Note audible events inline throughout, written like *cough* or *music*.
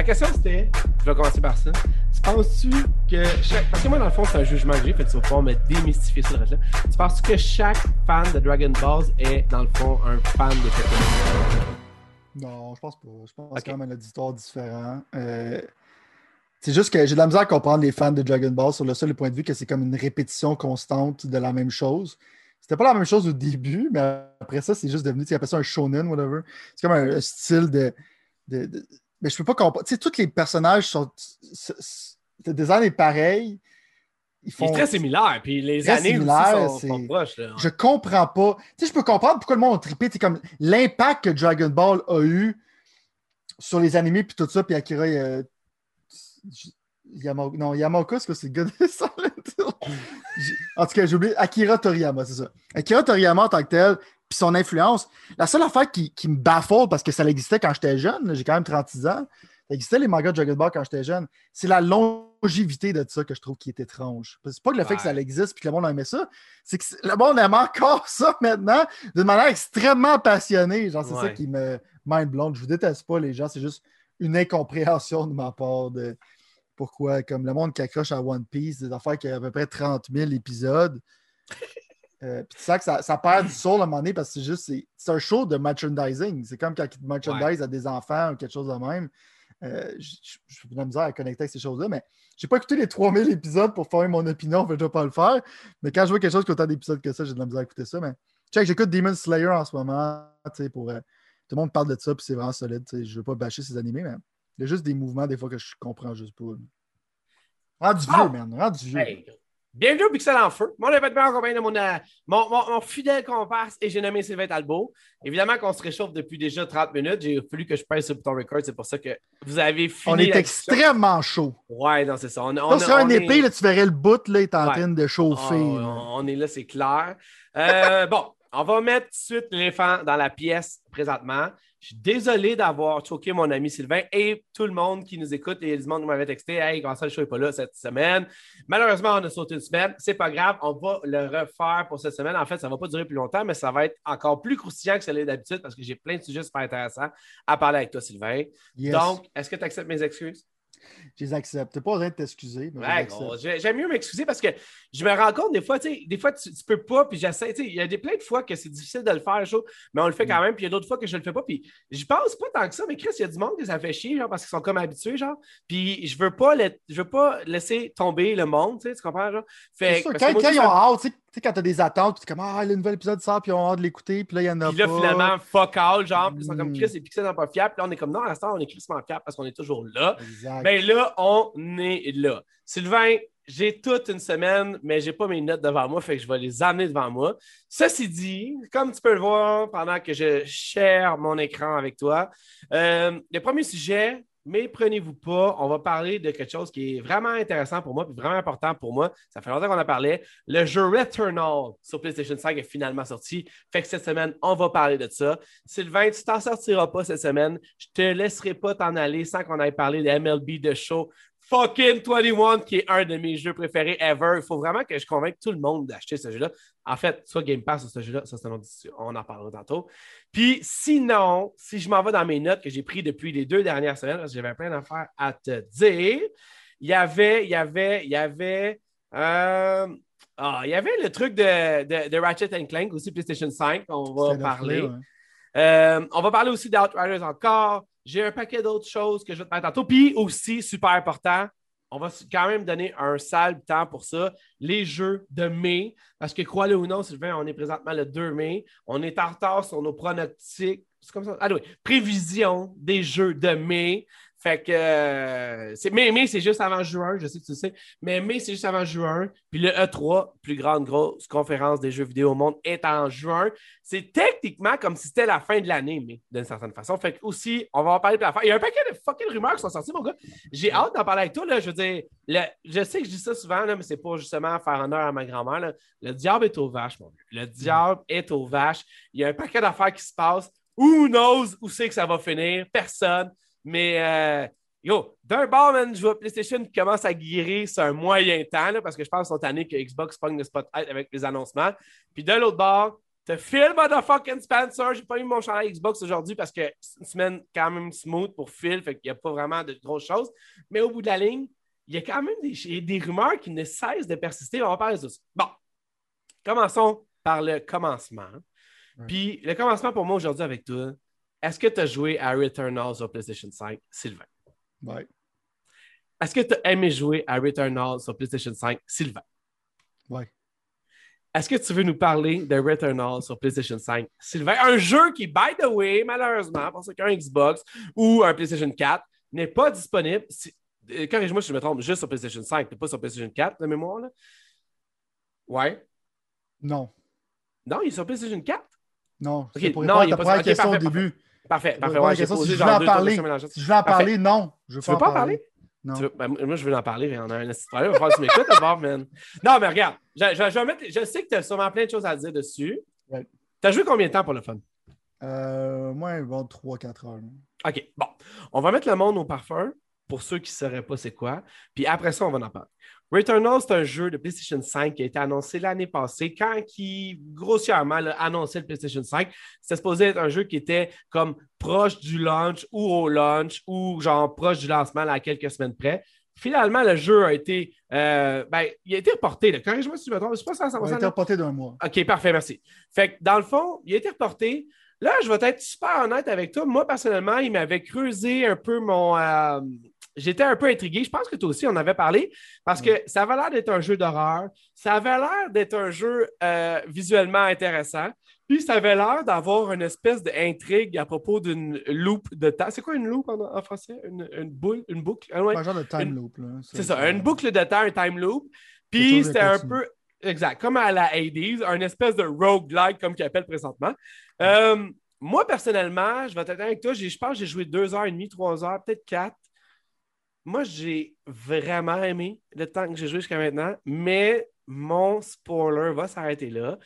La question c'était, je vais commencer par ça. Penses-tu que chaque. Parce que moi, dans le fond, c'est un jugement que j'ai fait sur fond, mais démystifier ça, le reste là. Tu penses que chaque fan de Dragon Balls est, dans le fond, un fan de cette? Non, je pense pas. Je pense Ok. quand même un auditoire différent. Euh, c'est juste que j'ai de la misère à comprendre les fans de Dragon Ball sur le seul point de vue que c'est comme une répétition constante de la même chose. C'était pas la même chose au début, mais après ça, c'est juste devenu, tu appellent ça un shonen, whatever. C'est comme un, un style de, de- de- Mais je peux pas comprendre. Tu sais, tous les personnages sont. Le design est pareil. Ils Il est font. très similaire, puis les années aussi sont, sont c'est- proches. Là. Je comprends pas. Tu sais, je peux comprendre pourquoi le monde a trippé. C'est comme l'impact que Dragon Ball a eu sur les animés puis tout ça, puis Akira euh. Non, Yamaoka, c'est quoi? C'est le gars de *laughs* Silent Hill. J'ai- En tout cas, j'ai oublié. Akira Toriyama, c'est ça. Akira Toriyama en tant que tel, puis son influence. La seule affaire qui, qui me baffle, parce que ça existait quand j'étais jeune, j'ai quand même 36 ans, ça existait les mangas de Dragon Ball quand j'étais jeune, c'est la longévité de ça que je trouve qui est étrange. C'est pas que le fait que ça existe puis que le monde aimait ça, c'est que le monde aime encore ça maintenant d'une manière extrêmement passionnée. Genre, c'est ça qui me mind blown. Je vous déteste pas, les gens, c'est juste une incompréhension de ma part de pourquoi, comme le monde qui accroche à One Piece, des affaires qui a à peu près 30 000 épisodes. Euh, puis tu sens que ça, ça perd du soul à un moment donné parce que c'est juste, c'est, un show de merchandising. C'est comme quand ils merchandise à des enfants ou quelque chose de même. Euh, j- j- J'ai de la misère à connecter avec ces choses-là, mais j'ai pas écouté les 3000 épisodes pour former mon opinion, je vais pas le faire. Mais quand je vois quelque chose qui a autant d'épisodes que ça, j'ai de la misère à écouter ça. Mais check, j'écoute Demon Slayer en ce moment, tu sais, pour. euh, tout le monde parle de ça, puis c'est vraiment solide. Je veux pas bâcher ces animés, mais il y a juste des mouvements des fois que je comprends juste pas. Rendu Ah! vieux, man. Rendu vieux. Hey, Bienvenue au Pixel en feu. Mon événement en compagnie de mon, euh, mon, mon- mon fidèle comparse et j'ai nommé Sylvain Talbot. Évidemment qu'on se réchauffe depuis déjà 30 minutes. J'ai fallu que je pèse sur le bouton record. C'est pour ça que vous avez fini. On est extrêmement chaud. Ouais, non, c'est ça. On, sur on un est- épée, là, tu verrais le bout, là, il est en Ouais. train de chauffer. Oh, on, on est là, c'est clair. Euh, *laughs* bon, on va mettre tout de suite l'éléphant dans la pièce présentement. Je suis désolé d'avoir choqué mon ami Sylvain et tout le monde qui nous écoute. Et le monde m'avait texté Hey, comment ça, le show n'est pas là cette semaine. Malheureusement, on a sauté une semaine. C'est pas grave, on va le refaire pour cette semaine. En fait, ça ne va pas durer plus longtemps, mais ça va être encore plus croustillant que ce l'est d'habitude parce que j'ai plein de sujets super intéressants à parler avec toi, Sylvain. Yes. Donc, est-ce que tu acceptes mes excuses? Je les accepte. T'as pas besoin de t'excuser, Ouais, j'aime mieux m'excuser parce que je me rends compte des fois, tu sais, des fois tu, tu peux pas, puis j'essaie, tu sais, il y a des, plein de fois que c'est difficile de le faire, chaud, mais on le fait Mm. quand même, puis il y a d'autres fois que je le fais pas, puis je pense pas tant que ça, mais Chris, il y a du monde que ça fait chier, genre, parce qu'ils sont comme habitués, genre, puis je veux pas, le- je veux pas laisser tomber le monde, tu comprends, genre? Fait, C'est sûr, parce que quand, moi quand aussi, ils ont hâte, tu sais, tu quand t'as des attentes, puis t'es comme Ah, le nouvel épisode sort, puis ils ont hâte de l'écouter, puis là, il y en a Puis là, pas. finalement, fuck all, genre, puis ils sont comme Mm. Chris et Pixel n'est pas fiable. Puis là, on est comme non, à l'instant, on est Chris fiable parce qu'on est toujours là. Exact. Ben là, on est là. Sylvain, j'ai toute une semaine, mais j'ai pas mes notes devant moi, fait que je vais les amener devant moi. Ceci dit, comme tu peux le voir pendant que je share mon écran avec toi, euh, le premier sujet, mais prenez-vous pas, on va parler de quelque chose qui est vraiment intéressant pour moi, puis vraiment important pour moi. Ça fait longtemps qu'on en parlait. Le jeu Returnal sur PlayStation 5 est finalement sorti. Fait que cette semaine, on va parler de ça. Sylvain, tu t'en sortiras pas cette semaine. Je te laisserai pas t'en aller sans qu'on aille parler de MLB de show. Fucking 21, qui est un de mes jeux préférés ever. Il faut vraiment que je convainque tout le monde d'acheter ce jeu-là. En fait, soit Game Pass ou ce jeu-là, ça. On en parlera tantôt. Puis sinon, si je m'en vais dans mes notes que j'ai prises depuis les deux dernières semaines, parce que j'avais plein d'affaires à te dire, il y avait, il y avait, il y avait. euh, ah, il y avait le truc de, de, de Ratchet and Clank aussi, PlayStation 5, on va parler. Ouais. Euh, on va parler aussi d'Outriders encore. J'ai un paquet d'autres choses que je vais te mettre tantôt. Puis aussi, super important, on va quand même donner un sale temps pour ça. Les jeux de mai. Parce que, crois-le ou non, Sylvain, on est présentement le 2 mai. On est en retard sur nos pronostics. C'est comme ça. Ah oui, prévision des jeux de mai. Fait que euh, c'est mai, c'est juste avant juin, je sais que tu sais, mais mai, c'est juste avant juin. Puis le E3, plus grande grosse conférence des jeux vidéo au monde, est en juin. C'est techniquement comme si c'était la fin de l'année, mais d'une certaine façon. Fait que aussi, on va en parler de la fin. Il y a un paquet de fucking rumeurs qui sont sorties, mon gars. J'ai hâte d'en parler avec toi. Là. Je veux dire, le- je sais que je dis ça souvent, là, mais c'est pour justement faire honneur à ma grand-mère. Le diable est aux vaches, mon gars. Le diable est aux vaches. Il y a un paquet d'affaires qui se passent. Who knows où c'est que ça va finir? Personne. Mais euh, yo, d'un bord, man, je vois PlayStation qui commence à guérir sur un moyen temps, là, parce que je pense sont tannés que Xbox pogne le spotlight avec les annoncements. Puis de l'autre bord, T'as Phil motherfucking Spencer. J'ai pas eu mon chandail Xbox aujourd'hui parce que c'est une semaine quand même smooth pour Phil, fait qu'il n'y a pas vraiment de grosses choses. Mais au bout de la ligne, il y a quand même des, des rumeurs qui ne cessent de persister. On va parler de ça. Bon, commençons par le commencement. Puis le commencement pour moi aujourd'hui avec toi, est-ce que tu as joué à Returnal sur PlayStation 5, Sylvain? Oui. Est-ce que tu as aimé jouer à Returnal sur PlayStation 5, Sylvain? Oui. Est-ce que tu veux nous parler de Returnal sur PlayStation 5, Sylvain? Un jeu qui, by the way, malheureusement, pour ceux qui ont un Xbox ou un PlayStation 4, n'est pas disponible. Euh, corrige-moi si je me trompe, juste sur PlayStation 5, pas sur PlayStation 4 de mémoire. Là? Ouais. Non. Non, il est sur PlayStation 4? Non. Okay. Pour non, il a pas la question au début. Parfait, parfait. Ouais, si je veux en parler, si je veux en parler, non. Je veux tu veux pas en parler? Non. Ben, moi, je veux en parler, on a un petit problème. Il va falloir que tu m'écoutes d'abord, man. Non, mais regarde, je, je, je, mettre, je sais que tu as sûrement plein de choses à dire dessus. Ouais. Tu as joué combien de temps pour le fun? Euh, moi, bon, 3-4 heures. OK, bon. On va mettre le monde au parfum pour ceux qui ne sauraient pas c'est quoi. Puis après ça, on va en parler. Returnal, c'est un jeu de PlayStation 5 qui a été annoncé l'année passée. Quand qui grossièrement a annoncé le PlayStation 5, c'était supposé être un jeu qui était comme proche du launch ou au launch ou genre proche du lancement à quelques semaines près. Finalement, le jeu a été, euh, ben, il a été reporté. Corrige-moi si tu me trompe. Je pas ça, Il a été reporté d'un mois. OK, parfait, merci. Fait que dans le fond, il a été reporté. Là, je vais être super honnête avec toi. Moi, personnellement, il m'avait creusé un peu mon, euh, j'étais un peu intrigué. Je pense que toi aussi, on avait parlé parce que ça avait l'air d'être un jeu d'horreur. Ça avait l'air d'être un jeu euh, visuellement intéressant. Puis ça avait l'air d'avoir une espèce d'intrigue à propos d'une loupe de temps. C'est quoi une loupe en, français? Une, boule, une boucle? Ah un genre de time loop. C'est ça, une boucle de temps, un time loop. Puis c'était un peu. Exact, comme à la Hades, un espèce de roguelike comme qu'ils appellent présentement. Euh, moi, personnellement, je vais t'attendre avec toi. Je pense que j'ai joué deux heures et demie, trois heures, peut-être quatre moi, j'ai vraiment aimé le temps que j'ai joué jusqu'à maintenant, mais mon spoiler va s'arrêter là.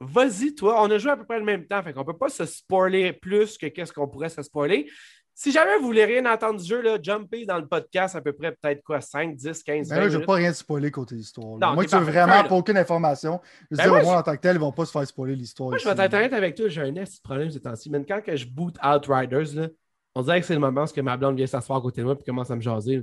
Vas-y, toi, on a joué à peu près le même temps, fait qu'on ne peut pas se spoiler plus que qu'est-ce qu'on pourrait se spoiler. Si jamais vous voulez rien entendre du jeu, là, jumpez dans le podcast à peu près peut-être quoi, 5, 10, 15, 20 Je ne veux pas rien spoiler côté histoire. moi, tu veux vraiment pas aucune information. Je veux ben dire, moi, en tant que tel, ils ne vont pas se faire spoiler l'histoire. Moi, je vais t'interrompre avec toi, j'ai un petit problème ces temps-ci. Mais quand que je boot Outriders, là, on dirait que c'est le moment où ma blonde vient s'asseoir à côté de moi et commence à me jaser.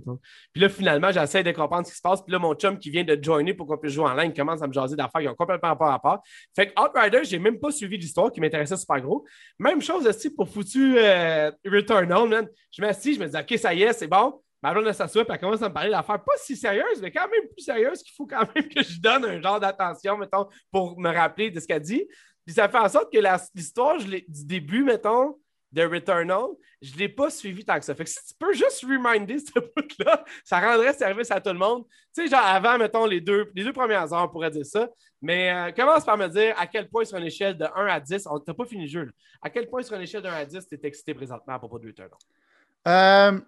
Puis là, finalement, j'essaie de comprendre ce qui se passe. Puis là, mon chum qui vient de joiner pour qu'on puisse jouer en ligne commence à me jaser d'affaires qui ont complètement pas part. Fait que Outrider, j'ai même pas suivi l'histoire qui m'intéressait super gros. Même chose aussi pour foutu euh, Returnal, man. Je m'assis, je me dis, OK, ça y est, c'est bon. Ma blonde s'assoit et elle commence à me parler d'affaires pas si sérieuses, mais quand même plus sérieuses qu'il faut quand même que je donne un genre d'attention, mettons, pour me rappeler de ce qu'elle dit. Puis ça fait en sorte que l'histoire du début, mettons, de Returnal, je ne l'ai pas suivi tant que ça. Fait que si tu peux juste reminder ce bout-là, ça rendrait service à tout le monde. Tu sais, genre avant, mettons, les deux, les deux premières heures, on pourrait dire ça. Mais euh, commence par me dire à quel point sur une échelle de 1 à 10, on t'a pas fini le jeu, là. à quel point sur une échelle de 1 à 10, tu es excité présentement à propos de Returnal? Euh,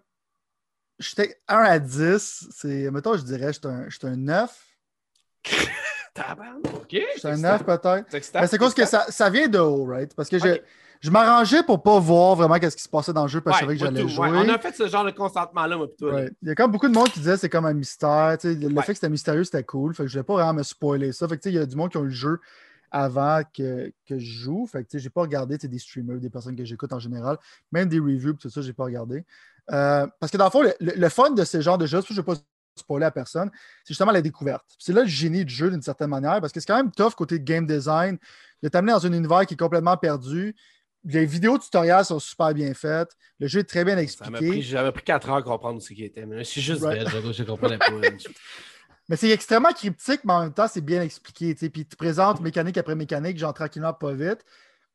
j'étais 1 à 10, c'est, mettons, je dirais, j'étais un, un 9. *laughs* OK. C'est un 9 peut-être. C'est quoi que ça, ça, vient de haut, right? Parce que j'ai je m'arrangeais pour pas voir vraiment qu'est-ce qui se passait dans le jeu parce que je savais que j'allais jouer. On a fait ce genre de consentement-là, moi, plutôt. Il y a quand même beaucoup de monde qui disait que c'est comme un mystère. le fait que c'était mystérieux, c'était cool. Fait que je voulais pas vraiment me spoiler ça. Fait que il y a du monde qui ont eu le jeu avant que, que je joue. Fait que j'ai pas regardé des streamers, des personnes que j'écoute en général. Même des reviews, tout ça, j'ai pas regardé. Euh, parce que dans le fond, le, fun de ce genre de jeux, je ne vais pas spoiler à personne, c'est justement la découverte. C'est là le génie du jeu d'une certaine manière, parce que c'est quand même tough côté game design de t'amener dans un univers qui est complètement perdu, les vidéos tutoriels sont super bien faites. Le jeu est très bien expliqué. J'avais pris 4 heures à comprendre ce qui était. Mais suis juste bête, je ne comprenais pas. *laughs* mais c'est extrêmement cryptique, mais en même temps, c'est bien expliqué. Puis tu présentes mécanique après mécanique, genre tranquillement, pas vite.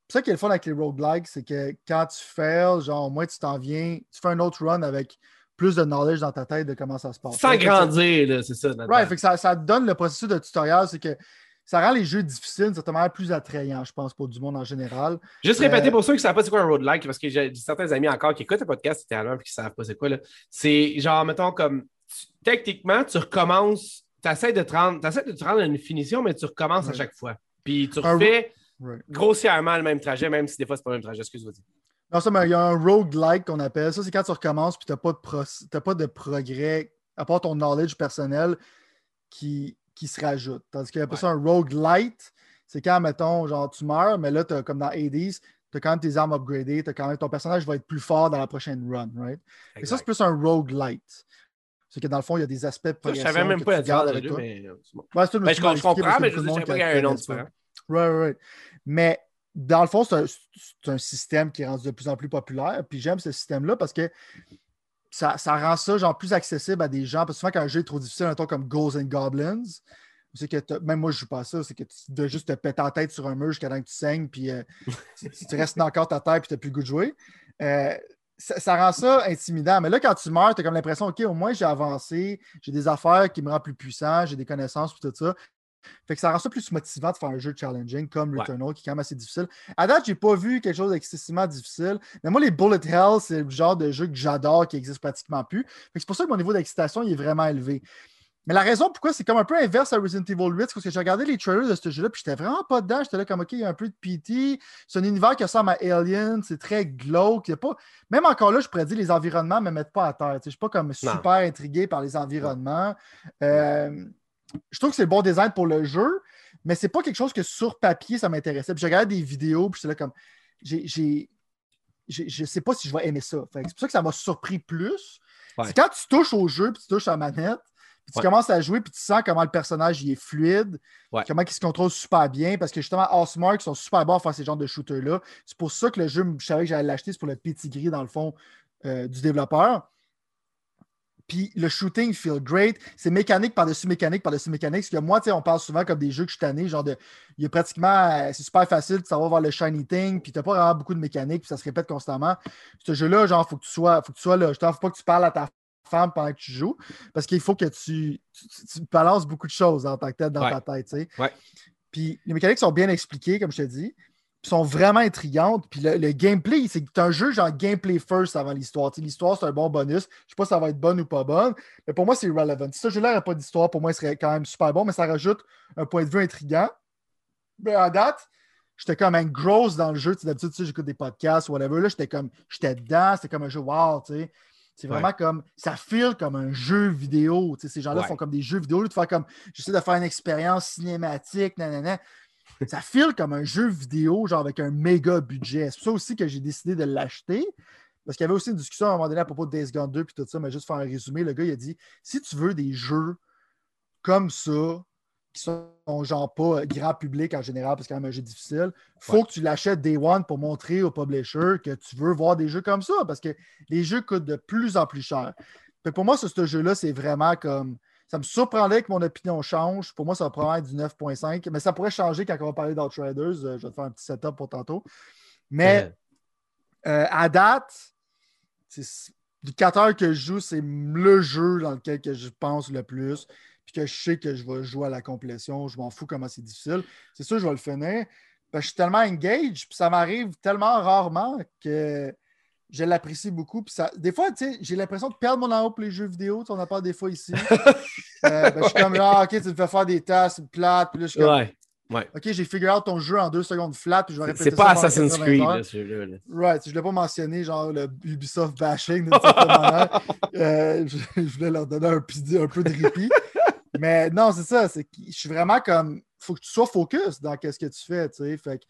C'est ça qui est le fun avec les roguelikes, c'est que quand tu fails, genre, au moins tu t'en viens, tu fais un autre run avec plus de knowledge dans ta tête de comment ça se passe. Sans grandir, c'est ça. Right, fait que ça, ça donne le processus de tutoriel, c'est que ça rend les jeux difficiles, certainement plus attrayants, je pense, pour du monde en général. Juste répéter euh, pour ceux qui ne savent pas c'est quoi un road-like, parce que j'ai certains amis encore qui écoutent le podcast littéralement et qui ne savent pas c'est quoi. C'est genre, mettons, comme techniquement, tu recommences, tu essaies de te rendre, de te rendre à une finition, mais tu recommences à chaque fois. Puis tu refais grossièrement le même trajet, même si des fois, c'est pas le même trajet. Excuse-moi. Non, ça, mais il y a un road-like qu'on appelle. Ça, c'est quand tu recommences puis tu n'as pas, de pas de progrès, à part ton knowledge personnel qui qui se rajoute. Tandis qu'il y a pas ça un roguelite, c'est quand, mettons, genre, tu meurs, mais là, as, comme dans Hades, tu as quand même tes armes upgradées, as quand même, ton personnage va être plus fort dans la prochaine run, right? Et ça, c'est plus un roguelite. C'est que dans le fond, il y a des aspects de Je savais même pas la différence avec toi. Mais... Ouais, ben, je, comprends, mais je ne sais pas qu'il y a un nom différent. Right, right. Mais dans le fond, c'est un, un, système qui est rendu de plus en plus populaire. Puis j'aime ce système-là parce que ça, ça, rend ça genre plus accessible à des gens. Parce que souvent, quand un jeu est trop difficile, un ton comme Ghosts and Goblins, c'est que même moi, je joue pas ça, c'est que tu dois juste te péter la tête sur un mur jusqu'à temps que tu saignes, puis euh, *laughs* tu, restes encore ta tête, puis tu n'as plus le goût de jouer. Euh, ça, rend ça intimidant. Mais là, quand tu meurs, tu as comme l'impression, OK, au moins j'ai avancé, j'ai des affaires qui me rendent plus puissant, j'ai des connaissances, puis tout ça. Fait que ça rend ça plus motivant de faire un jeu challenging comme Returnal, qui est quand même assez difficile. À date, j'ai pas vu quelque chose d'excessivement difficile. Mais moi, les Bullet Hell, c'est le genre de jeu que j'adore, qui existe pratiquement plus. C'est pour ça que mon niveau d'excitation est vraiment élevé. Mais la raison pourquoi c'est comme un peu inverse à Resident Evil 8, c'est parce que j'ai regardé les trailers de ce jeu-là, puis j'étais vraiment pas dedans. J'étais là comme, OK, il y a un peu de PT. C'est un univers qui ressemble à Alien, c'est très glauque. Pas... Même encore là, je pourrais dire les environnements ne me mettent pas à terre. Je ne suis pas comme super intrigué par les environnements. Euh, je trouve que c'est le bon design pour le jeu, mais c'est pas quelque chose que sur papier, ça m'intéressait. Puis j'ai regardé des vidéos, puis j'étais là comme. J'ai, je sais pas si je vais aimer ça. c'est pour ça que ça m'a surpris plus. C'est quand tu touches au jeu, puis tu touches à la manette, puis tu commences à jouer, puis tu sens comment le personnage il est fluide, comment il se contrôle super bien, parce que justement, Housemark sont super bons à faire ces genres de shooters-là. C'est pour ça que le jeu, je savais que j'allais l'acheter, c'est pour le petit gris, dans le fond, euh, du développeur. Puis le shooting feel great. C'est mécanique par-dessus mécanique par-dessus mécanique. Parce que moi, tu on parle souvent comme des jeux que je suis tanné, genre de. Il y a pratiquement. Euh, c'est super facile de savoir voir le shiny thing, puis t'as pas vraiment beaucoup de mécanique, puis ça se répète constamment. Ce jeu-là, genre, faut que tu sois. Faut que tu sois là. Je t'en faut pas que tu parles à ta femme pendant que tu joues. Parce qu'il faut que tu, tu, balances beaucoup de choses en tant que tête dans ta tête, tu sais. Ouais. Puis les mécaniques sont bien expliquées, comme je te dis sont vraiment intrigantes. Puis le, gameplay, c'est un jeu genre gameplay first avant l'histoire. L'histoire, c'est un bon bonus. Je sais pas si ça va être bonne ou pas bonne, mais pour moi, c'est relevant. Si ce jeu-là pas d'histoire, pour moi, il serait quand même super bon, mais ça rajoute un point de vue intriguant. Mais à date, j'étais comme un gross dans le jeu. D'habitude, j'écoute des podcasts ou whatever. Là, j'étais comme, j'étais dedans. C'était comme un jeu wow, tu sais. C'est vraiment comme, ça file comme un jeu vidéo. Ces gens-là font comme des jeux vidéo. de faire comme, j'essaie de faire une expérience cinématique, nanana ça file comme un jeu vidéo, genre avec un méga budget. C'est pour ça aussi que j'ai décidé de l'acheter. Parce qu'il y avait aussi une discussion à un moment donné à propos de Days Gone 2 puis tout ça, mais juste faire un résumé, le gars il a dit si tu veux des jeux comme ça, qui sont genre pas grand public en général, parce que c'est quand même un jeu difficile, faut que tu l'achètes Day One pour montrer au publisher que tu veux voir des jeux comme ça, parce que les jeux coûtent de plus en plus cher. pour moi, ce jeu-là, c'est vraiment comme ça me surprendrait que mon opinion change. Pour moi, ça va probablement être du 9.5, mais ça pourrait changer quand on va parler d'Outriders. Euh, je vais te faire un petit setup pour tantôt. Mais euh, à date, du 4 heures que je joue, c'est le jeu dans lequel que je pense le plus. Puis que je sais que je vais jouer à la complétion. Je m'en fous comment c'est difficile. C'est sûr, je vais le finir. je suis tellement engaged, puis ça m'arrive tellement rarement que je l'apprécie beaucoup. Puis ça, des fois, j'ai l'impression de perdre mon amour pour les jeux vidéo. On en parle des fois ici. *laughs* Euh, ben, je suis comme là, OK, tu me fais faire des tasks plates. Puis là, je suis comme, ouais. OK, j'ai figure out ton jeu en deux secondes flat. Puis je vais répéter C'est pas Assassin's Creed, là, là Right. Je ne l'ai pas mentionné, genre le Ubisoft bashing d'une certaine *laughs* manière. Euh, je, voulais leur donner un, un peu de répit. Mais non, c'est ça. C'est je suis vraiment comme. Il faut que tu sois focus dans ce que tu fais. Tu sais. Fait que,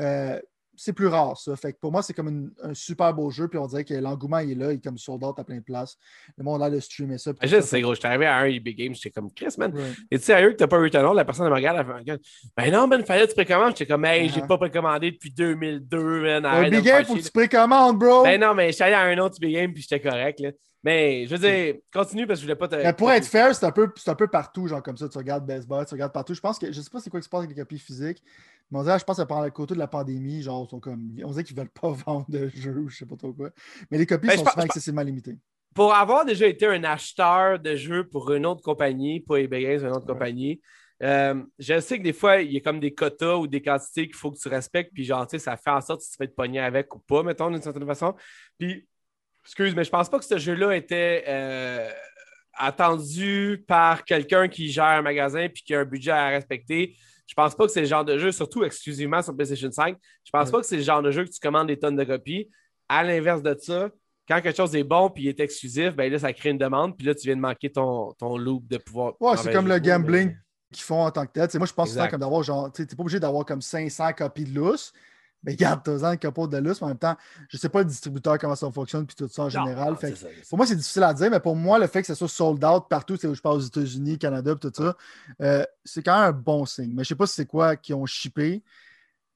euh, c'est plus rare, ça. Fait que pour moi, c'est comme un super beau jeu, puis on dirait que l'engouement est là, il est comme sold out à plein de places. Le monde a de streamer ça. Je sais, gros, j'étais arrivé à un EB Games, j'étais comme Chris, man. Et tu sérieux que t'as pas Returnal? La personne me regarde, elle fait Ben non, ben, fallait que tu précommandes. J'étais comme, hey, j'ai pas précommandé depuis 2002, man. EB Games, faut que tu précommandes, bro. Ben non, mais j'étais allé à un autre EB Game, puis j'étais correct, là. Mais je veux dire, continue parce que je voulais pas te. Mais pour être fair, c'est un, peu, un peu partout, genre comme ça. Tu regardes Best Buy, tu regardes partout. Je pense que je sais pas c'est quoi qui se passe avec les copies physiques. Mais on dirait, je pense que pendant le côté de la pandémie, genre, sont comme. On dirait qu'ils veulent pas *laughs* vendre de jeux ou je sais pas trop quoi. Mais les copies ben, sont souvent excessivement limitées. Pour avoir déjà été un acheteur de jeux pour une autre compagnie, pas eBay Games, une autre compagnie, euh, je sais que des fois, il y a comme des quotas ou des quantités qu'il faut que tu respectes, puis genre, tu sais, ça fait en sorte si tu fais te pogner avec ou pas, mettons, d'une certaine façon. Puis Excuse, mais je pense pas que ce jeu-là était euh, attendu par quelqu'un qui gère un magasin puis qui a un budget à respecter. Je pense pas que c'est le genre de jeu, surtout exclusivement sur PlayStation 5. Je pense pas que c'est le genre de jeu que tu commandes des tonnes de copies. À l'inverse de ça, quand quelque chose est bon puis est exclusif, ben là, ça crée une demande, puis là, tu viens de manquer ton, ton loop de pouvoir. Ouais, c'est comme le gambling font en tant que tel. moi, je pense Exact. comme d'avoir genre, tu n'es pas obligé d'avoir comme 500 copies de lousse. Mais garde, t'as un copies de lousse, mais en même temps, je sais pas le distributeur, comment ça fonctionne, puis tout ça en Non, général. non, Fait c'est que ça, c'est ça. pour moi, c'est difficile à dire, mais pour moi, le fait que ça soit sold out partout, c'est où je parle aux États-Unis, Canada, puis tout ça, euh, c'est quand même un bon signe. Mais je sais pas si c'est quoi qui ont shippé.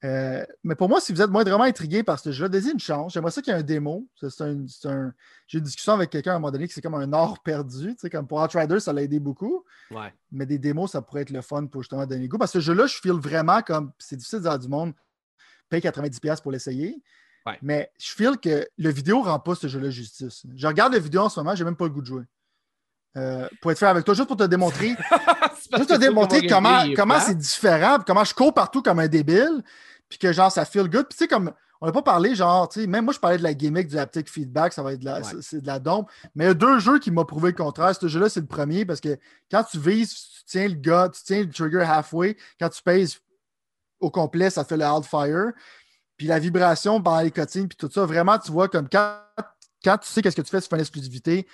Euh, mais pour moi, si vous êtes moi vraiment intrigué par ce jeu, donnez une chance. J'aimerais ça qu'il y ait un démo. C'est un- J'ai eu une discussion avec quelqu'un à un moment donné que c'est comme un or perdu. Comme pour Outriders, ça l'a aidé beaucoup. Ouais. Mais des démos, ça pourrait être le fun pour justement donner le goût. Parce que ce jeu-là, je file vraiment comme. C'est difficile de dire à du monde, paye 90$ pour l'essayer. Ouais. Mais je file que le vidéo rend pas ce jeu-là justice. Je regarde la vidéo en ce moment, j'ai même pas le goût de jouer. Euh, pour être fait avec toi, juste pour te démontrer, *laughs* juste te démontrer mon comment, c'est différent, comment je cours partout comme un débile, puis que genre ça feel good. Puis tu sais, comme on n'a pas parlé, genre, tu sais, même moi je parlais de la gimmick du haptic feedback, ça va être de la, Ouais. de la dompe. Mais il y a deux jeux qui m'ont prouvé le contraire. Ce jeu-là, c'est le premier parce que quand tu vises, tu tiens le gars, tu tiens le trigger halfway, quand tu pèses au complet, ça fait le hardfire. Puis la vibration pendant les cutscenes, puis tout ça, vraiment, tu vois, comme quand, quand tu sais qu'est-ce que tu fais, tu fais une exclusivité,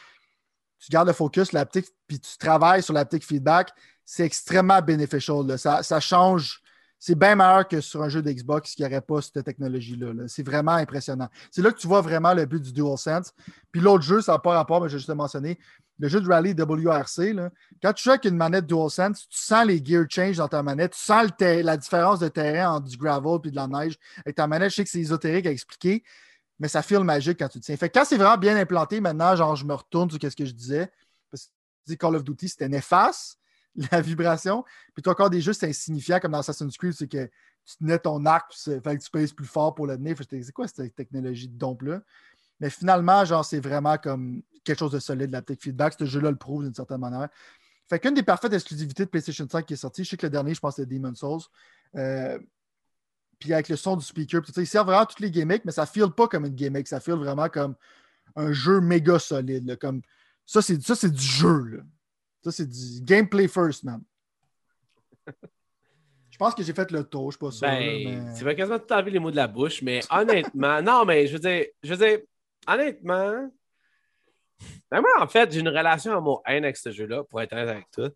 tu gardes le focus, l'aptique, puis tu travailles sur l'aptique feedback, c'est extrêmement beneficial. là. Ça, ça change. C'est bien meilleur que sur un jeu d'Xbox qui n'aurait pas cette technologie-là. là. C'est vraiment impressionnant. C'est là que tu vois vraiment le but du DualSense. Puis l'autre jeu, ça n'a pas rapport, mais je vais juste le mentionner. Le jeu de rally WRC, là, quand tu joues avec une manette DualSense, tu sens les gear change dans ta manette, tu sens la différence de terrain entre du gravel et de la neige. Avec ta manette, je sais que c'est ésotérique à expliquer, mais ça file magique quand tu tiens. Fait quand c'est vraiment bien implanté, maintenant, genre, je me retourne sur ce que je disais. Parce que Call of Duty, c'était néfaste, *laughs* la vibration. Puis as encore des jeux, c'est insignifiant, comme dans Assassin's Creed, c'est que tu tenais ton arc, c'est- fait que tu pèses plus fort pour le tenir. C'est quoi cette technologie de dompe-là? Mais finalement, genre, c'est vraiment comme quelque chose de solide, la tech feedback. Ce jeu-là le prouve d'une certaine manière. Fait qu'une des parfaites exclusivités de PlayStation 5 qui est sortie, je sais que le dernier, je pense, c'était Demon's Souls. Euh, puis avec le son du speaker, puis il sert vraiment toutes les gimmicks, mais ça file pas comme une gimmick, ça file vraiment comme un jeu méga solide. comme... Ça, c'est ça, c'est du jeu. Ça, c'est du gameplay first, man. *laughs* Je pense que j'ai fait le tour, je suis pas sûr. là, Ben, mais- tu vas quasiment tout enlever les mots de la bouche, mais honnêtement, *laughs* non, mais je veux dire, je veux dire, honnêtement, ben moi, en fait, j'ai une relation amour-haine avec ce jeu-là, pour être honnête avec toi.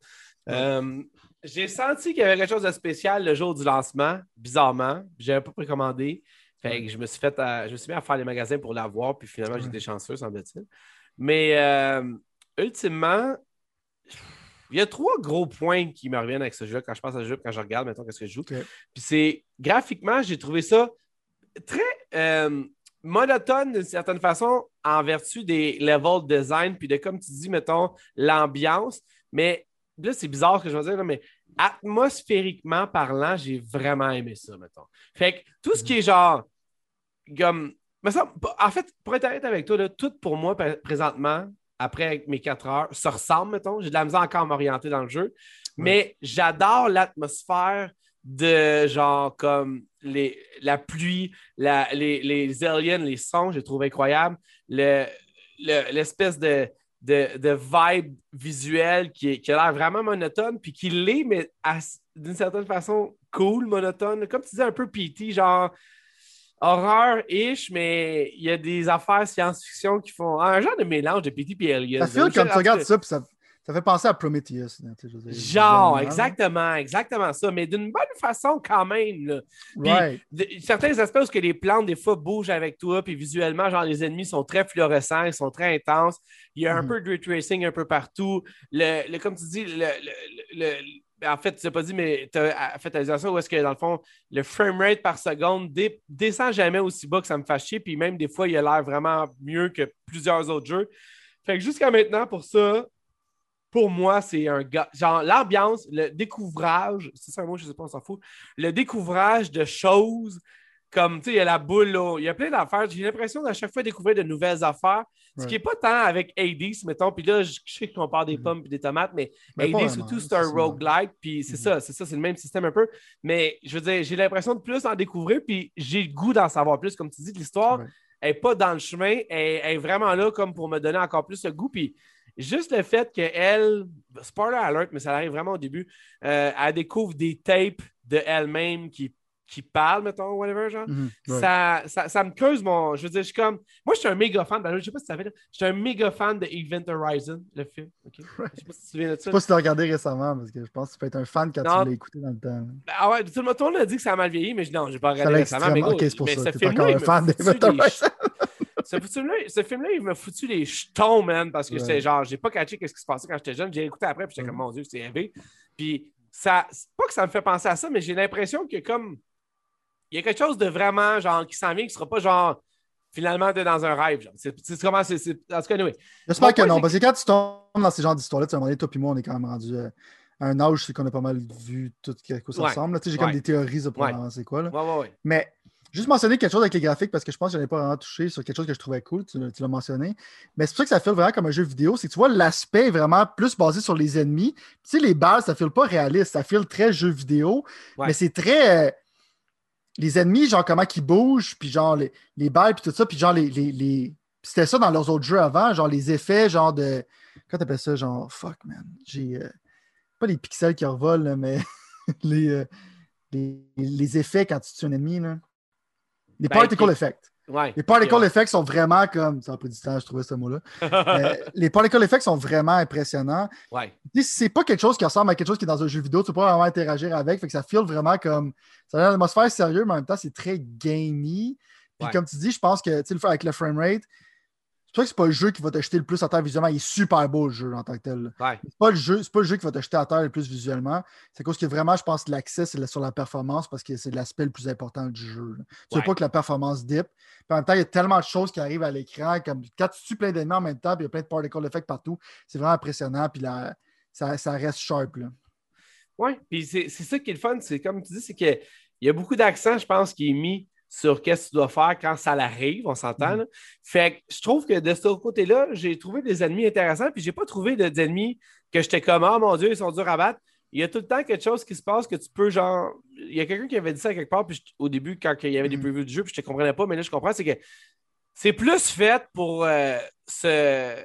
Euh, j'ai senti qu'il y avait quelque chose de spécial le jour du lancement, bizarrement. Je n'avais pas précommandé. Fait que je me suis fait à- je me suis mis à faire les magasins pour l'avoir, puis finalement, Ouais. j'étais chanceux, semble-t-il. Mais euh, ultimement, il y a trois gros points qui me reviennent avec ce jeu quand je pense à ce jeu, quand je regarde, maintenant qu'est-ce que je joue. Puis c'est graphiquement, j'ai trouvé ça très euh, monotone d'une certaine façon en vertu des level design, puis de comme tu dis, mettons, l'ambiance. Mais là, c'est bizarre ce que je veux dire, là, mais atmosphériquement parlant, j'ai vraiment aimé ça, mettons. Fait que tout ce qui est genre, comme, me semble- en fait, pour être honnête avec toi, là, tout pour moi, pr- présentement, après mes quatre heures, ça ressemble, mettons. J'ai de la misère encore à m'orienter dans le jeu. Mais j'adore l'atmosphère de genre comme les, la pluie, la- les, les aliens, les sons, je trouve incroyable. Le- le- L'espèce de, de, de vibe visuelle qui, est- qui a l'air vraiment monotone, puis qui l'est, mais d'une certaine façon cool, monotone. Comme tu disais, un peu PT, genre horreur-ish, mais il y a des affaires science-fiction qui font un genre de mélange de PT et. Ça là. comme En tu regardes ça, puis ça, ça fait penser à Prometheus. là, dire, Genre, exactement, exactement ça, mais d'une bonne façon quand même. là. Puis, Right. de- certains aspects où que les plantes, des fois, bougent avec toi, puis visuellement, genre, les ennemis sont très fluorescents, ils sont très intenses. Il y a un Mhm. peu de ray tracing un peu partout. Le, le- comme tu dis, le- le- en fait, tu n'as pas dit, mais tu as fait allusion où est-ce que, dans le fond, le framerate par seconde descend jamais aussi bas que ça me fait chier, puis même des fois, il a l'air vraiment mieux que plusieurs autres jeux. Fait que jusqu'à maintenant, pour ça, pour moi, c'est un gars. Genre, l'ambiance, le découvrage, c'est ça un mot, je sais pas, on s'en fout. Le découvrage de choses comme, tu sais, il y a la boule, là, il y a plein d'affaires. J'ai l'impression d'à chaque fois découvrir de nouvelles affaires. Ce qui n'est pas tant avec Hades, mettons. Puis là, je sais qu'on parle des Mhm. pommes et des tomates, mais, Mais Hades, surtout, c'est un roguelike. Puis c'est Mhm. ça, c'est ça, c'est le même système un peu. Mais je veux dire, j'ai l'impression de plus en découvrir, puis j'ai le goût d'en savoir plus. Comme tu dis, l'histoire n'est pas dans le chemin, elle, elle est vraiment là comme pour me donner encore plus de goût. Puis juste le fait qu'elle, spoiler alert, mais ça arrive vraiment au début, euh, elle découvre des tapes de elle-même qui, qui parle, mettons, whatever, genre, Mhm, ouais. ça, ça, ça me creuse mon. Je veux dire, je suis comme. Moi, je suis un méga fan. Ben, je sais pas si tu savais, là, je suis un méga fan de Event Horizon, le film. ok? Je sais pas si tu te souviens de Je ça. sais pas si tu l'as regardé récemment, parce que je pense que tu peux être un fan quand Non. tu l'as écouté dans le temps. Ben, ah ouais, tout le monde a dit que ça a mal vieilli, mais je, non, j'ai pas regardé récemment. Mais, gros, Ok, c'est pour mais ça. ce T'es encore un fan d'Event Horizon. *laughs* ce film-là, ce il m'a foutu les jetons, man, parce que Ouais. c'est genre, j'ai pas catché qu'est-ce qui se passait quand j'étais jeune. J'ai écouté après, puis j'étais comme, mon Dieu, c'est élevé. Puis, ça, c'est pas que ça me fait penser à ça, mais j'ai l'impression que comme, il y a quelque chose de vraiment, genre, qui s'en vient, qui sera pas genre, finalement, de dans un rêve, genre. C'est c'est comment, c'est, c'est- en tout cas, anyway. J'espère que non, c'est parce que quand tu tombes dans ces genres d'histoires-là, tu sais, toi et moi, on est quand même rendu euh, à un âge, c'est qu'on a pas mal vu tout ce que ça Ouais. ressemble. là. Tu sais, J'ai Ouais. comme des théories pour Ouais. c'est quoi. Là. Mais juste mentionner quelque chose avec les graphiques, parce que je pense que je n'avais pas vraiment touché sur quelque chose que je trouvais cool, tu, tu l'as mentionné. Mais c'est pour ça que ça fait vraiment comme un jeu vidéo, c'est que tu vois, l'aspect est vraiment plus basé sur les ennemis. Tu sais, les balles, ça file pas réaliste, ça file très jeu vidéo, Ouais. mais c'est très. Les ennemis, genre comment ils bougent, puis genre les, les balles, puis tout ça, puis genre les. les, les- C'était ça dans leurs autres jeux avant, genre les effets, genre de. Comment t'appelles ça, genre. Fuck, man. J'ai. euh, Pas les pixels qui revolent, là, mais *laughs* les, euh, les, les effets quand tu tues un ennemi, là. Les Ben, particle effects. Ouais. Les particle Ouais. effects sont vraiment comme. Ça a pris du temps, je trouvais ce mot-là. *laughs* Euh, les particle effects sont vraiment impressionnants. ouais. C'est pas quelque chose qui ressemble à quelque chose qui est dans un jeu vidéo, tu peux pas vraiment interagir avec, fait que ça feel vraiment comme. Ça a une atmosphère sérieuse, mais en même temps, c'est très gamey. Puis comme tu dis, je pense que, avec le framerate, c'est pas que c'est pas le jeu qui va te jeter le plus à terre visuellement. Il est super beau, le jeu, en tant que tel. Ouais. C'est pas le jeu, c'est pas le jeu qui va te jeter à terre le plus visuellement. C'est cause que vraiment, je pense que l'accès, c'est sur la performance parce que c'est l'aspect le plus important du jeu. là. Tu veux Ouais. pas que la performance dip. Puis en même temps, il y a tellement de choses qui arrivent à l'écran. Comme quand tu tues plein d'ennemis en même temps, puis il y a plein de particle effects partout, c'est vraiment impressionnant. Puis la- ça, ça reste sharp. Là. Oui, puis c'est c'est ça qui est le fun, c'est comme tu dis, c'est qu'il y a beaucoup d'accent, je pense, qui est mis sur qu'est-ce que tu dois faire quand ça l'arrive, on s'entend. Là. Fait que je trouve que de ce côté-là, j'ai trouvé des ennemis intéressants, puis j'ai pas trouvé de- d'ennemis que j'étais comme, oh mon Dieu, ils sont durs à battre. Il y a tout le temps quelque chose qui se passe que tu peux, genre. Il y a quelqu'un qui avait dit ça quelque part, puis je- au début, quand il y avait des Mhm. previews du jeu, puis je ne comprenais pas, mais là, je comprends, c'est que c'est plus fait pour euh, se.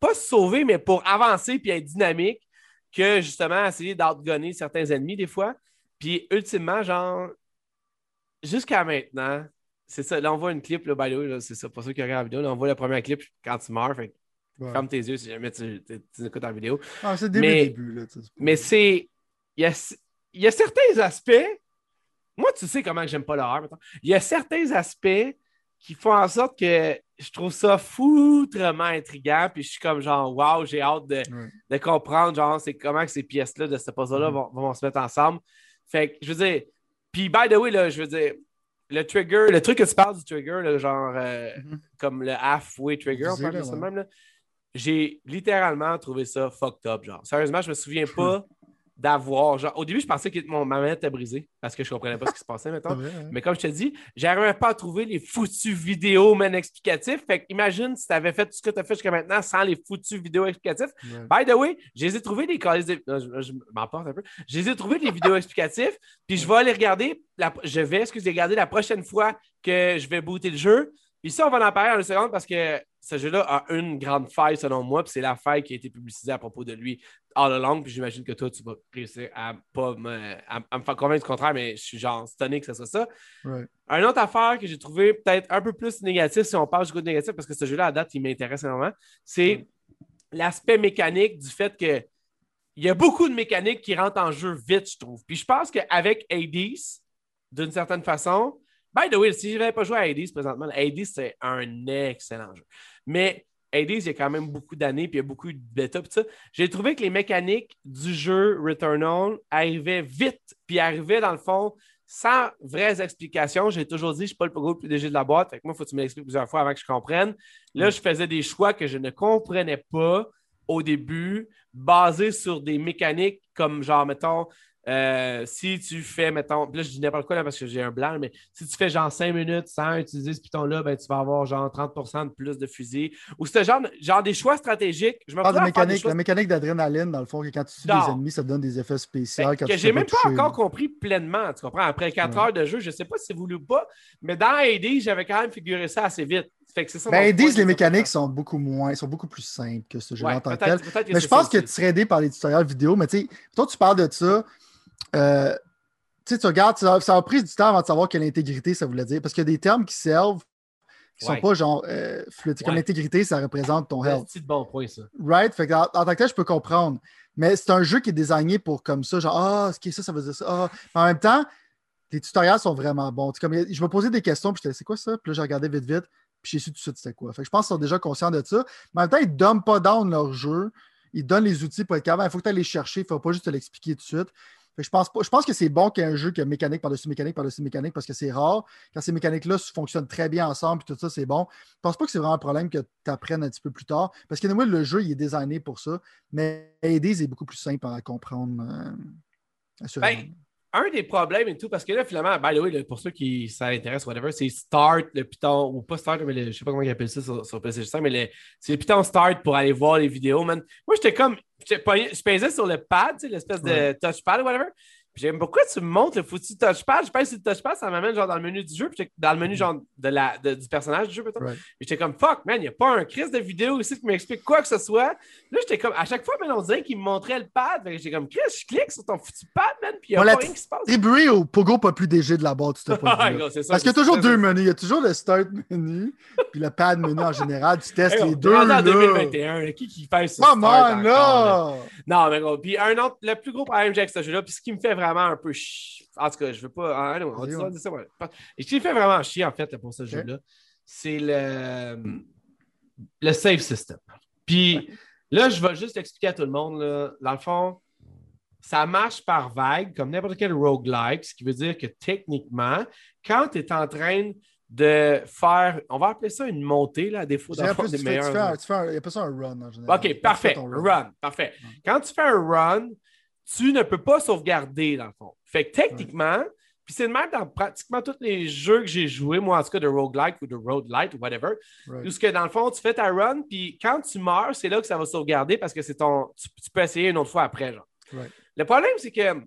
Pas se sauver, mais pour avancer puis être dynamique que justement essayer d'outgunner certains ennemis des fois. Puis ultimement, genre, jusqu'à maintenant, c'est ça. Là, on voit une clip, là, by the way, c'est ça, pour ceux qui regardent la vidéo, là, on voit la première clip quand tu meurs. Fait Ouais. ferme tes yeux si jamais tu, tu- tu écoutes la vidéo. Ah, c'est le début, Mais- début. Là, Mais c'est. Il y a, y a certains aspects. Moi, tu sais comment j'aime pas l'horreur. Il y a certains aspects qui font en sorte que je trouve ça foutrement intriguant. Puis je suis comme genre, waouh, j'ai hâte de, Ouais. de comprendre, genre, c'est comment que ces pièces-là de ce puzzle-là Mhm. vont, vont se mettre ensemble. Fait que, je veux dire. Puis, by the way, là, je veux dire, le trigger, le truc que tu parles du trigger, là, genre, euh, Mhm. comme le halfway trigger, on parle de ça ouais. même. J'ai littéralement trouvé ça fucked up, genre. Sérieusement, je me souviens pas d'avoir, genre, au début, je pensais que mon, ma manette était brisée parce que je comprenais pas ce qui se passait, vrai, hein? Mais comme je te dis, j'arrivais pas à trouver les foutus vidéos, man, explicatifs. Fait imagine si tu avais fait tout ce que tu as fait jusqu'à maintenant sans les foutus vidéos explicatifs. Ouais. By the way, je les ai trouvés des de... non, je, je m'emporte un peu. Je les ai trouvés des vidéos explicatifs, *laughs* puis je vais aller regarder, la- je vais, excusez, regarder la prochaine fois que je vais booter le jeu. Puis ça, on va en parler en une seconde parce que ce jeu-là a une grande faille selon moi, puis c'est la faille qui a été publicisée à propos de lui all along, puis j'imagine que toi, tu vas réussir à pas me, à, à me faire convaincre du contraire, mais je suis genre stonné que ce soit ça. Ouais. Une autre affaire que j'ai trouvé peut-être un peu plus négatif, si on parle du côté négatif, parce que ce jeu-là, à date, il m'intéresse énormément, c'est l'aspect mécanique du fait que il y a beaucoup de mécaniques qui rentrent en jeu vite, je trouve. Puis je pense qu'avec Hades, d'une certaine façon, by the way, si je n'avais pas joué à Hades présentement, Hades, c'est un excellent jeu. Mais Hades, il y a quand même beaucoup d'années, puis il y a beaucoup de bêta, puis ça. J'ai trouvé que les mécaniques du jeu Returnal arrivaient vite, puis arrivaient dans le fond sans vraies explications. J'ai toujours dit, je ne suis pas le plus gros PDG de la boîte, fait que moi, il faut que tu me l'expliques plusieurs fois avant que je comprenne. Là, je faisais des choix que je ne comprenais pas au début, basés sur des mécaniques comme genre, mettons, euh, si tu fais, mettons, là je dis n'importe quoi là, parce que j'ai un blanc, mais si tu fais genre 5 minutes sans utiliser ce piton-là, ben, tu vas avoir genre 30% de plus de fusils. Ou ce genre, genre des choix stratégiques. Je me Ah, de des mécanique, choix la mécanique d'adrénaline, dans le fond, que quand tu tues Non. des ennemis, ça te donne des effets spéciaux. ben, que j'ai même pas encore compris pleinement, tu comprends? Après 4 Ouais. heures de jeu, je sais pas si c'est voulu ou pas, mais dans AD, j'avais quand même figuré ça assez vite. Fait que ça Ben, point, les mécaniques sont beaucoup moins, sont beaucoup plus simples que ce jeu Ouais, en tant que peut-être- tel. Mais je pense que tu serais aidé par les tutoriels vidéo. Mais tu sais, toi, tu parles de ça. Euh, tu sais, tu regardes, ça, ça a pris du temps avant de savoir quelle intégrité ça voulait dire. Parce qu'il y a des termes qui servent qui sont Ouais. pas genre euh. Comme l'intégrité, ça représente ton C'est un health. petit bon point, ça. Right? Fait que en, en tant que tel, je peux comprendre. Mais c'est un jeu qui est désigné pour comme ça, genre Ah, ce qui est ça, ça veut dire ça. Ah. Mais en même temps, les tutoriels sont vraiment bons. Comme, je me posais des questions, puis j'étais c'est quoi ça? Puis là, j'ai regardé vite, vite, puis j'ai su tout de suite c'était quoi. Fait que je pense qu'ils sont déjà conscients de ça. Mais en même temps, ils ne donnent pas down leur jeu. Ils donnent les outils pour être capable. Il faut que tu ailles les chercher. Il ne faut pas juste te l'expliquer tout de suite. Je pense, pas, je pense que c'est bon qu'il y un jeu qui a mécanique par-dessus mécanique par-dessus mécanique parce que c'est rare. Quand ces mécaniques-là fonctionnent très bien ensemble et tout ça, c'est bon. Je pense pas que c'est vraiment un problème que tu apprennes un petit peu plus tard. Parce que le jeu, il est designé pour ça. Mais Hades est beaucoup plus simple à comprendre. euh, un des problèmes et tout, parce que là, finalement, by the way, là, pour ceux qui ça intéresse, whatever, c'est Start, le Python, ou pas Start, mais le- je sais pas comment ils appellent ça sur, sur PlayStation 5, mais le- c'est le Python Start pour aller voir les vidéos, man. Moi, j'étais comme, je pesais sur le pad, l'espèce de touchpad ou whatever. J'aime pourquoi tu me montres le foutu touchpad? Je pèse sur le touchpad, ça m'amène genre dans le menu du jeu, puis dans le menu genre de la, de- du personnage du jeu, peut-être. Right. J'étais comme, fuck, man, il n'y a pas un crise de vidéo ici qui m'explique quoi que ce soit. Là, j'étais comme, à chaque fois, man, on dirait qu'il me montrait le pad. Que j'étais comme, Chris, je clique sur ton foutu pad, man, puis il n'y a On pas rien qui se passe. Attribué au Pogo pas plus DG de la boîte, tu *laughs* c'est ça, Parce qu'il y a toujours deux menus. Il y a toujours le start menu *laughs* puis le pad menu en général. Tu testes les deux. en là. 2021, là, qui qui fait ça? Come on, là! Non, mais gros, puis un autre, le plus gros problème que j'ai avec ce jeu-là, puis ce qui me fait vraiment un peu chier, en tout cas, je veux pas, ah, non, on dit ça, on dit ça, ouais. Et ce qui me fait vraiment chier, en fait, pour ce jeu-là, c'est le, le save system. Puis là, je vais juste expliquer à tout le monde, là, dans le fond, ça marche par vague, comme n'importe quel roguelike, ce qui veut dire que techniquement, quand tu es en train de faire, on va appeler ça une montée, là, à défaut Je d'avoir plus, des fais- tu meilleurs. fais tu fais un- Il n'y a pas ça un run en général. OK, parfait. ton Run. parfait. Quand tu fais un run, tu ne peux pas sauvegarder, dans le fond. Fait que techniquement, puis c'est le même dans pratiquement tous les jeux que j'ai joués, moi en tout cas de roguelike ou de roadlight ou whatever, Right. où ce que dans le fond, tu fais ta run, puis quand tu meurs, c'est là que ça va sauvegarder parce que c'est ton. Tu, tu peux essayer une autre fois après, genre. Right. Le problème, c'est que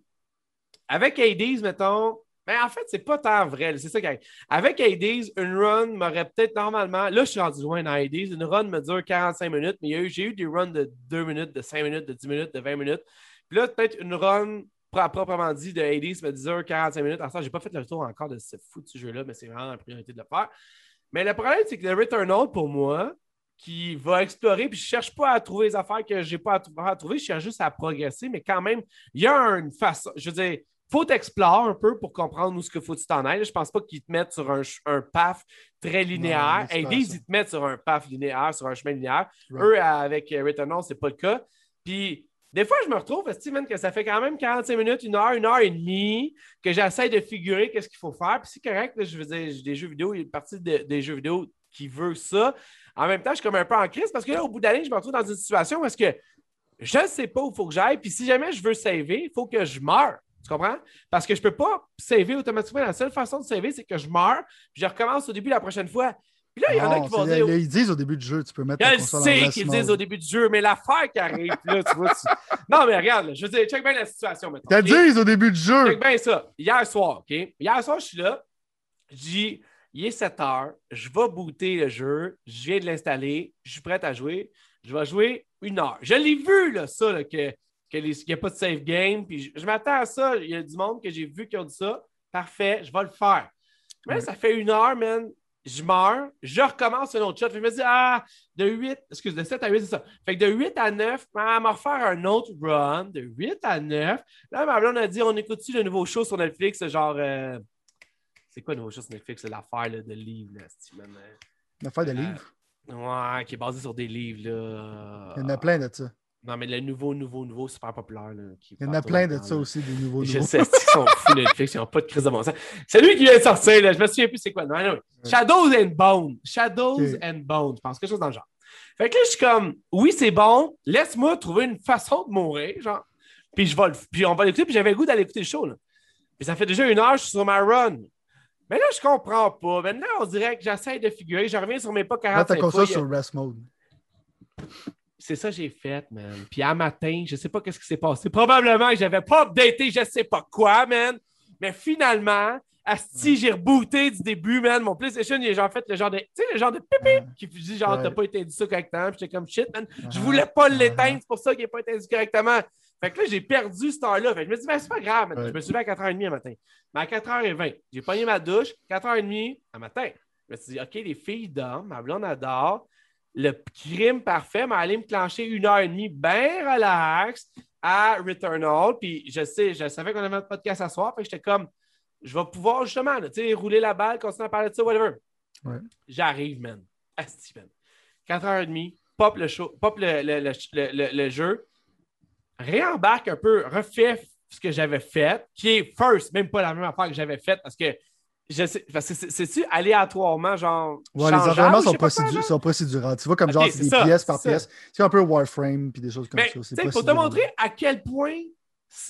avec Hades, mettons, ben en fait, c'est pas tant vrai. C'est ça arrive. Avec Hades, une run m'aurait peut-être normalement. Là, je suis rendu loin dans Hades. Une run me dure 45 minutes, mais j'ai eu des runs de 2 minutes, de 5 minutes, de 10 minutes, de 20 minutes. Puis là, peut-être une run pro- proprement dit de Hades me dure 45 minutes. Ça, j'ai pas fait le tour encore de ce foutu jeu-là, mais c'est vraiment la priorité de le faire. Mais le problème, c'est que le Returnal, pour moi, qui va explorer, puis je cherche pas à trouver les affaires que j'ai pas à, trou- à trouver, je cherche juste à progresser, mais quand même, il y a une façon. Je veux dire, faut t'explorer un peu pour comprendre où ce qu'il faut que tu t'en ailles. Je pense pas qu'ils te mettent sur un, un path très linéaire. Hades, ils te mettent sur un path linéaire, sur un chemin linéaire. Right. Eux, avec Returnal, c'est pas le cas. Puis, des fois, je me retrouve, Steven, que ça fait quand même 45 minutes, une heure, une heure et demie, que j'essaie de figurer qu'est-ce qu'il faut faire. Puis c'est correct, je veux dire, des jeux vidéo, il y a une partie de- des jeux vidéo qui veut ça. En même temps, je suis comme un peu en crise parce que là, au bout d'année, je me retrouve dans une situation où que je ne sais pas où il faut que j'aille. Puis si jamais je veux saver, il faut que je meure. Tu comprends? Parce que je ne peux pas saver automatiquement. La seule façon de saver, c'est que je meurs, puis je recommence au début la prochaine fois. Puis là, il y en a qui vont dire. Ils disent au début du jeu, tu peux mettre Je sais qu'ils disent au début du jeu, mais l'affaire qui arrive, là, tu vois. tu- Non, mais regarde, là, je veux dire, check bien la situation maintenant. T'as ok? dit au début du jeu! Check bien ça. Hier soir, OK? Hier soir, je suis là. Je dis, il est 7 heures. Je vais booter le jeu. Je viens de l'installer. Je suis prêt à jouer. Je vais jouer une heure. Je l'ai vu, là, ça, là, que, qu'il n'y a pas de save game. Puis je, je m'attends à ça. Il y a du monde que j'ai vu qui ont dit ça. Parfait, je vais le faire. Mais ça fait une heure, man. Je meurs, je recommence un autre shot. Fait que Je me dis, ah, de 8, excuse, de 7 à 8, c'est ça. Fait que de 8 à 9, ben, elle m'a refaire un autre run. De 8 à 9, Là, ma blonde a dit on écoute-tu le nouveau show sur Netflix, genre. euh, C'est quoi le nouveau show sur Netflix? L'affaire là, de livres, là, c'est même, euh, Une affaire de Euh, livre. Ouais, qui est basé sur des livres, là. Il y en a plein de ça. Non, mais le nouveau, nouveau, nouveau, super populaire. Là, qui Il y en a plein de ça aussi, des nouveaux Je sais, ils sont fous Netflix, ils n'ont pas de crise de bon sens. C'est lui qui vient de sortir, là. je me souviens plus c'est quoi. Non, non. Shadows and Bone. Shadows and Bone, je pense, quelque chose dans le genre. Fait que là, je suis comme, oui, c'est bon, laisse-moi trouver une façon de mourir, genre. Puis, je vais le- puis on va l'écouter, puis j'avais le goût d'aller écouter le show, là. Puis ça fait déjà une heure, je suis sur ma run. Mais là, je comprends pas. Maintenant, on dirait que j'essaie de figurer, je reviens sur mes pas Là, ta 45 fois. console il y a- sur rest mode. C'est ça que j'ai fait, man. Puis à matin, je sais pas qu'est-ce qui s'est passé. Probablement que j'avais pas updaté, je sais pas quoi, man. Mais finalement, Asti, j'ai rebooté du début, man. Mon PlayStation, il a genre fait le genre de. Tu sais, le genre de pipi Ouais. qui dit genre, Ouais. t'as pas éteint ça correctement. Puis j'étais comme shit, man. Je voulais pas l'éteindre, c'est pour ça qu'il n'a pas éteint correctement. Fait que là, j'ai perdu cette heure-là. Fait que je me dis, ben, c'est pas grave. Ouais. Je me suis levé à 4h30 le matin. Mais à 4h20, j'ai pogné ma douche, 4h30 le matin. Je me suis dit, OK, les filles dorment, ma blonde adore. Le crime parfait m'a allé me clencher une heure et demie bien relax à Returnal. Puis je sais, je savais qu'on avait un podcast à soir. Que j'étais comme, je vais pouvoir justement, tu sais, rouler la balle, continuer à parler de ça, whatever. Ouais. J'arrive, man. Asti, man. 4h30, pop le show, pop le- le jeu, réembarque un peu, refait ce que j'avais fait, qui est first, même pas la même affaire que j'avais faite parce que je sais, parce que c'est- c'est-tu aléatoirement, genre. Ouais, les entraînements sont, pas procédu- sont procédurants. Tu vois, comme genre, c'est des ça, pièces par pièce. C'est un peu Warframe puis des choses comme Mais ça. C'est pour te montrer à quel point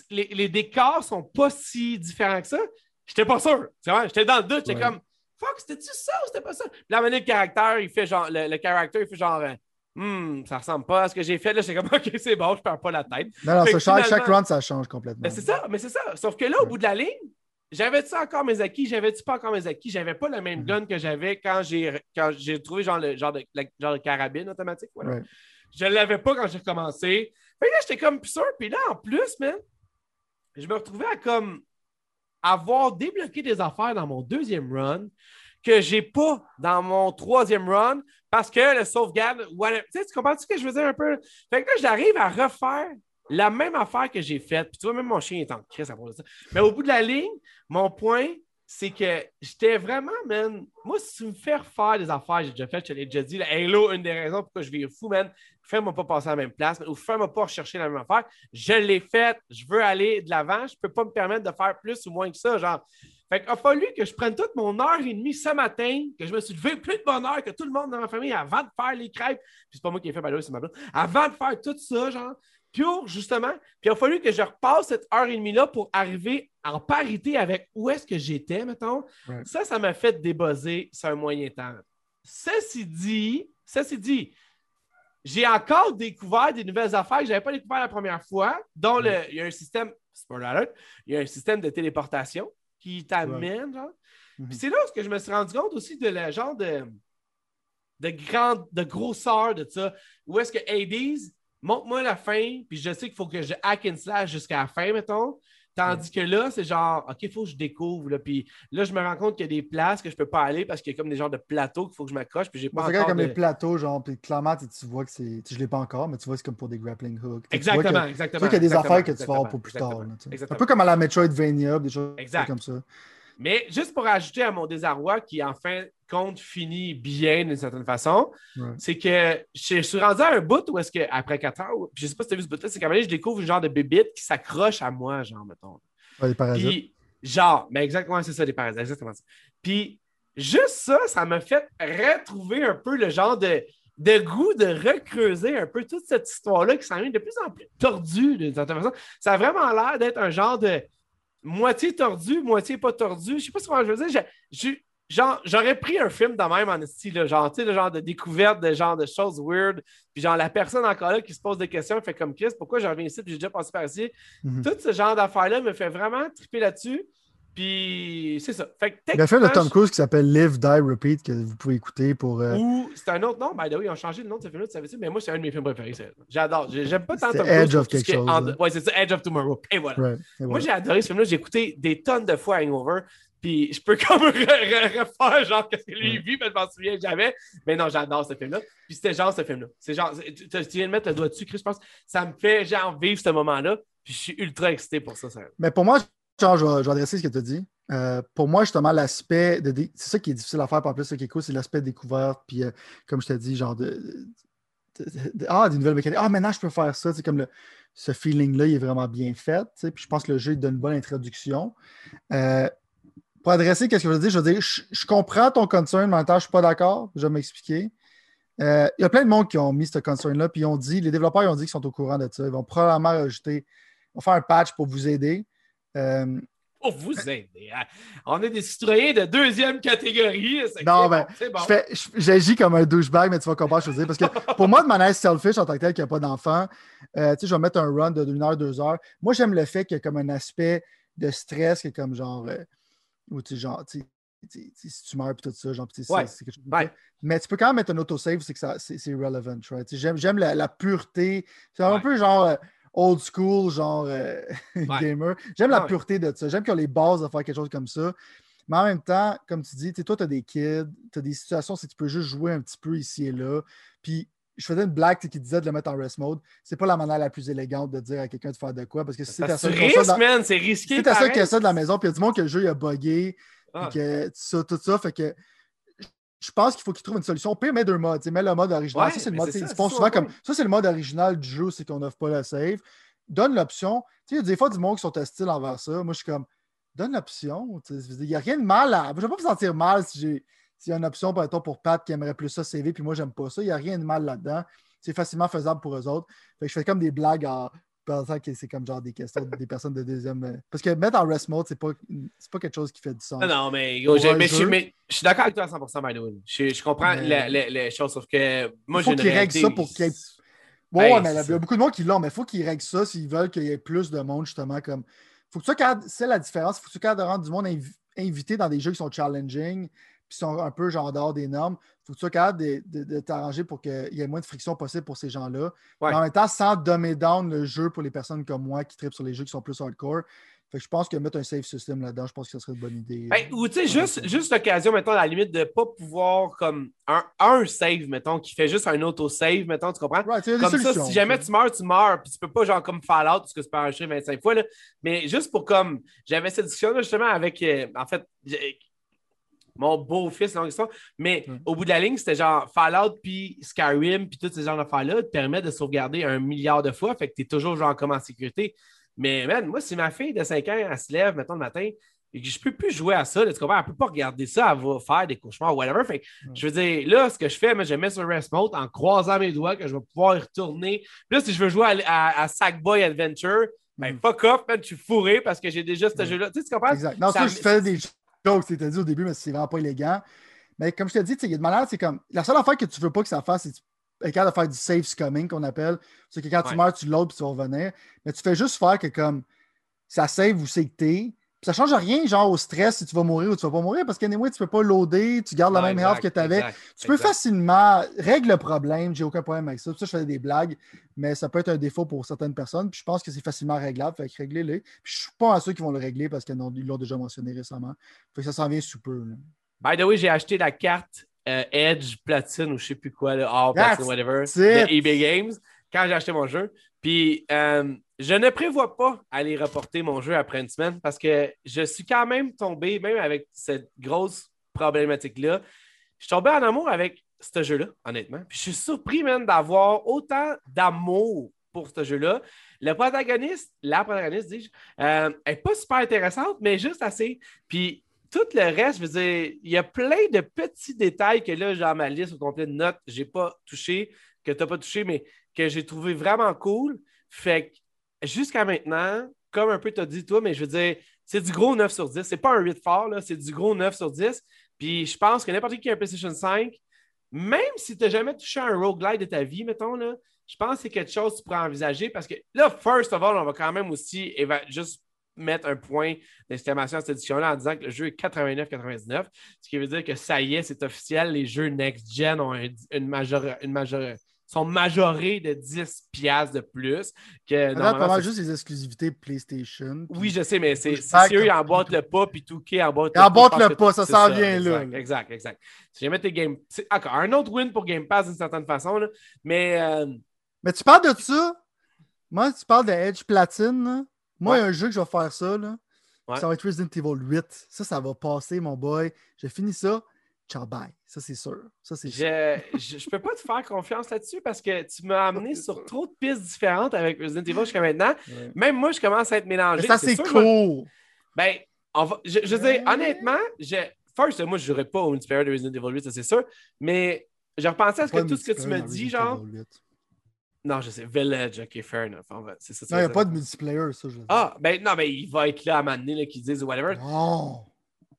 les, les décors sont pas si différents que ça, j'étais pas sûr. J'étais dans le doute, j'étais Ouais. comme Fuck, c'était-tu ça ou c'était pas ça? Puis moment donné, le caractère, il fait genre, le, le caractère, il fait genre, Hmm, ça ressemble pas à ce que j'ai fait. Là, j'étais comme, *laughs* OK, c'est bon, je perds pas la tête. Non, non, ça, que chaque, chaque round, ça change complètement. Mais c'est ça, mais c'est ça. Sauf que là, au Ouais. bout de la ligne, j'avais-tu encore mes acquis? J'avais-tu pas encore mes acquis? J'avais pas le même Mhm. gun que j'avais quand j'ai quand j'ai trouvé genre le genre de, la- genre de carabine automatique. Voilà. Ouais. Je l'avais pas quand j'ai recommencé. Fait que là, j'étais comme sûr. Puis là, en plus, man, je me retrouvais à comme avoir débloqué des affaires dans mon deuxième run que j'ai pas dans mon troisième run parce que le sauvegarde. Tu sais, tu comprends ce que je veux dire un peu? Fait que là, j'arrive à refaire la même affaire que j'ai faite. Puis tu vois, même mon chien est en crise à propos de ça. Mais au bout de la ligne, mon point, c'est que j'étais vraiment, man. Moi, si tu me fais refaire des affaires, j'ai déjà fait, je l'ai déjà dit. là, Halo, une des raisons pourquoi je vais fou, man. Fais-moi pas passer à la même place, ou fais-moi pas rechercher la même affaire. Je l'ai faite, je veux aller de l'avant, je peux pas me permettre de faire plus ou moins que ça. Genre, fait qu'il a fallu que je prenne toute mon heure et demie ce matin, que je me suis levé plus de bonne heure que tout le monde dans ma famille avant de faire les crêpes. Puis c'est pas moi qui ai fait, way, c'est ma blonde. Avant de faire tout ça, genre, pure, justement. Puis il a fallu que je repasse cette heure et demie-là pour arriver en parité avec où est-ce que j'étais, mettons. Ouais. Ça, ça m'a fait débuzzer sur un moyen temps. Ceci dit, ceci dit, j'ai encore découvert des nouvelles affaires que je n'avais pas découvert la première fois, dont le, il y a un système, spoiler alert, il y a un système de téléportation qui t'amène. Mhm. Puis c'est là où je me suis rendu compte aussi de le genre de, de grande, de grosseur de ça. Où est-ce que Hades, montre-moi la fin, puis je sais qu'il faut que je hack and slash jusqu'à la fin, mettons. Tandis que là, c'est genre, OK, il faut que je découvre. Là. Puis là, je me rends compte qu'il y a des places que je peux pas aller parce qu'il y a comme des genres de plateaux qu'il faut que je m'accroche. Puis j'ai pas encore comme de- les plateaux, genre, puis clairement, tu, tu vois que c'est. tu- Je l'ai pas encore, mais tu vois c'est comme pour des grappling hooks. Tu vois que- Exactement, Tu exactement. vois qu'il y a des affaires que tu vas avoir pour plus tard. là, tu. Un peu comme à la Metroidvania, des choses Exact. comme ça. Mais juste pour ajouter à mon désarroi, qui en fin de compte finit bien d'une certaine façon, Ouais. c'est que je suis rendu à un bout où est-ce que, après 4 heures, je sais pas si tu as vu ce bout-là, c'est qu'à un moment donné, je découvre un genre de bébite qui s'accroche à moi, genre, mettons. Ouais, les parasites. Puis, genre, mais exactement, c'est ça, les parasites, exactement ça. Puis, juste ça, ça m'a fait retrouver un peu le genre de, de goût de recreuser un peu toute cette histoire-là qui s'en vient de plus en plus tordue, d'une certaine façon. Ça a vraiment l'air d'être un genre de moitié tordu, moitié pas tordu. Je sais pas ce que je veux dire. J'aurais pris un film de même en style, genre, tu sais, le genre de découverte, de genre de choses weird. Puis genre, la personne encore là qui se pose des questions, fait comme Chris, pourquoi je reviens ici, puis j'ai déjà passé par ici. Mhm. Tout ce genre d'affaires-là me fait vraiment triper là-dessus. Puis c'est ça. Fait que un film de Tom Cruise qui s'appelle Live, Die, Repeat que vous pouvez écouter pour. euh, Ou c'est un autre nom, by the way, ils ont changé le nom de ce film-là, tu savais-tu? Mais moi, c'est un de mes films préférés. c'est- J'adore. J'ai- J'aime pas tant C'est Tom Edge Cruise of quelque chose, en- là. Ouais, c'est ça, Edge of Tomorrow. Et voilà. ouais, et Moi, voilà. j'ai adoré ce film-là. J'ai écouté des tonnes de fois Hangover. Puis je peux comme *laughs* re- re- refaire genre que lui Ouais. vit, mais je m'en souviens jamais. Mais non, j'adore ce film-là. Puis c'était genre ce film-là. C'est genre, tu viens de mettre le doigt dessus, Chris, je pense. Ça me fait genre vivre ce moment-là. Puis je suis ultra excité pour ça. ça. Mais pour moi, je, vais, adresser ce que tu as dit. Euh, pour moi, justement, l'aspect de. C'est ça qui est difficile à faire, par plus, ce qui est cool, c'est l'aspect découverte. Puis, euh, comme je t'ai dit, genre de. ah, des nouvelles mécaniques. Ah, maintenant, je peux faire ça. C'est comme le, ce feeling-là, il est vraiment bien fait. Puis, je pense que le jeu il donne une bonne introduction. Euh, pour adresser, qu'est-ce que je veux dire? Je veux dire, je, comprends ton concern, mais en même temps, je ne suis pas d'accord. Je vais m'expliquer. Il y a plein de monde qui ont mis ce concern-là, puis ils ont dit, les développeurs ils ont dit qu'ils sont au courant de ça. Ils vont probablement rajouter, ils vont faire un patch pour vous aider. Euh, Pour vous aider. hein. On est des citoyens de deuxième catégorie. Non, ben, bon, J'agis comme un douchebag, mais tu vas comprendre ce que je veux dire. Parce que pour moi, de manière selfish en tant que tel, qui n'a pas d'enfant, euh, tu sais, je vais mettre un run de 1 heure, 2 heures. Moi, j'aime le fait qu'il y a comme un aspect de stress qui est comme genre. euh, où tu sais, genre, si tu meurs et tout ça, genre, Ouais. c'est quelque chose Ouais. Mais tu peux quand même mettre un autosave, c'est que ça- c'est relevant, right? J'aime j'aime la, la pureté. C'est un Ouais. peu genre. euh, old school, genre euh, *laughs* gamer. J'aime la pureté de ça. J'aime qu'il y a les bases de faire quelque chose comme ça. Mais en même temps, comme tu dis, toi, tu as des kids, tu as des situations où tu peux juste jouer un petit peu ici et là. Puis je faisais une blague qui disait de le mettre en rest mode. C'est pas la manière la plus élégante de dire à quelqu'un de faire de quoi. Parce que si c'est ta seule c'est risqué. Si t'as ça qui a ça de la maison, puis il y a du monde que le jeu a buggé, ah. que ça, tout ça, fait que je pense qu'il faut qu'il trouve une solution. Pire, mets deux modes. Mets le mode original. ça, c'est le mode. souvent comme. Ça, c'est le mode original du jeu, c'est qu'on n'offre pas le save. Donne l'option. Il y a des fois du monde qui sont hostiles envers ça. Moi, je suis comme. Donne l'option. Il n'y a rien de mal à. Je ne vais pas me sentir mal si j'ai. S'il y a une option, par exemple, pour Pat qui aimerait plus ça CV, puis moi, j'aime pas ça, il n'y a rien de mal là-dedans. C'est facilement faisable pour eux autres. Fait que je fais comme des blagues en pensant que c'est comme genre des questions des personnes de deuxième. Euh, parce que mettre en rest mode, c'est pas, pas quelque chose qui fait du sens. Non, non mais, je, suis d'accord avec toi à 100%, by the way. Je, comprends les, choses, sauf que moi, il faut qu'ils règlent ça pour qu'il y ait. Bon, mais il y a beaucoup de monde qui l'ont, mais il faut qu'ils règlent ça s'ils veulent qu'il y ait plus de monde, justement. comme faut que tu c'est la différence. Il faut que tu de rendre du monde invité dans des jeux qui sont challenging, qui sont un peu genre dehors des normes. Faut que tu sois capable de, t'arranger pour qu'il y ait moins de friction possible pour ces gens-là. En même temps, sans dummer down le jeu pour les personnes comme moi qui tripent sur les jeux qui sont plus hardcore. Fait que je pense que mettre un save system là-dedans, je pense que ce serait une bonne idée. Ben, ou tu sais, juste, juste l'occasion, mettons, à la limite de ne pas pouvoir comme un, un, save, mettons, qui fait juste un auto-save, mettons, tu comprends? comme ça, si jamais tu meurs, tu meurs, puis tu peux pas genre comme Fallout, parce que tu peux enregistrer 25 fois, là, mais juste pour comme. J'avais cette discussion justement avec. Euh, en fait, mon beau-fils, longue histoire. Mais au bout de la ligne, c'était genre Fallout puis Skyrim puis tous ces genres d'affaires-là te permettent de sauvegarder un milliard de fois. Fait que tu es toujours genre comme en sécurité. Mais man, moi, si ma fille de 5 ans, elle se lève, mettons, le matin, et que je peux plus jouer à ça, tu comprends? Elle peut pas regarder ça, elle va faire des cauchemars ou whatever. Fait que, je veux dire, là, ce que je fais, moi, je mets sur Rest Mode en croisant mes doigts que je vais pouvoir y retourner. Puis là, si je veux jouer à, Sackboy Adventure, ben fuck off, man, je suis fourré parce que j'ai déjà ce jeu-là. Tu sais, tu comprends? Exact. Non, ça, je fais des joke, c'était dit au début, mais c'est vraiment pas élégant. Mais comme je t'ai dit, il y a de manière, c'est comme. La seule affaire que tu veux pas que ça fasse, c'est capable de faire du safe scumming qu'on appelle. C'est que quand tu meurs, tu loads puis tu vas revenir. Mais tu fais juste faire que comme ça save où c'est que t'es. Ça change rien, genre au stress, si tu vas mourir ou tu vas pas mourir, parce qu'anyway, tu peux pas loader, tu gardes la même health que tu avais. tu peux facilement régler le problème, j'ai aucun problème avec ça. ça, je fais des blagues, mais ça peut être un défaut pour certaines personnes. Puis je pense que c'est facilement réglable, fait que régler-les. Puis je suis pas à ceux qui vont le régler parce qu'ils l'ont déjà mentionné récemment. Fait que ça s'en vient sous peu. By the way, j'ai acheté la carte euh, Edge Platine ou je sais plus quoi, le All Platine, whatever, de eBay Games quand j'ai acheté mon jeu. Puis euh, je ne prévois pas aller reporter mon jeu après une semaine parce que je suis quand même tombé, même avec cette grosse problématique-là, je suis tombé en amour avec ce jeu-là, honnêtement. Puis je suis surpris même d'avoir autant d'amour pour ce jeu-là. Le protagoniste, la protagoniste, dis-je, euh, pas super intéressante, mais juste assez. Puis tout le reste, je veux dire, il y a plein de petits détails que là, j'ai ma liste au complet de notes, je n'ai pas touché, que tu n'as pas touché, mais que j'ai trouvé vraiment cool. Fait que jusqu'à maintenant, comme un peu tu as dit toi, mais je veux dire, c'est du gros 9 sur 10. C'est pas un 8 fort, c'est du gros 9 sur 10. Puis je pense que n'importe qui a un PlayStation 5, même si tu n'as jamais touché un roguelite de ta vie, mettons, là, je pense que c'est quelque chose que tu pourrais envisager parce que là, first of all, on va quand même aussi juste mettre un point d'exclamation à cette édition-là en disant que le jeu est 89-99, ce qui veut dire que ça y est, c'est officiel, les jeux next-gen ont une, majeure, une sont majorés de 10 piastres de plus. Que normalement, juste les exclusivités PlayStation. Oui, je sais, mais c'est si eux, ils emboîtent le pas, puis Touquet emboîte le pas. emboîtent le pas, ça s'en vient là. Exact, exact. Si jamais tes Game... Encore un autre win pour Game Pass d'une certaine façon, là. mais... Euh, mais tu parles de ça? Moi, tu parles de Edge Platine, Moi, il y a un jeu que je vais faire ça, là. Ça va être Resident Evil 8. Ça, ça va passer, mon boy. J'ai fini ça ciao bye. Ça, c'est sûr. Ça, c'est je, je, peux pas te faire confiance là-dessus parce que tu m'as amené sur trop de pistes différentes avec Resident Evil jusqu'à maintenant. Même moi, je commence à être mélangé. ça, c'est cool. Ben, je, je veux dire, honnêtement, je... first, moi, je jouerais pas au multiplayer de Resident Evil 8, ça, c'est sûr. Mais j'ai repensé à ce que tout ce que tu me dis, genre. Non, je sais. Village, ok, fair enough. C'est ça, non, il n'y a pas de multiplayer, ça. Je veux ah, ben non, mais il va être là à un moment donné, qui disent whatever. Non.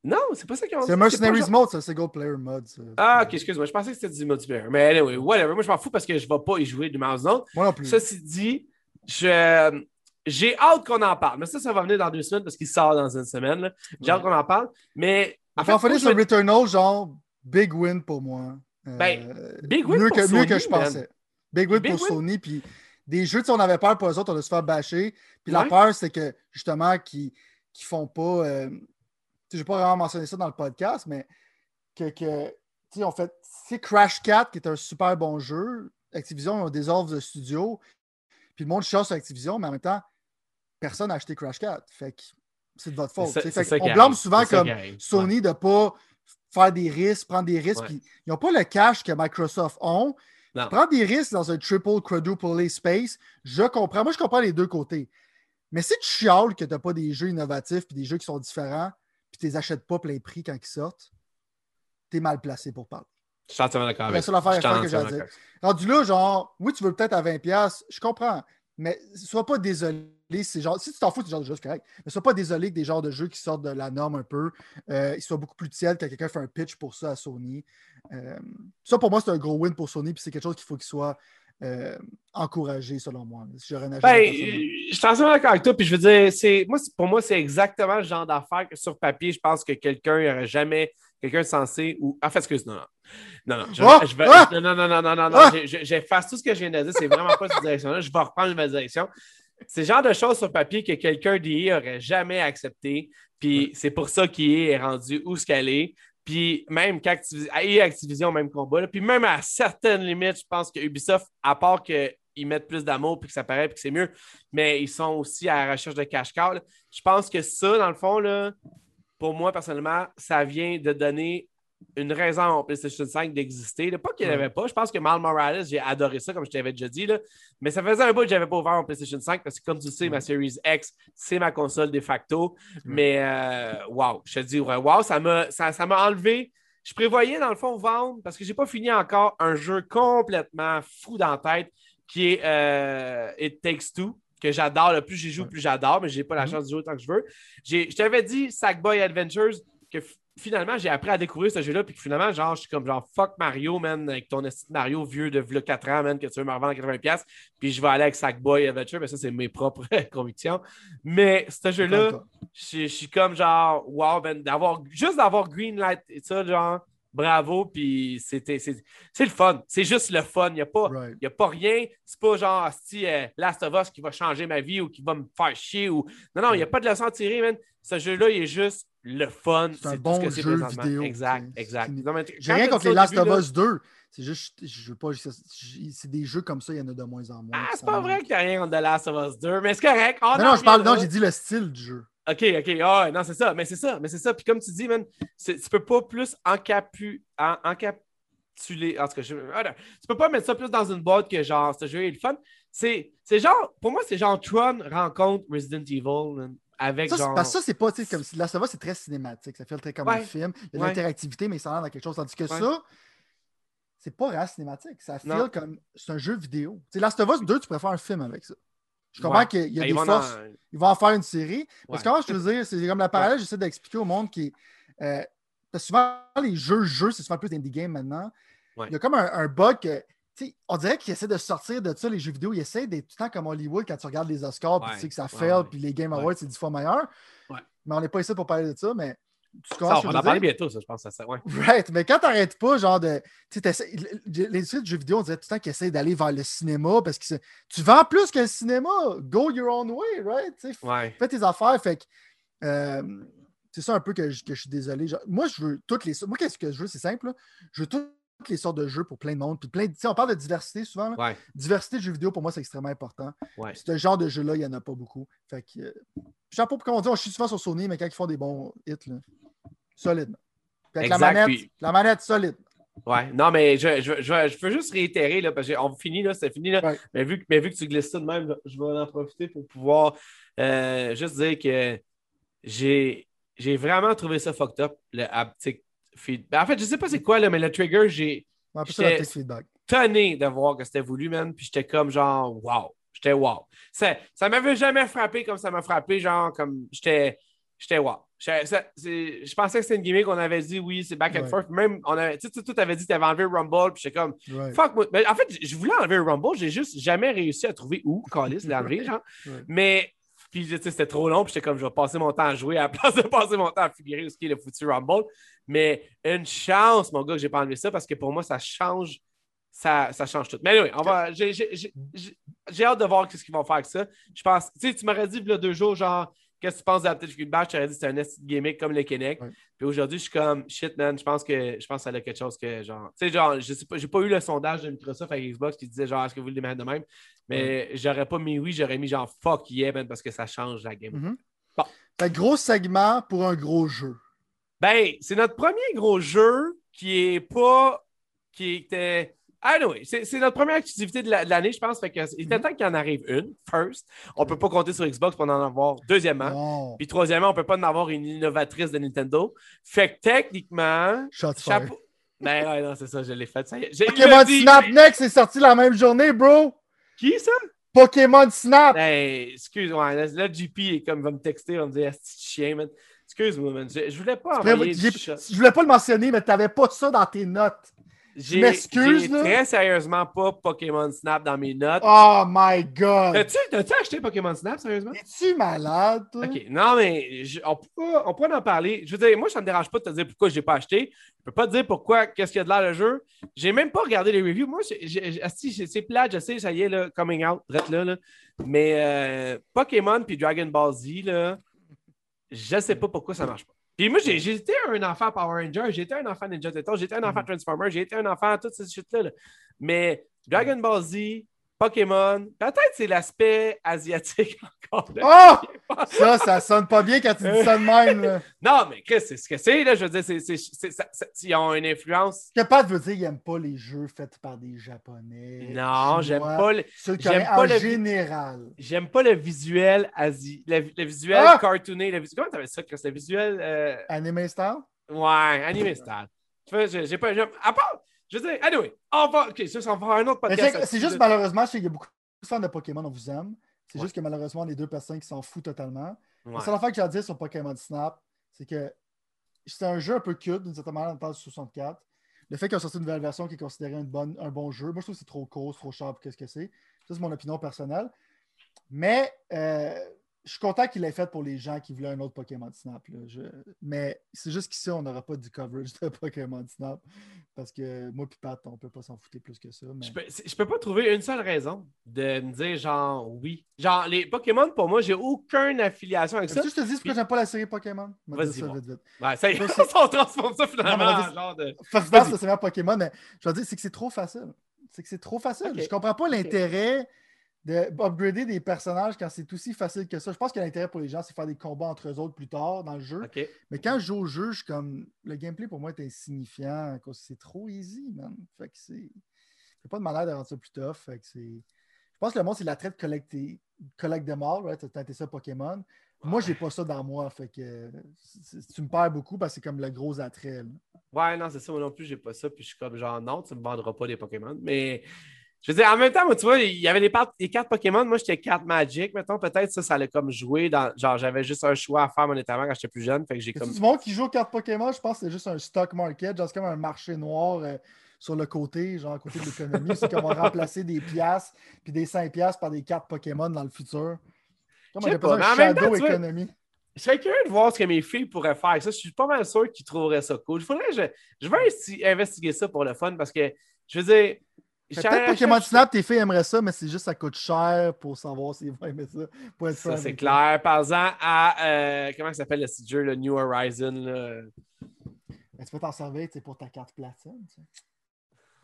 Non, c'est pas ça qu'ils ont dit. C'est Mercenaries Mode, c'est single player mode. Ah, ok, excuse-moi. Je pensais que c'était du multiplayer. Mais anyway, whatever. Moi, je m'en fous parce que je ne vais pas y jouer du mouse note. Moi non plus. Ceci dit, je... j'ai hâte qu'on en parle. Mais ça, ça va venir dans deux semaines parce qu'il sort dans une semaine. J'ai hâte qu'on en parle. Mais. En fait, fait sur Returnal, genre, big win pour moi. Ben, euh, big win mieux pour que, Sony. Mieux que je pensais. Big win pour Sony. Puis des jeux, on avait peur pour eux autres, on a se faire bâcher. Puis la peur, c'est que justement, qu'ils ne font pas. Euh, je n'ai pas vraiment mentionné ça dans le podcast, mais que, que on fait. C'est Crash 4 qui est un super bon jeu. Activision ont des offres de studio. Puis le monde cherche sur Activision, mais en même temps, personne n'a acheté Crash 4. Fait que c'est de votre faute. on blâme souvent comme Sony de ne pas faire des risques, prendre des risques. Ils n'ont pas le cash que Microsoft ont. Prendre des risques dans un triple, quadruple space, je comprends. Moi, je comprends les deux côtés. Mais si tu chiales que tu n'as pas des jeux innovatifs et des jeux qui sont différents, tu les achètes pas plein prix quand ils sortent, tu es mal placé pour parler. Je suis entièrement d'accord avec affaire que j'ai à dire. Rendu là, genre, oui, tu veux peut-être à 20$, je comprends. Mais sois pas désolé. Genre, si tu t'en fous, c'est genre de jeu, c'est correct. Mais sois pas désolé que des genres de jeux qui sortent de la norme un peu, euh, ils soient beaucoup plus tièdes quand quelqu'un fait un pitch pour ça à Sony. Euh, ça, pour moi, c'est un gros win pour Sony, puis c'est quelque chose qu'il faut qu'il soit euh, encouragé, selon moi. Si ben, je suis entièrement d'accord avec toi, puis je veux dire, moi, pour moi, c'est exactement le genre d'affaire que sur papier, je pense que quelqu'un n'aurait jamais, quelqu'un censé, ou. En fait, excuse, moi non, non, je, oh! je ah! non, non, non, non, non, non, non, ah! j'efface tout ce que je viens de dire. C'est vraiment pas cette direction-là. Je vais reprendre ma direction. C'est le genre de choses sur papier que quelqu'un d'IA aurait jamais accepté. Puis c'est pour ça qu'IA est rendu où ce qu'elle est. Puis même qu'Activision, Activision, même combat. Puis même à certaines limites, je pense que Ubisoft, à part qu'ils mettent plus d'amour puis que ça paraît puis que c'est mieux, mais ils sont aussi à la recherche de cash-cow. Je pense que ça, dans le fond, là, pour moi, personnellement, ça vient de donner une raison au PlayStation 5 d'exister. Pas qu'il n'y en avait pas. Je pense que Mal Morales, j'ai adoré ça, comme je t'avais déjà dit. Là. Mais ça faisait un bout que je n'avais pas ouvert mon PlayStation 5 parce que, comme tu sais, ma Series X, c'est ma console de facto. Mais euh, wow, je te dis, wow, ça m'a ça, ça enlevé. Je prévoyais, dans le fond, vendre parce que je n'ai pas fini encore un jeu complètement fou dans la tête qui est euh, It Takes Two que j'adore. Le plus j'y joue, plus j'adore, mais je n'ai pas la mm-hmm. chance de jouer autant que je veux. Je t'avais dit Sackboy Adventures que finalement, j'ai appris à découvrir ce jeu-là, puis finalement, genre, je suis comme genre fuck Mario, man, avec ton Mario vieux de 4 ans, man, que tu veux me revendre à 80$, puis je vais aller avec Sackboy Adventure, mais ça, c'est mes propres *laughs* convictions. Mais ce jeu-là, je suis comme genre, wow, man, d'avoir, juste d'avoir Greenlight et ça, genre, bravo, puis c'était, c'est, le fun. C'est juste le fun. Il n'y a, pas, a pas rien. C'est pas genre, si euh, Last of Us qui va changer ma vie ou qui va me faire chier. Ou... Non, non, il n'y a pas de leçon à tirer, man. Ce jeu-là, il est juste le fun. C'est un bon jeu vidéo. Exact, exact. J'ai rien contre les Last of Us 2. C'est juste, je veux pas, c'est des jeux comme ça, il y en a de moins en moins. Ah, c'est pas vrai qu'il n'y a rien contre The Last of Us 2, mais c'est correct. non, non, je parle, non, j'ai dit le style du jeu. OK, OK. Ah, non, c'est ça, mais c'est ça, mais c'est ça. Puis comme tu dis, man, tu peux pas plus encapu, en, encapsuler. En tout cas, je, ah, tu peux pas mettre ça plus dans une boîte que genre, ce jeu est le fun. C'est genre, pour moi, c'est genre Tron rencontre Resident Evil. Avec ça, genre... Parce que ça, c'est pas, tu sais, comme là, ça va, c'est très cinématique. Ça fait très comme un film. Il y a de l'interactivité, mais ça rentre dans quelque chose. Tandis que ça, c'est pas vraiment cinématique. Ça file comme. C'est un jeu vidéo. Tu sais, Last of Us 2, tu pourrais faire un film avec ça. Je comprends qu'il y a ben, des forces. Ils vont en faire une série. Parce que comment je veux dire, c'est comme la *laughs* parallèle, j'essaie d'expliquer au monde qui. Euh, parce que souvent, les jeux, jeux, c'est souvent plus indie game maintenant. Il y a comme un, bug que. On dirait qu'ils essaient de sortir de ça, les jeux vidéo. Ils essaient d'être tout le temps comme Hollywood quand tu regardes les Oscars, puis tu sais que ça fail, puis les Game Awards, c'est dix fois meilleur. Mais on n'est pas ici pour parler de ça, mais ça, on en parler bientôt, ça, je pense. Ça, ouais. *laughs* Right, mais quand t'arrêtes pas, genre de. Les sites de jeux vidéo, on dirait tout le temps qu'ils essayent d'aller vers le cinéma parce que tu vends plus que le cinéma. Go your own way, right? Fais tes affaires. Fait que. Euh, c'est ça un peu que je, que je suis désolé. moi, je veux toutes les. Moi, qu'est-ce que je veux? C'est simple. Je veux toutes les sortes de jeux pour plein de monde. Puis plein on parle de diversité souvent. Diversité de jeux vidéo, pour moi, c'est extrêmement important. Ce genre de jeu-là, il n'y en a pas beaucoup. Fait que. Euh, je sais pas comment dire, je suis souvent sur Sony, mais quand ils font des bons hits, là, solide. la manette, la manette solide. Ouais, non, mais je, je, je, je veux juste réitérer, là, parce qu'on finit, là, c'est fini, là. Mais, vu, mais vu que tu glisses ça de même, je vais en profiter pour pouvoir euh, juste dire que j'ai, j'ai vraiment trouvé ça fucked up, le haptic feedback. Ben, en fait, je sais pas c'est quoi, là, mais le trigger, j'ai. tonné de voir que c'était voulu, man. Puis j'étais comme genre, wow. J'étais wow. Ça, ça m'avait jamais frappé comme ça m'a frappé, genre, comme j'étais. J'étais wow. Je, pensais que c'était une gimmick qu'on avait dit oui, c'est back and forth. Même, on avait, tu sais, tu avais dit que tu avais enlevé Rumble, puis j'étais comme fuck. Moi. Mais en fait, je voulais enlever Rumble, j'ai juste jamais réussi à trouver où Callis l'enlever, *laughs* genre. Mais, puis c'était trop long, puis j'étais comme je vais passer mon temps à jouer à la *laughs* place de passer mon temps à figurer ce qui est le foutu Rumble. Mais une chance, mon gars, que j'ai pas enlevé ça parce que pour moi, ça change. Ça, ça change tout. Mais oui, on va. j'ai hâte de voir ce qu'ils vont faire avec ça. Je pense, tu sais, tu m'aurais dit, il y a deux jours, genre, qu'est-ce que tu penses de la petite Bash? Je t'aurais dit, c'est un gimmick comme le Kinect. Puis aujourd'hui, je suis comme, shit, man, je pense que, je pense que ça a quelque chose que, genre, tu sais, genre, je sais pas, j'ai pas eu le sondage de Microsoft avec Xbox qui disait, genre, est-ce que vous le mettre de même? Mais j'aurais pas mis oui, j'aurais mis genre, fuck yeah, man, parce que ça change la game. Mhm. Bon. Fait gros segment pour un gros jeu. Ben, c'est notre premier gros jeu qui est pas. qui était. Ah non, c'est c'est notre première activité de la- de l'année, je pense. Fait que il était Mhm. temps qu'il en arrive une, first. On peut pas compter sur Xbox pour en avoir. Deuxièmement. Puis troisièmement, on peut pas en avoir une innovatrice de Nintendo. Fait que techniquement. Fired. Chapeau. Ben ouais, non, c'est ça, je l'ai fait. Ça Pokémon dit. Snap Next est sorti la même journée, bro. Qui ça? Pokémon Snap. Ben, excuse, ouais, là, JP est comme va me texter, va me dire, chien, man. Excuse-moi, man. Je, je voulais pas envoyer shot. Je voulais pas le mentionner, mais t'avais pas ça dans tes notes. J'ai m'excuse, là. très sérieusement pas Pokémon Snap dans mes notes. Oh my god. T'as-tu t'as-tu acheté Pokémon Snap, sérieusement? Es-tu malade, toi? Ok, non, mais je- on, pourra, on en parler. Je veux dire, moi, ça me dérange pas de te dire pourquoi je l'ai pas acheté. Je peux pas te dire pourquoi, qu'est-ce qu'il y a de l'air le jeu. J'ai même pas regardé les reviews. Moi, c'est plate, je sais, ça y est, là, coming out, drette là, là. Mais euh, Pokémon puis Dragon Ball Z, là, je sais pas pourquoi ça marche pas. Puis moi, été un enfant Power Ranger, j'ai été un enfant Ninja Turtle, j'ai été un enfant Transformer, j'ai été un enfant toutes ces shit-là. là. Mais Dragon Ball Z, Pokémon, peut-être c'est l'aspect asiatique *laughs* encore. là. Oh! Ça, ça sonne pas bien quand tu dis ça de même. là. *laughs* Non, mais Chris, c'est ce que c'est, là. Je veux dire, c'est, c'est, c'est- ça- ça- ils ont une influence. Ce que Pat veut dire, il aime pas les jeux faits par des Japonais. Non, j'aime pas, le, Ceux qui j'aime pas en le- général. j'aime pas le visuel asi, le, le visuel Ah! cartooné. Le, comment t'appelles ça, Chris? Le visuel. euh, Anime style? ouais, animé style. Tu vois, j'ai, j'ai pas. j'aime- à part. Je veux dire, anyway, on va. Ok, ça, on va faire un autre podcast. c'est- juste malheureusement, qu'il y a beaucoup de fans de Pokémon, on vous aime. C'est Ouais. juste que malheureusement, les deux personnes qui s'en foutent totalement. Ouais. La seule affaire que j'ai à dire sur Pokémon Snap, c'est que c'est un jeu un peu cute, d'une certaine manière, parle de 64. Le fait qu'ils ont sorti une nouvelle version qui est considérée une bonne, un bon jeu, moi je trouve que c'est trop court, trop cher pour qu'est-ce que c'est? Ça, c'est mon opinion personnelle. Mais euh, je suis content qu'il l'ait fait pour les gens qui voulaient un autre Pokémon Snap. là. Je- Mais c'est juste qu'ici, on n'aura pas du coverage de Pokémon Snap. Parce que moi et Pat, on peut pas s'en foutre plus que ça. mais- Je peux, je peux pas trouver une seule raison de me dire, genre, oui. Genre, les Pokémon, pour moi, j'ai aucune affiliation avec ça. Que je te dise pourquoi j'aime pas la série Pokémon? Vas-y, ça bon. vite, vite. Ouais, ça y est, *laughs* on transforme ça finalement Non, en genre de. Dance, c'est Pokémon, mais je veux dire, c'est que c'est trop facile. C'est que c'est trop facile. Ok. Je comprends pas l'intérêt d'upgrader des personnages quand c'est aussi facile que ça. Je pense que l'intérêt pour les gens, c'est de faire des combats entre eux autres plus tard dans le jeu. Mais quand je joue au jeu, je suis comme. Le gameplay pour moi est insignifiant. C'est trop easy, man. Fait que c'est. C'est pas de malade de rendre ça plus tough. Fait que c'est. Je pense que le monde, c'est l'attrait de collecter. Collecte de mort, right? T'as tenté ça Pokémon. Moi, j'ai pas ça dans moi. Fait que tu me perds beaucoup parce que c'est comme le gros attrait. là. Ouais, non, c'est ça, moi non plus, j'ai pas ça. Puis je suis comme genre, non, tu me vendras pas des Pokémon. Mais je veux dire, en même temps, moi, tu vois, il y avait par- des cartes Pokémon. Moi, j'étais carte Magic, mettons. Peut-être ça, ça allait comme jouer dans. Genre, j'avais juste un choix à faire monétairement quand j'étais plus jeune. Fait que j'ai comme. du monde qui joue aux cartes Pokémon, je pense que c'est juste un stock market, genre c'est comme un marché noir euh, sur le côté, genre côté de l'économie. c'est qu'on va remplacer des piastres puis des 5 piastres par des cartes Pokémon dans le futur. Comme on pas, un temps, shadow economy. Je serais curieux de voir ce que mes filles pourraient faire ça. Je suis pas mal sûr qu'ils trouveraient ça cool. Faudrait je, je vais investi- investiguer ça pour le fun parce que, je veux dire. Peut-être Pokémon Snap, tes filles aimeraient ça, mais c'est juste ça coûte cher pour savoir s'ils vont aimer ça. Pour être Ça, c'est clair. Par-exemple, à. euh, comment ça s'appelle le petit jeu, le New Horizon? Là? Mais tu peux t'en servir pour ta carte platine. tu sais.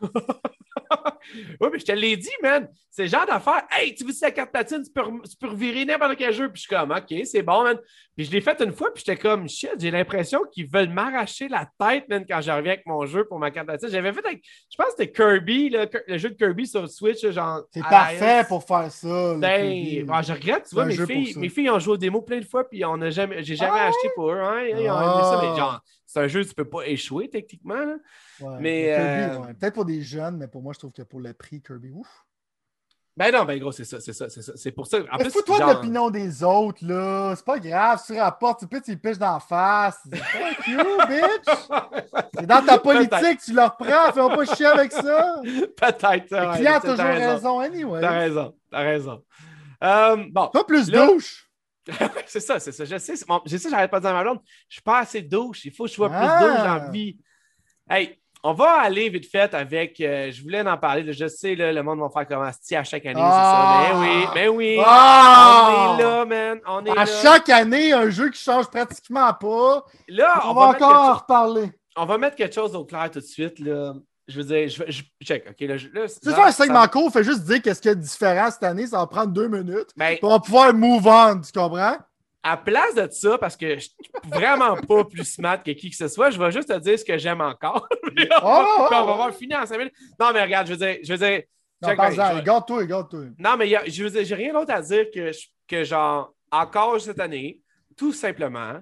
*laughs* oui, mais je te l'ai dit, man. C'est le genre d'affaire. Hey, tu veux la carte platine, tu peux, tu peux revirer n'importe quel jeu. Puis je suis comme, OK, c'est bon, man. Puis je l'ai fait une fois, puis j'étais comme, shit, j'ai l'impression qu'ils veulent m'arracher la tête, man, quand je reviens avec mon jeu pour ma carte platine. J'avais fait avec, je pense que c'était Kirby, là, le jeu de Kirby sur Switch, là, genre. C'est parfait pour faire ça. Ben, ah, je regrette, tu vois, mes filles, mes filles ont joué au démo plein de fois, puis on a jamais, j'ai jamais Ah acheté pour eux. Hein, ils ont aimé ça, mais Ah. genre, c'est un jeu, tu peux pas échouer techniquement. Ouais, mais, le euh, ouais. Peut-être pour des jeunes, mais pour moi, je trouve que pour le prix, Kirby, ouf. Ben non, ben gros, c'est ça, c'est ça, c'est ça. C'est pour ça. En Mais plus, fous-toi genre- de l'opinion des autres, là. C'est pas grave, tu rapportes, tu tu les piches d'en face. Fuck you, *laughs* bitch! C'est dans ta politique, tu leur prends, fais pas chier avec ça. *laughs* Peut-être. Le client a t'as toujours raison, anyway. T'as raison, t'as raison. Euh, bon, Toi, plus Là- douche. *laughs* c'est ça, c'est ça. Je sais, je sais, j'arrête pas de dire à ma blonde, je suis pas assez douche. Il faut que je sois Ah. plus douche dans la vie. Hey, on va aller vite fait avec. euh, je voulais en parler. là, je sais, là, le monde va faire comme Asti à chaque année, Ah! c'est ça. Mais oui, mais oui. Ah! On est là, man. On est À là. chaque année, un jeu qui change pratiquement pas. Là, On, on, va va encore en reparler. on va mettre quelque chose au clair tout de suite. Là. Je veux dire, je, je check. OK, là, là, C'est ça- ça un ça- segment court, fait juste dire qu'est-ce qu'il y a de différent cette année, ça va prendre deux minutes. Ben, on va pouvoir move on, tu comprends? à place de ça, parce que je suis vraiment *laughs* pas plus smart que qui que ce soit, je vais juste te dire ce que j'aime encore. *laughs* On, va, Oh, on va oh, voir finir en 5 minutes. Non, mais regarde, je veux dire, je veux dire. Non, regarde-toi, regarde-toi. Non, mais a- je veux dire, j'ai rien d'autre à dire que, je- que genre, encore cette année, tout simplement,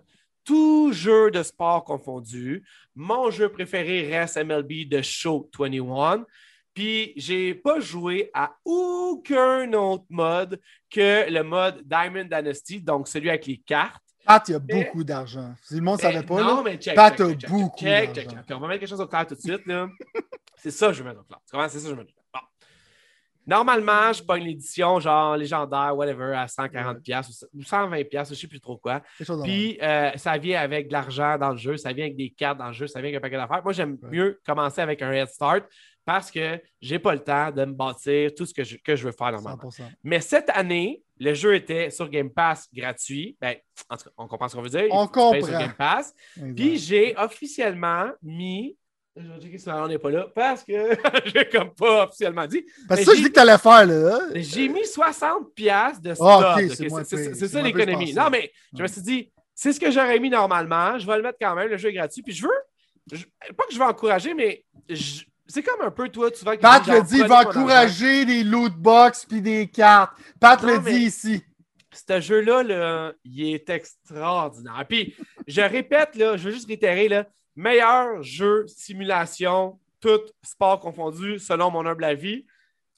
tout jeu de sport confondu, mon jeu préféré reste MLB de Show 21. Puis, j'ai pas joué à aucun autre mode que le mode Diamond Dynasty, donc celui avec les cartes. Pat, il y a beaucoup d'argent. Si le monde ne Mais savait pas, non, là. mais check, Pat check, a check, beaucoup d'argent. On va mettre quelque chose au clair tout de suite. *laughs* c'est ça que je veux mettre au clair. C'est ça que je veux mettre au clair. Normalement, je pogne l'édition genre légendaire, whatever, à 140$ piastres ou 120$, piastres, je ne sais plus trop quoi. Puis, euh, ça vient avec de l'argent dans le jeu, ça vient avec des cartes dans le jeu, ça vient avec un paquet d'affaires. Moi, j'aime Ouais. mieux commencer avec un head start parce que j'ai pas le temps de me bâtir tout ce que je, que je veux faire normalement. 100%. Mais cette année, le jeu était sur Game Pass gratuit. Ben, en tout cas, on comprend ce qu'on veut dire. On comprend. Sur Game Pass. Exact. Puis j'ai officiellement mis. Je vais checker si on n'est pas là parce que *laughs* j'ai comme pas officiellement dit. Parce que ça, je dis que tu allais faire, là. J'ai mis 60$ piastres de stock. Ah, ok? c'est ça l'économie. Non, mais je me suis dit, c'est ce que j'aurais mis normalement. Je vais le mettre quand même. Le jeu est gratuit. Puis je veux. je- pas que je veux encourager, mais je- c'est comme un peu toi, tu vas. Pat le dit, il va encourager des loot box puis des cartes. Pat Non, le dit ici. ce jeu-là, là, il est extraordinaire. Puis, je répète, là, je veux juste réitérer, là, meilleur jeu simulation, tout sport confondu, selon mon humble avis.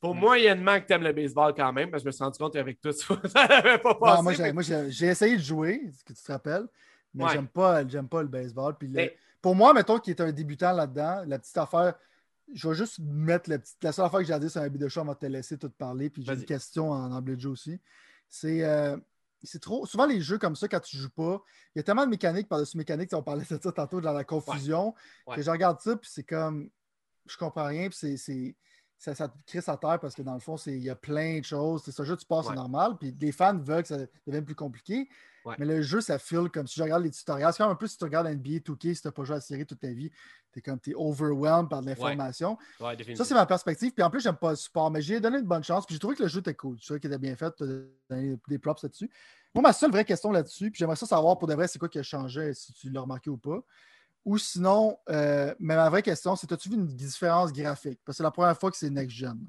Pour Mm. moyennement que tu aimes le baseball quand même, parce que je me suis rendu compte qu'avec tout ça, *laughs* ça n'avait pas passé. Non, moi, j'ai, essayé de jouer, ce que tu te rappelles, mais Ouais. j'aime pas, j'aime pas le baseball. Puis le- Pour moi, mettons qui est un débutant là-dedans, la petite affaire, je vais juste mettre la, petite, la seule affaire que j'ai à dire sur un de show, on va te laisser tout parler. Puis j'ai une question en anglais de jeu aussi. C'est, euh, c'est trop. Souvent, les jeux comme ça, quand tu joues pas, il y a tellement de mécaniques par-dessus mécaniques. On parlait de ça tantôt dans la confusion. Ouais. Que je regarde ça, puis c'est comme. Je comprends rien, puis c'est. c'est- ça, ça te crée sa terre parce que dans le fond, il y a plein de choses. C'est ce jeu, tu passes, Ouais. normal. Puis les fans veulent que ça devienne plus compliqué. Ouais. Mais le jeu, ça file comme si je regarde les tutoriels. C'est comme un peu si tu regardes NBA 2K, si tu n'as pas joué à la série toute ta vie, tu es comme t'es overwhelmed par de l'information. Ouais, Ça, c'est ma perspective. Puis en plus, j'aime pas le support, mais j'ai donné une bonne chance. Puis j'ai trouvé que le jeu était cool. Je trouvais qu'il était bien fait. Tu as donné des props là-dessus. Moi, ma seule vraie question là-dessus, puis j'aimerais ça savoir pour de vrai, c'est quoi qui a changé, si tu l'as remarqué ou pas. Ou sinon, euh, mais ma vraie question, c'est as-tu vu une différence graphique? Parce que c'est la première fois que c'est next-gen.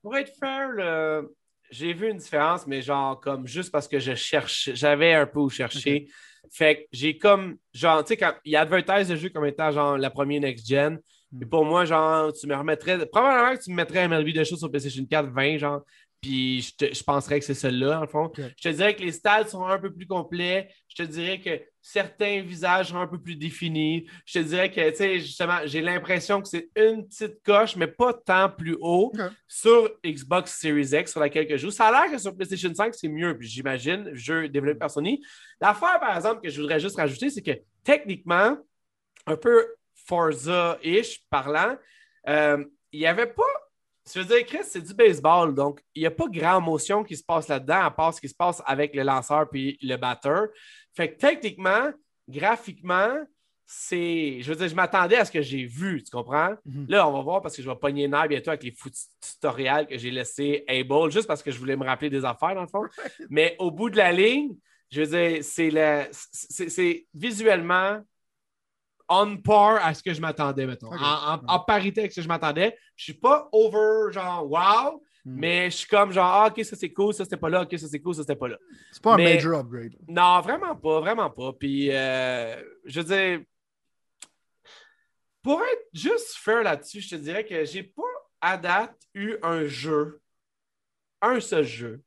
Pour être fair, le- j'ai vu une différence, mais genre comme juste parce que je cherche, j'avais un peu où chercher. Fait que j'ai comme, genre, tu sais, quand il advertise le jeu comme étant genre la première next-gen, Hmm. et pour moi, genre, tu me remettrais, probablement que tu me mettrais MLB de choses sur PlayStation 4 20, genre, puis je, te- je penserais que c'est celui-là, en fond. Je te dirais que les stats sont un peu plus complets. Je te dirais que certains visages un peu plus définis. Je te dirais que, tu sais, justement, j'ai l'impression que c'est une petite coche, mais pas tant plus haut sur Xbox Series X sur laquelle je joue. Ça a l'air que sur PlayStation 5, c'est mieux, puis j'imagine, jeu développé par Sony. L'affaire, par exemple, que je voudrais juste rajouter, c'est que techniquement, un peu Forza-ish parlant, euh, il n'y avait pas. Je veux dire, Chris, c'est du baseball, donc il n'y a pas grand motion qui se passe là-dedans, à part ce qui se passe avec le lanceur puis le batteur. Fait que techniquement, graphiquement, c'est. Je veux dire, je m'attendais à ce que j'ai vu, tu comprends? Mhm. Là, on va voir parce que je vais pogner nerf bientôt avec les foutus tutoriels que j'ai laissé Able, juste parce que je voulais me rappeler des affaires, dans le fond. Mais au bout de la ligne, je veux dire, c'est c'est visuellement on par à ce que je m'attendais, mettons. En, en- en parité avec ce que je m'attendais. Je suis pas over, genre, wow, Mm. mais je suis comme, genre, ah, ok, ça c'est cool, ça c'était pas là, ok, ça c'est cool, ça c'était pas là. C'est pas un major upgrade. Non, vraiment pas, vraiment pas. Puis, euh, je veux dire, pour être juste fair là-dessus, je te dirais que j'ai pas à date eu un jeu, un seul jeu,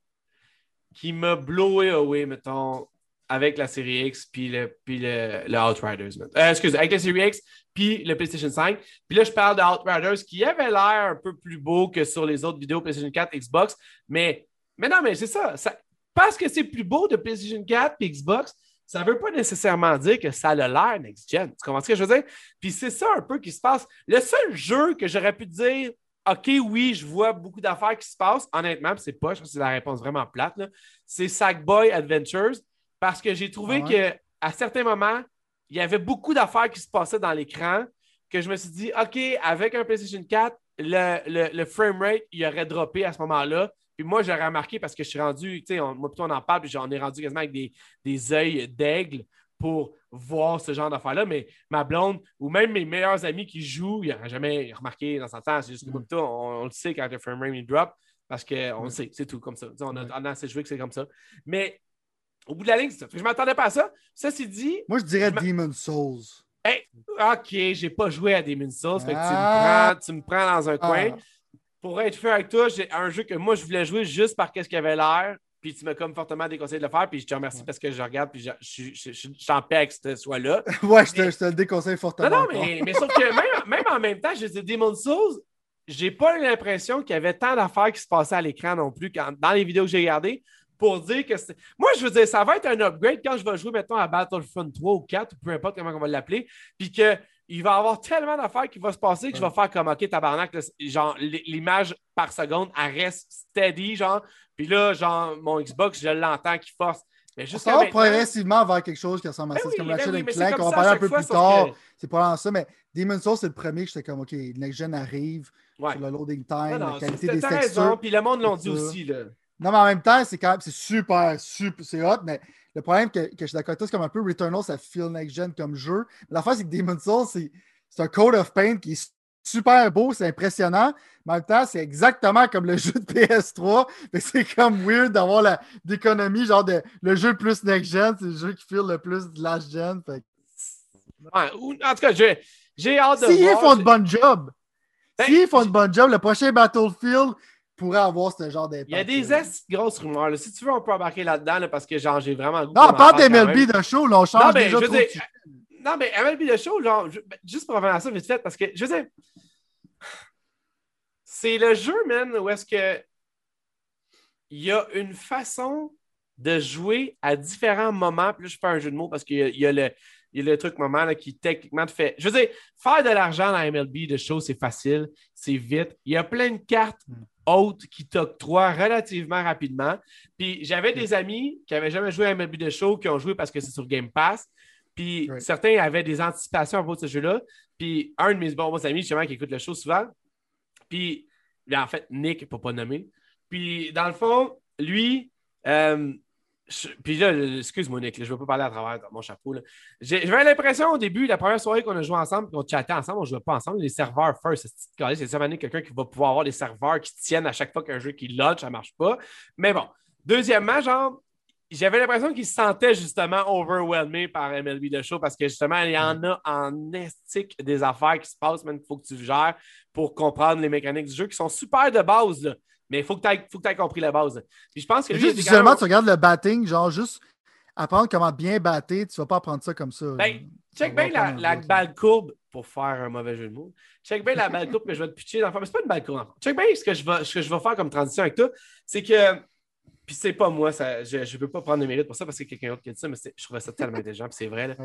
qui m'a blowé away, mettons, avec la série X puis le, puis le, le Outriders. Euh, excuse, avec la série X puis le PlayStation 5. Puis là, je parle de Outriders qui avait l'air un peu plus beau que sur les autres vidéos PlayStation 4, Xbox. Mais, mais non, mais c'est ça. Parce que c'est plus beau de PlayStation 4 et Xbox, ça ne veut pas nécessairement dire que ça a l'air next-gen. Tu comprends ce que je veux dire? Puis c'est ça un peu qui se passe. Le seul jeu que j'aurais pu dire, OK, oui, je vois beaucoup d'affaires qui se passent, honnêtement, c'est pas, je pense que c'est la réponse vraiment plate, c'est Sackboy Adventures, parce que j'ai trouvé ah qu'à certains moments, il y avait beaucoup d'affaires qui se passaient dans l'écran que je me suis dit, OK, avec un PlayStation 4, le, le, le framerate, il aurait droppé à ce moment-là. Puis moi, j'aurais remarqué parce que je suis rendu, tu sais, moi plutôt on en parle, puis j'en ai rendu quasiment avec des, des œils d'aigle pour voir ce genre d'affaires-là. Mais ma blonde ou même mes meilleurs amis qui jouent, ils n'auraient jamais remarqué dans ce temps. C'est juste que mm. on, le sait quand le frame rate drop parce qu'on le mm. sait, c'est tout comme ça. on, a, on a assez joué que c'est comme ça. Mais au bout de la ligne, c'est ça. Je ne m'attendais pas à ça. Ça, c'est dit. Moi, je dirais Demon's Souls. Hey, OK, j'ai pas joué à Demon's Souls. Fait que tu, me ah. prends, tu me prends dans un coin. Ah pour être fait avec toi, j'ai un jeu que moi, je voulais jouer juste par qu'est-ce qu'il avait l'air. Puis tu m'as comme fortement déconseillé de le faire. Puis je te remercie parce que je regarde. Puis je, je, je, je en paix que ce soit là. *laughs* ouais, je te, je te, le déconseille fortement. Non, non, mais, mais sauf que même, *laughs* même, en même temps, je dis Demon's Souls, j'ai pas eu l'impression qu'il y avait tant d'affaires qui se passaient à l'écran non plus quand, dans les vidéos que j'ai regardées pour dire que c'est. Moi, je veux dire, ça va être un upgrade quand je vais jouer, mettons, à Battlefront 3 ou 4, ou peu importe comment on va l'appeler. Puis que il va y avoir tellement d'affaires qui vont se passer que je vais faire comme OK, tabarnak, genre l'image par seconde, elle reste steady, genre. Puis là, genre, mon Xbox, je l'entends qui force. Mais juste on va progressivement vers quelque chose qui ressemble à ben ça. c'est comme la chaîne Clank, on va parler un peu plus tard. C'est pas ça, mais Demon's Souls, c'est le premier que j'étais comme OK, Next Gen arrive, sur le loading time, la qualité des textures. Puis le monde l'ont dit aussi. Là. Non, mais en même temps, c'est quand même c'est super, super, c'est hot, mais le problème que, que je suis d'accord c'est comme un peu Returnal, ça feel next-gen comme jeu. La L'affaire, c'est que Demon's Souls, c'est un Code of Paint qui est super beau, c'est impressionnant. Mais en même temps, c'est exactement comme le *laughs* jeu de PS3. Mais c'est comme weird d'avoir l'économie, genre de le jeu plus next-gen, c'est le jeu qui feel le plus de last-gen. en tout cas, j'ai hâte de voir. S'ils font de bon job, ben, s'ils font de bon job, le prochain Battlefield, pourrait avoir ce genre d'impact. Il y a des grosses rumeurs. Si tu veux, on peut embarquer là-dedans parce que genre j'ai vraiment. Non, pas d'MLB de show, là, on change non, mais, déjà trop Non, mais MLB de show, genre, ben, juste pour revenir à ça vite fait, parce que je veux dire, c'est le jeu, man, où est-ce que il y a une façon de jouer à différents moments. Puis là, je fais un jeu de mots parce qu'il y, a le, il y a le truc moment là, qui techniquement te fait. Je veux dire, faire de l'argent dans MLB de show, c'est facile, c'est vite. Il y a plein de cartes hmm haute qui t'octroie relativement rapidement. Puis j'avais des amis qui n'avaient jamais joué à MLB de show, qui ont joué parce que c'est sur Game Pass. Puis certains avaient des anticipations à propos de ce jeu-là. Puis un de mes bons amis, justement, qui écoute le show souvent, puis en fait, Nick, pour pas nommer. Puis dans le fond, lui, euh, puis là, excuse-moi, Nick, je ne veux pas parler à travers mon chapeau. J'avais l'impression au début, la première soirée qu'on a joué ensemble, qu'on chattait ensemble, on ne jouait pas ensemble, les serveurs first. C'est sûrement quelqu'un qui va pouvoir avoir des serveurs qui tiennent à chaque fois qu'un jeu qui launch, ça ne marche pas. Mais bon. Deuxièmement, genre, j'avais l'impression qu'il se sentait justement overwhelmé par MLB de show parce que justement, il y en a en estique des affaires qui se passent, même qu'il faut que tu gères pour comprendre les mécaniques du jeu qui sont super de base. Là. Mais il faut que tu aies, compris la base. Puis je pense que juste visuellement, tu regardes le batting, genre juste apprendre comment bien battre, tu ne vas pas apprendre ça comme ça. Ben, check bien la, balle courbe pour faire un mauvais jeu de mots. Check bien la balle courbe que je vais te pitcher dans le Mais c'est pas une balle courbe. Check bien ce que je vais, ce que je vais faire comme transition avec toi. C'est que. Puis c'est pas moi, ça, je ne peux pas prendre de mérite pour ça parce que c'est quelqu'un d'autre qui a dit ça, mais je trouvais ça tellement intelligent, puis c'est vrai. Là.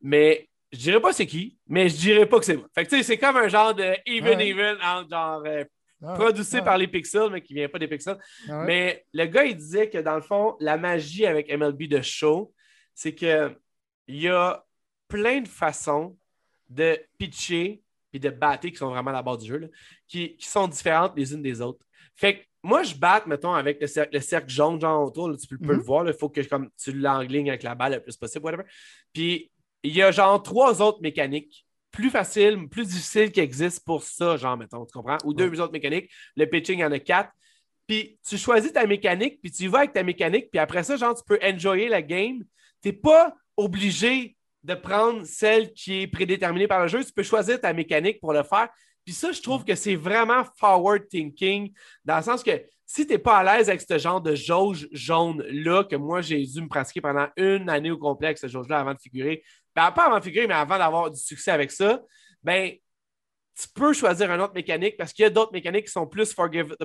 Mais je dirais pas c'est qui, mais je dirais pas que c'est moi. Fait que tu sais, c'est comme un genre de even-even entre genre euh, ah, produit ah. par les pixels, mais qui ne vient pas des pixels. Ah mais le gars, il disait que dans le fond, la magie avec MLB de show, c'est qu'il y a plein de façons de pitcher et de battre qui sont vraiment à la base du jeu, qui, sont différentes les unes des autres. Fait que moi, je batte, mettons, avec le cercle, jaune, genre autour, tu peux, le mm-hmm. voir, il faut que comme, tu l'englignes avec la balle le plus possible, whatever. Puis il y a genre trois autres mécaniques plus facile, plus difficile qui existe pour ça, genre, mettons, tu comprends? Ou deux autres mécaniques. Le pitching, il y en a quatre. Puis tu choisis ta mécanique, puis tu y vas avec ta mécanique, puis après ça, genre, tu peux enjoyer la game. Tu n'es pas obligé de prendre celle qui est prédéterminée par le jeu. Tu peux choisir ta mécanique pour le faire. Puis ça, je trouve que c'est vraiment forward thinking, dans le sens que si tu n'es pas à l'aise avec ce genre de jauge jaune-là, que moi, j'ai dû me pratiquer pendant une année au complexe, cette jauge-là, avant de figurer, ben, pas avant de figurer, mais avant d'avoir du succès avec ça, ben, tu peux choisir une autre mécanique parce qu'il y a d'autres mécaniques qui sont plus forgivable,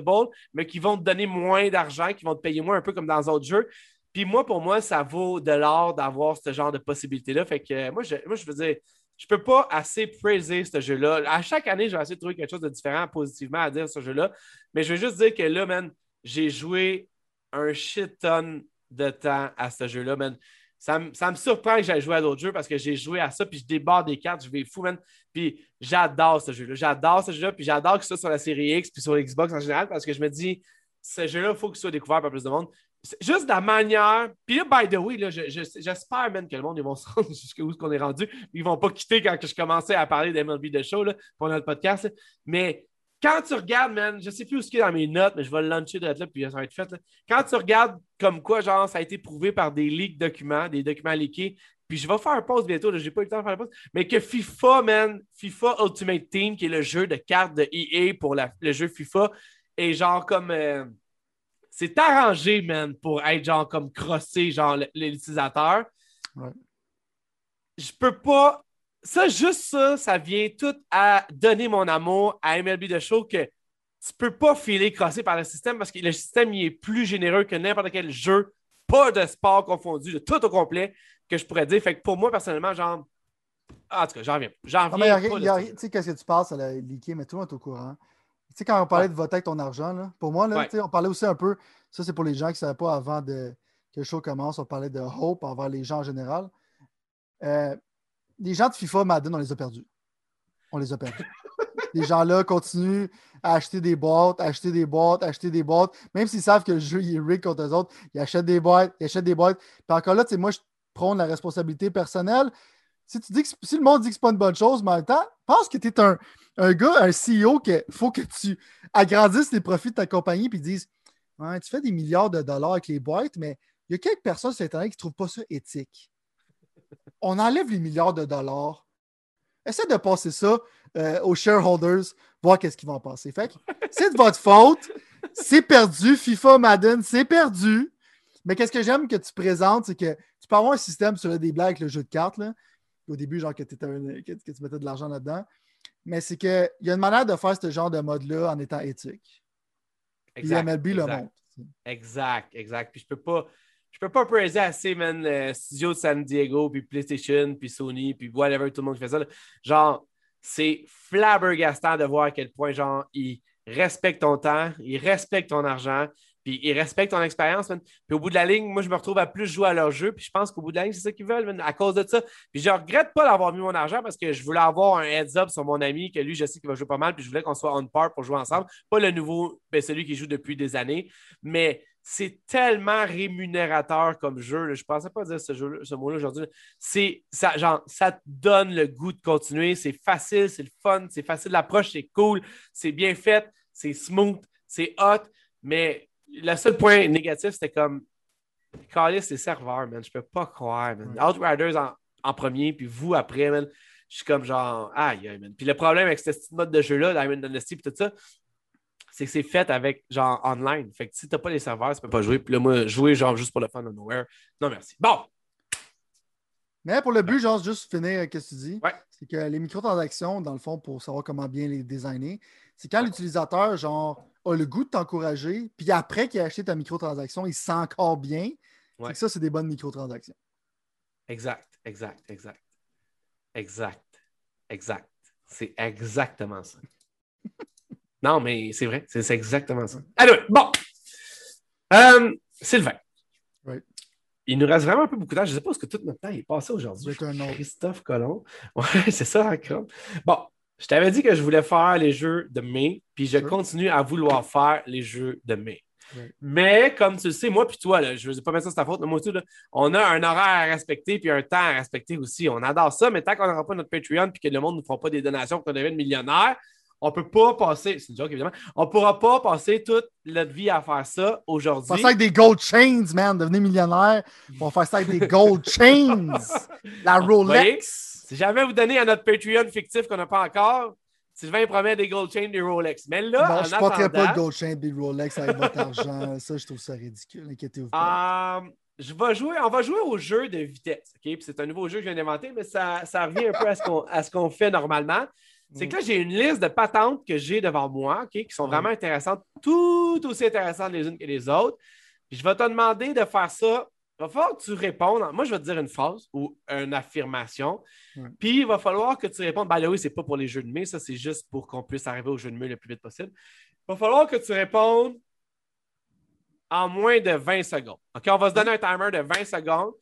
mais qui vont te donner moins d'argent, qui vont te payer moins, un peu comme dans d'autres jeux. Puis moi, pour moi, ça vaut de l'or d'avoir ce genre de possibilité-là. Fait que moi, je, moi, je veux dire, je peux pas assez praiser ce jeu-là. À chaque année, je vais essayer de trouver quelque chose de différent positivement à dire sur ce jeu-là. Mais je veux juste dire que là, man, j'ai joué un shit ton de temps à ce jeu-là, man. Ça, me- ça me surprend que j'aille jouer à d'autres jeux parce que j'ai joué à ça, puis je débarre des cartes, je vais fou, man. Puis j'adore ce jeu-là. J'adore ce jeu-là, puis j'adore que ce soit sur la série X, puis sur Xbox en général, parce que je me dis, ce jeu-là, il faut qu'il soit découvert par plus de monde. Juste la manière. Puis là, by the way, je- je- j'espère, man, que le monde, ils vont se rendre *laughs* jusqu'où qu'on est rendu. Ils vont pas quitter quand je commençais à parler d'MLB de show là, pendant le podcast. Mais quand tu regardes, man, je sais plus où ce qu'il est dans mes notes, mais je vais le lancer de là, puis ça va être fait. là. Quand tu regardes comme quoi, genre, ça a été prouvé par des leaks documents, des documents leakés, puis je vais faire un pause bientôt, j'ai pas eu le temps de faire la pause, mais que FIFA, man, FIFA Ultimate Team, qui est le jeu de cartes de EA pour la- le jeu FIFA, est genre comme. euh, c'est arrangé, man, pour être genre comme crossé, genre l'utilisateur. Ouais. Je peux pas. Ça, juste ça, ça vient tout à donner mon amour à MLB de Show que tu peux pas filer crossé par le système parce que le système il est plus généreux que n'importe quel jeu, pas de sport confondu, de tout au complet, que je pourrais dire. Fait que pour moi, personnellement, genre. En tout cas, j'en reviens. J'en reviens. Tu sais, qu'est-ce que tu passes, ça l'a leaké, mais tout le monde est au courant. Tu sais, quand on parlait Ouais. de voter avec ton argent, là, pour moi, là, Ouais. on parlait aussi un peu, ça c'est pour les gens qui ne savaient pas avant de, que le show commence, on parlait de hope envers les gens en général. Euh, les gens de FIFA Madden, on les a perdus. On les a perdus. les gens-là continuent à acheter des boîtes, acheter des boîtes, acheter des boîtes, même s'ils savent que le jeu il est rigged contre eux autres, ils achètent des boîtes, ils achètent des boîtes. Puis encore là, moi, je prône la responsabilité personnelle. Si tu dis que si le monde dit que c'est pas une bonne chose, mais en même temps, pense que tu es un, un gars, un CEO, qu'il faut que tu agrandisses les profits de ta compagnie puis disent tu fais des milliards de dollars avec les boîtes, mais il y a quelques personnes sur Internet qui ne trouvent pas ça éthique. On enlève les milliards de dollars. Essaie de passer ça euh, aux shareholders, voir qu'est-ce qu'ils vont en penser. Fait que *laughs* c'est de votre faute. C'est perdu. FIFA, Madden, c'est perdu. Mais qu'est-ce que j'aime que tu présentes, c'est que tu peux avoir un système sur le des blagues avec le jeu de cartes. Là. Au début, genre que, t'étais un- que- que tu mettais de l'argent là-dedans. Mais c'est qu'il y a une manière de faire ce genre de mode-là en étant éthique. Puis Exact, MLB le exact. montre. Exact, exact. Puis je peux pas. Je peux pas praiser assez, man, Studio de San Diego, puis PlayStation, puis Sony, puis whatever, tout le monde qui fait ça. Genre, c'est flabbergastant de voir à quel point, genre, ils respectent ton temps, ils respectent ton argent, puis ils respectent ton expérience, man. Puis au bout de la ligne, moi, je me retrouve à plus jouer à leur jeu, puis je pense qu'au bout de la ligne, c'est ça qu'ils veulent, man, à cause de ça. Puis je regrette pas d'avoir mis mon argent parce que je voulais avoir un heads-up sur mon ami, que lui, je sais qu'il va jouer pas mal, puis je voulais qu'on soit on par pour jouer ensemble. Pas le nouveau, ben, celui qui joue depuis des années, mais c'est tellement rémunérateur comme jeu. Je ne pensais pas dire ce, jeu- ce mot-là aujourd'hui. C'est ça, genre, ça te donne le goût de continuer. C'est facile, c'est le fun, c'est facile l'approche, c'est cool, c'est bien fait, c'est smooth, c'est hot. Mais le seul point négatif, c'était comme Calis, c'est serveur, man. Je peux pas croire, man. Outriders en, en premier, puis vous après, man. Je suis comme genre, aïe, aïe, man. Puis le problème avec cette petite mode de jeu-là, Diamond Dynasty, puis tout ça, c'est que c'est fait avec genre online. Fait que si t'as pas les serveurs, tu peux pas jouer. Puis là, moi, jouer genre juste pour le fun of nowhere. Non, merci. Bon, Mais pour le but, genre, juste finir, euh, qu'est-ce que tu dis? Ouais. C'est que les microtransactions, dans le fond, pour savoir comment bien les designer, c'est quand l'utilisateur, genre, a le goût de t'encourager, puis après qu'il a acheté ta microtransaction, il se sent encore bien. C'est Ouais. que ça, c'est des bonnes microtransactions. exact, exact, exact. Exact, exact. C'est exactement ça. Non, mais c'est vrai, c'est exactement ça. Allez, bon. Euh, Sylvain. Oui. Il nous reste vraiment un peu beaucoup de temps. Je ne sais pas ce que tout notre temps est passé aujourd'hui. Christophe Colomb. *laughs* Ouais, c'est ça, encore. Bon, je t'avais dit que je voulais faire les jeux de mai, puis je Sure. continue à vouloir faire les jeux de mai. Mais comme tu le sais, moi puis toi, là, je ne veux pas mettre ça sur ta faute, mais moi là, on a un horaire à respecter puis un temps à respecter aussi. On adore ça, mais tant qu'on n'aura pas notre Patreon puis que le monde ne nous fera pas des donations pour qu'on devienne millionnaire, on ne peut pas passer, c'est une joke évidemment, on ne pourra pas passer toute notre vie à faire ça On va aujourd'hui. faire ça avec des gold chains, man. Devenez millionnaire. On va faire ça avec des gold *laughs* chains. La? Rolex. Si jamais vous donnez à notre Patreon fictif qu'on n'a pas encore, Sylvain promet des gold chains, des Rolex. Mais là, Non, en je ne porterai pas de gold chain des Rolex avec votre argent. Ça, je trouve ça ridicule. Inquiétez-vous pas. Euh, je vais jouer, on va jouer au jeu de vitesse. C'est un nouveau jeu que je viens d'inventer, mais ça, ça revient un peu à ce qu'on à ce qu'on fait normalement. C'est que là, j'ai une liste de patentes que j'ai devant moi, qui sont Mm. vraiment intéressantes, tout aussi intéressantes les unes que les autres. Puis je vais te demander de faire ça il va falloir que tu répondes. Moi, je vais te dire une phrase ou une affirmation. Puis, il va falloir que tu répondes. Ben là, oui, c'est pas pour les jeux de mai. Ça, c'est juste pour qu'on puisse arriver au jeu de mai le plus vite possible. Il va falloir que tu répondes en moins de 20 secondes. OK? On va se donner un timer de 20 secondes.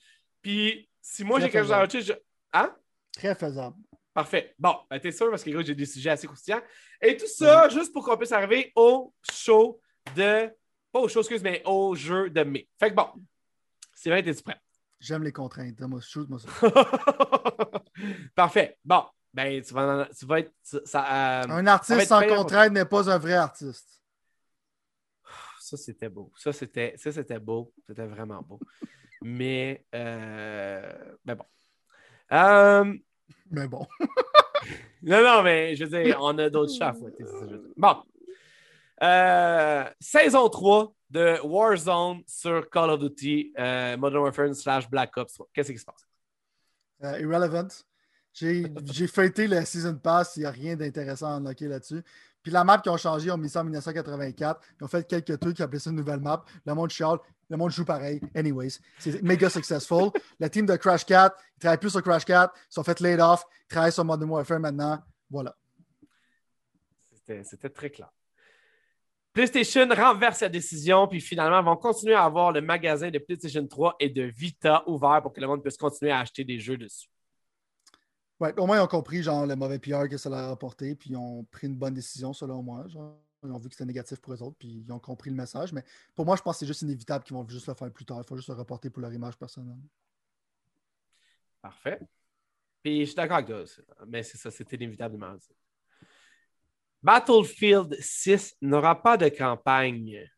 Puis, si moi, j'ai quelque chose à rajouter, je... Hein? Très faisable. Parfait. Bon, ben, t'es sûr parce que gros, j'ai des sujets assez croustillants. Et tout ça, juste pour qu'on puisse arriver au show de. Pas au show, excuse, mais au jeu de mai. Fait que bon, Sylvain, t'es-tu prêt? J'aime les contraintes. Moi, shoot-moi ça. *laughs* Parfait. Bon, ben, tu vas, tu vas être. Ça, euh, Un artiste sans contrainte n'est pas un vrai artiste. Ça, c'était beau. Ça, c'était, ça, c'était beau. C'était vraiment beau. Mais, euh, ben bon. Euh, Mais bon. *laughs* Non, non, mais je veux dire, on a d'autres chats. Bon. Euh, saison 3 de Warzone sur Call of Duty euh, Modern Warfare slash Black Ops 3. Qu'est-ce qui se passe? Euh, irrelevant. J'ai feuilleté le Season Pass, il n'y a rien d'intéressant à unlocker là-dessus. Puis la map qu'ils ont changé, ils ont mis ça en 1984. Ils ont fait quelques trucs, ils ont appelé ça une nouvelle map. Le monde chiale, le monde joue pareil. Anyways, c'est méga successful. *laughs* La team de Crash 4, ils travaillent plus sur Crash 4, ils sont fait laid off, ils travaillent sur Modern Warfare maintenant. Voilà. C'était, très clair. PlayStation renverse sa décision, puis finalement vont continuer à avoir le magasin de PlayStation 3 et de Vita ouvert pour que le monde puisse continuer à acheter des jeux dessus. Ouais, au moins, ils ont compris genre, le mauvais PR que ça leur a apporté, puis ils ont pris une bonne décision, selon moi. Genre. Ils ont vu que c'était négatif pour eux autres, puis ils ont compris le message. Mais pour moi, je pense que c'est juste inévitable qu'ils vont juste le faire plus tard. Il faut juste le reporter pour leur image personnelle. Parfait. Puis je suis d'accord avec toi, mais c'est ça, c'est inévitablement ça. Battlefield 6 n'aura pas de campagne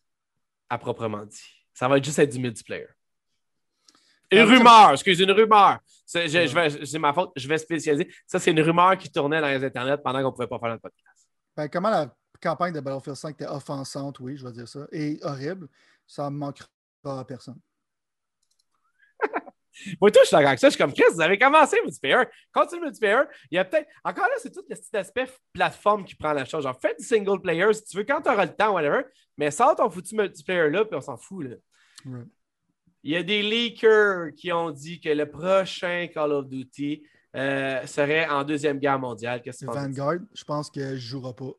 à proprement dit. Ça va juste être du multiplayer. Une oui, ça- rumeur, excusez, une rumeur. C'est je- je vais- c'est ma faute, je vais spécialiser. Ça, c'est une rumeur qui tournait dans les internets pendant qu'on ne pouvait pas faire notre podcast. Ben, comment la campagne de Battlefield 5 était offensante, oui, je vais dire ça, et horrible, ça ne manquera à personne. *laughs* Moi, tout, je suis d'accord avec ça. Je suis comme Chris, vous avez commencé le multiplayer. Continue le multiplayer. Il y a peut-être. Encore là, c'est tout le petit aspect plateforme qui prend la chose. Genre, fais du single player si tu veux, quand tu auras le temps, whatever. Mais sors ton foutu multiplayer là, puis on s'en fout. Là. Ouais. Il y a des leakers qui ont dit que le prochain Call of Duty euh, serait en Deuxième Guerre mondiale. Qu'est-ce que? Vanguard, je pense que je ne jouera pas.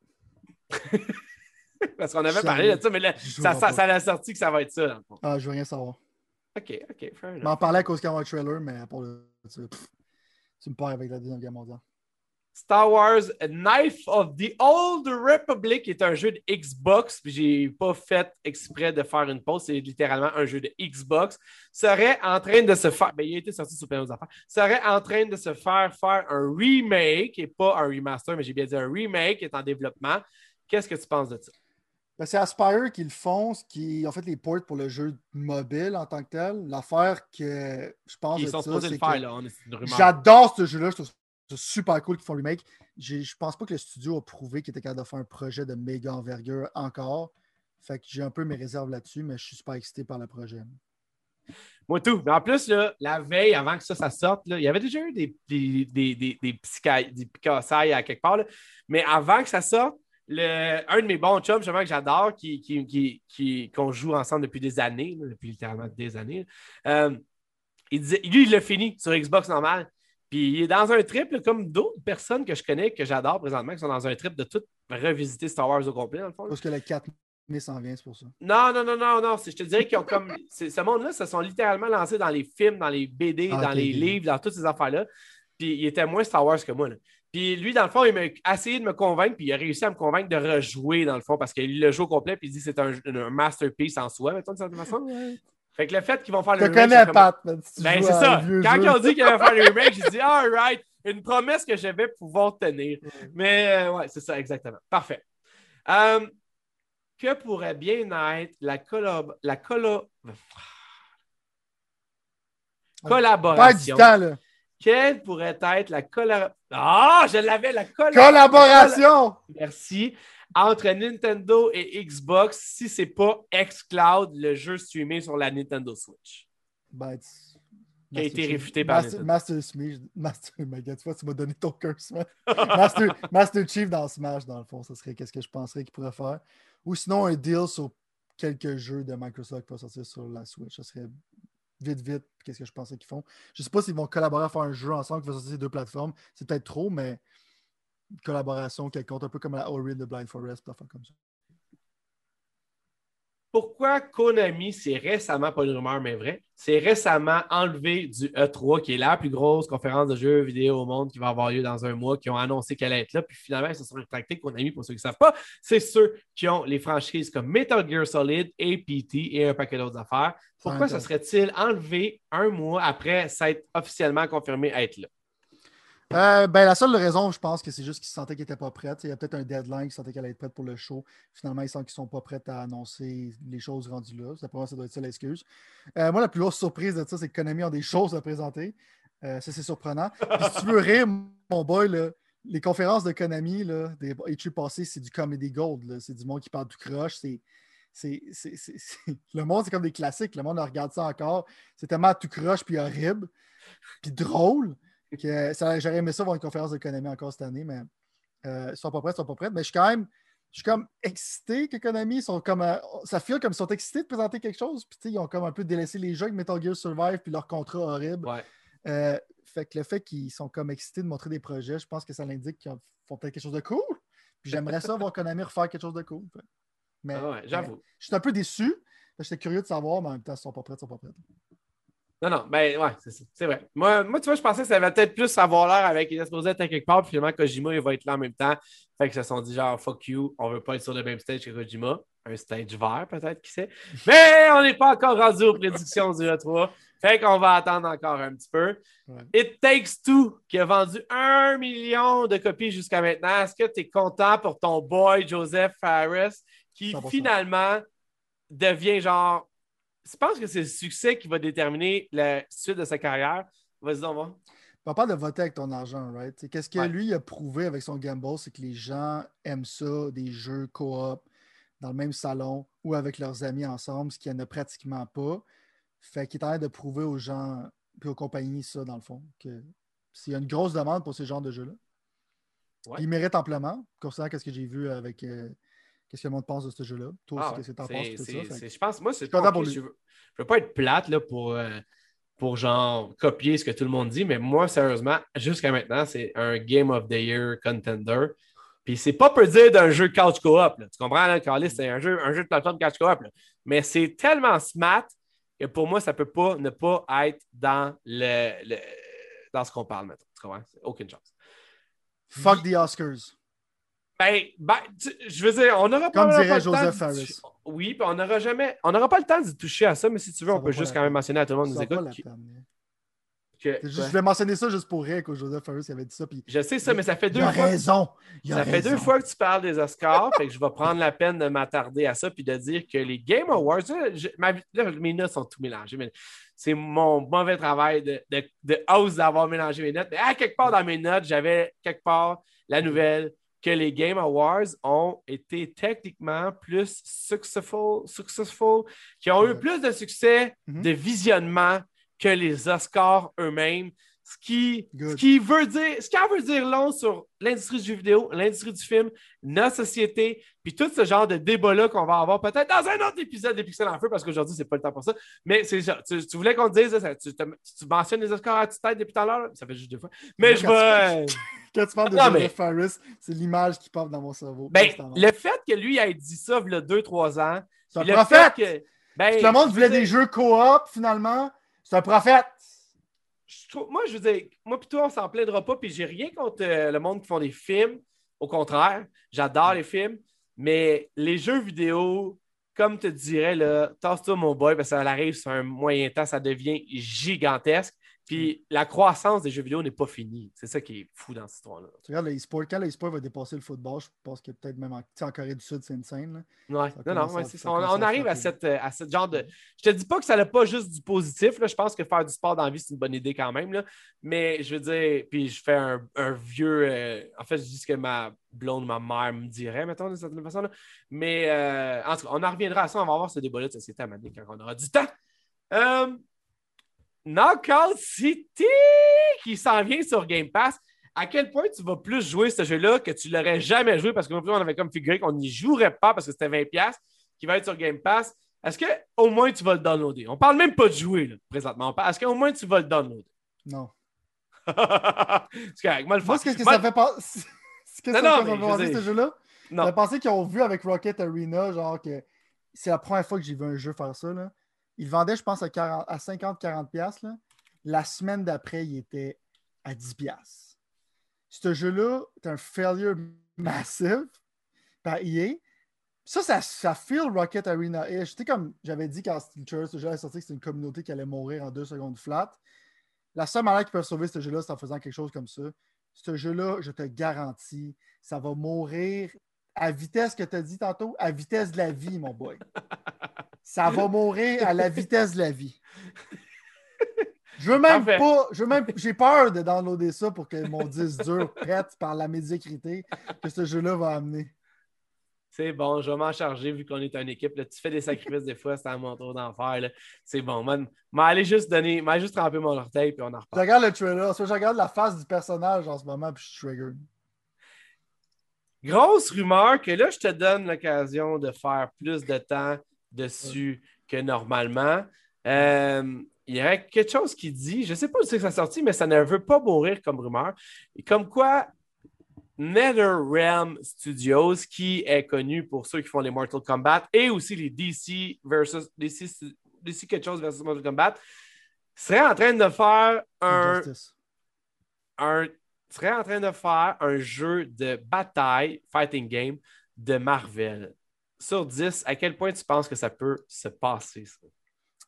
*laughs* Parce qu'on avait parlé de ça, mais là, ça, ça, ça a sorti que ça va être ça, dans le fond. Ah, je veux rien savoir. OK, OK, fair enough. m'en parlais à cause qu'il y avait un trailer, mais pour le pff, tu me pars avec la Deuxième Guerre mondiale. Star Wars Knife of the Old Republic est un jeu de Xbox. Puis j'ai pas fait exprès de faire une pause. C'est littéralement un jeu de Xbox. Serait en train de se faire. Ben, il a été sorti sur plein d'autres affaires. Serait en train de se faire faire un remake et pas un remaster, mais j'ai bien dit un remake qui est en développement. Qu'est-ce que tu penses de ça? Ben, c'est Aspire qui le font, ce qui ont fait les ports pour le jeu mobile en tant que tel. L'affaire que je pense Ils sont supposés le c'est faire, que là. J'adore ce jeu-là. Je trouve ça super cool qu'ils font le remake. Je pense pas que le studio a prouvé qu'il était capable de faire un projet de méga envergure encore. Fait que j'ai un peu mes réserves là-dessus, mais je suis super excité par le projet. Moi, tout. Mais en plus, là, la veille, avant que ça, ça sorte, là, il y avait déjà eu des, des, des, des, à quelque part. là. Mais avant que ça sorte, le, un de mes bons chums, justement, que j'adore, qui, qui, qui, qui- qu'on joue ensemble depuis des années, là, depuis littéralement des années, euh, il disait, lui, il l'a fini sur Xbox normal. Puis il est dans un trip, là, comme d'autres personnes que je connais, que j'adore présentement, qui sont dans un trip de tout revisiter Star Wars au complet, dans le fond. là. Parce que le 4 mai s'en vient, c'est pour ça. Non, non, non, non, non. Je te dirais qu'ils ont comme. *laughs* Ce monde-là se sont littéralement lancés dans les films, dans les BD, Ah, dans les livres, dans toutes ces affaires-là. Puis il était moins Star Wars que moi. là. Puis lui, dans le fond, il m'a essayé de me convaincre, puis il a réussi à me convaincre de rejouer, dans le fond, parce qu'il le joue au complet, puis il dit que c'est un, un masterpiece en soi, mettons, de certaine façon. Fait que le fait qu'ils vont faire Je le remake, connais, j'ai comme- Pat. mais si tu Ben, c'est ça. Quand jeu- ils ont dit qu'ils allaient faire le remake, j'ai dit, all right, une promesse que je vais pouvoir tenir. Mais euh, ouais, c'est ça, exactement. Parfait. Euh, que pourrait bien être la, collab la collo- Pas du collaboration? temps, là. Quelle pourrait être la collaboration? Ah, je l'avais, la colla- Collaboration! Merci. Entre Nintendo et Xbox, si c'est pas xCloud, le jeu streamé sur la Nintendo Switch. Ben, Qui a été réfuté par Master. Master Smith. Master, my God, tu vois, tu m'as donné ton curse, man. Master, Master Chief dans Smash, dans le fond, ça serait qu'est-ce que je penserais qu'il pourrait faire. Ou sinon, un deal sur quelques jeux de Microsoft qui va sortir sur la Switch. Ça serait vite, vite, qu'est-ce que je pensais qu'ils font. Je sais pas s'ils vont collaborer à faire un jeu ensemble qui va ces deux plateformes. C'est peut-être trop, mais une collaboration qui compte un peu comme la Ori de Blind Forest, comme ça pourquoi Konami, c'est récemment, pas une rumeur, mais vrai, c'est récemment enlevé du E3, qui est la plus grosse conférence de jeux vidéo au monde qui va avoir lieu dans un mois, qui ont annoncé qu'elle allait être là, puis finalement, ils se sont rétractés. Konami, pour ceux qui ne savent pas, c'est ceux qui ont les franchises comme Metal Gear Solid, APT et un paquet d'autres affaires. Pourquoi ça serait-il enlevé un mois après s'être officiellement confirmé être là? Euh, ben, la seule raison, je pense que c'est juste qu'ils sentaient qu'ils n'étaient pas prêts. Il y a peut-être un deadline, qu'ils sentaient qu'elle allait être prête pour le show. Finalement, ils sentent qu'ils ne sont pas prêts à annoncer les choses rendues là. Ça, ça doit être ça l'excuse. Euh, moi, la plus grosse surprise de ça, c'est que Konami a des choses à présenter. Euh, ça, c'est surprenant. *laughs* si tu veux rire, mon boy, les conférences de Konami, là, des HU passés, c'est du comedy gold. C'est du monde qui parle du croche. C'est. *laughs* Le monde, c'est comme des classiques. Le monde regarde ça encore. C'est tellement tout croche puis horrible, puis drôle. J'aurais aimé ça voir une conférence d'économie encore cette année, mais euh, ils sont pas prêts, ils sont pas prêts. Mais je suis quand même, je suis comme excité qu'Economy sont comme. Euh, ça file comme ils sont excités de présenter quelque chose. Puis ils ont comme un peu délaissé les jeux avec Metal Gear Survive puis leur contrat horrible. Euh, fait que le fait qu'ils sont comme excités de montrer des projets, je pense que ça l'indique qu'ils font peut-être quelque chose de cool. Puis j'aimerais ça voir Konami refaire quelque chose de cool. Mais, ah j'avoue. Je suis un peu déçu. J'étais curieux de savoir, mais en même temps, ils sont pas prêts, ils sont pas prêts. Non, non, ben ouais, c'est vrai. Moi, moi, tu vois, je pensais que ça allait peut-être plus avoir l'air avec les exposés être quelque part, puis finalement, Kojima, il va être là en même temps. Fait que se sont dit genre, fuck you, on veut pas être sur le même stage que Kojima. Un stage vert, peut-être, qui sait. Mais on n'est pas encore rendu aux prédictions du E3. Fait qu'on va attendre encore un petit peu. It Takes Two, qui a vendu un million de copies jusqu'à maintenant. Est-ce que tu es content pour ton boy Joseph Harris, qui finalement devient genre je pense que c'est le succès qui va déterminer la suite de sa carrière. Vas-y, on va. On parle de voter avec ton argent, right? Qu'est-ce que lui a prouvé avec son gamble, c'est que les gens aiment ça, des jeux coop dans le même salon ou avec leurs amis ensemble, ce qu'il n'y en a pratiquement pas. Fait qu'il est en train de prouver aux gens et aux compagnies ça, dans le fond, que s'il y a une grosse demande pour ce genre de jeux-là. Il mérite amplement, considérant ce que j'ai vu avec euh, Qu'est-ce que le monde pense de ce jeu-là? Toi aussi, ah qu'est-ce que ça? Je pense, moi, c'est pas. Je veux, veux pas être plate là, pour, euh, pour genre copier ce que tout le monde dit, mais moi, sérieusement, jusqu'à maintenant, c'est un Game of the Year contender. Puis c'est pas peu dire d'un jeu couch co-op. Tu comprends, là, Carlis, c'est un jeu, un jeu de plateforme couch co-op. Mais c'est tellement smart que pour moi, ça peut pas ne pas être dans le, dans ce qu'on parle maintenant. Tu comprends? Aucune chance. Fuck the Oscars. Ben, ben je veux dire, on n'aura pas. Dirait Joseph Harris. Oui, puis on n'aura jamais. On n'aura pas le temps de toucher à ça, mais si tu veux, on peut juste quand même mentionner à tout le monde qui nous écoute. je vais mentionner ça juste pour rire que Joseph Harris avait dit ça. Puis... Je sais ça, mais ça fait deux fois. raison. ça fait deux fois que tu parles des Oscars, fait que je vais prendre la peine de m'attarder à ça puis de dire que les Game Awards, là, mes notes sont tout mélangées, mais c'est mon mauvais travail de, de, de hausse d'avoir mélangé mes notes. Mais à quelque part dans mes notes, j'avais quelque part la nouvelle que les Game Awards ont été techniquement plus successful, successful qui ont eu plus de succès mm-hmm. de visionnement que les Oscars eux-mêmes. Ce qui, ce qui veut dire, ce qui veut dire long sur l'industrie du jeu vidéo, l'industrie du film, notre société, puis tout ce genre de débat-là qu'on va avoir peut-être dans un autre épisode des Pixels en feu, parce qu'aujourd'hui, c'est pas le temps pour ça. Mais c'est ça. Tu, voulais qu'on te dise, tu, mentionnes les Oscars à toute tête depuis tout à l'heure, ça fait juste deux fois. Mais je vais. Quand tu parles de *laughs* Joseph Farris, c'est l'image qui pop dans mon cerveau. Ben, le fait que lui ait dit ça il y a deux, trois ans. C'est un prophète! Que, ben, le monde voulait des jeux coop, finalement. C'est un prophète! Moi, je veux dire, moi, plutôt, on s'en plaindra pas, puis j'ai rien contre euh, le monde qui font des films. Au contraire, j'adore les films, mais les jeux vidéo, comme te dirais, là, tasse-toi, mon boy, parce que ça arrive sur un moyen temps, ça devient gigantesque. Puis la croissance des jeux vidéo n'est pas finie. C'est ça qui est fou dans cette histoire-là. Tu regardes l'e-sport, quand l'e-sport va dépasser le football, je pense que peut-être même en, en, Corée du Sud, c'est une scène. Ouais. Non, non, ouais, ça, on, arrive à cette, à cette genre de. Je te dis pas que ça n'a pas juste du positif. Là. Je pense que faire du sport dans la vie, c'est une bonne idée quand même. Là. Mais je veux dire, puis je fais un, un vieux. Euh, en fait, je dis ce que ma blonde, ma mère me dirait, mettons, de cette façon. Là. Mais euh, en tout cas, on en reviendra à ça. On va avoir ce débat-là de société à quand on aura du temps. Euh, Knockout City qui s'en vient sur Game Pass. À quel point tu vas plus jouer ce jeu-là que tu l'aurais jamais joué? Parce que nous, on avait comme figuré qu'on n'y jouerait pas parce que c'était 20$ qui va être sur Game Pass. est-ce que au moins tu vas le downloader? On parle même pas de jouer là, présentement. Est-ce qu'au moins tu vas le downloader? Non. *laughs* c'est correct, moi le Moi, qu'est-ce que ça fait pas. *laughs* Qu'est-ce que Non, ça non, me mais fait je ce jeu-là? Non. J'ai pensé qu'ils ont vu avec Rocket Arena, genre que c'est la première fois que j'ai vu un jeu faire ça. Là. Ils le vendaient, je pense, à, 40 à 50-40$. piastres, là. La semaine d'après, il était à 10$. piastres. Ce jeu-là est un failure *laughs* massif par EA. Ça, ça, ça feel Rocket Arena. Et j'étais comme j'avais dit quand Steel ce jeu est sorti, que c'était une communauté qui allait mourir en deux secondes flat. La seule manière qu'ils peuvent sauver ce jeu-là, c'est en faisant quelque chose comme ça. Ce jeu-là, je te garantis, ça va mourir à vitesse que tu as dit tantôt, à vitesse de la vie, mon boy. *laughs* Ça va *laughs* mourir à la vitesse de la vie. Je veux même Parfait. pas, je veux même, j'ai peur de downloader ça pour que mon disque dur pète par la médiocrité que ce jeu-là va amener. C'est bon, je vais m'en charger vu qu'on est une équipe. Là. Tu fais des sacrifices des fois, c'est à mon tour d'en faire. C'est bon, man. Mais allez juste donner, mais juste tremper mon orteil puis on en Je reparle. regarde le trailer, soit je regarde la face du personnage en ce moment, puis je suis triggered. Grosse rumeur que là, je te donne l'occasion de faire plus de temps dessus que normalement. Euh, il y aurait quelque chose qui dit, je ne sais pas où c'est que ça a sorti, mais ça ne veut pas mourir comme rumeur. Et comme quoi, NetherRealm Studios, qui est connu pour ceux qui font les Mortal Kombat et aussi les DC versus DC, DC quelque chose versus Mortal Kombat, serait en train de faire un serait en train de faire un jeu de bataille, fighting game de Marvel. Sur 10, à quel point tu penses que ça peut se passer, ça?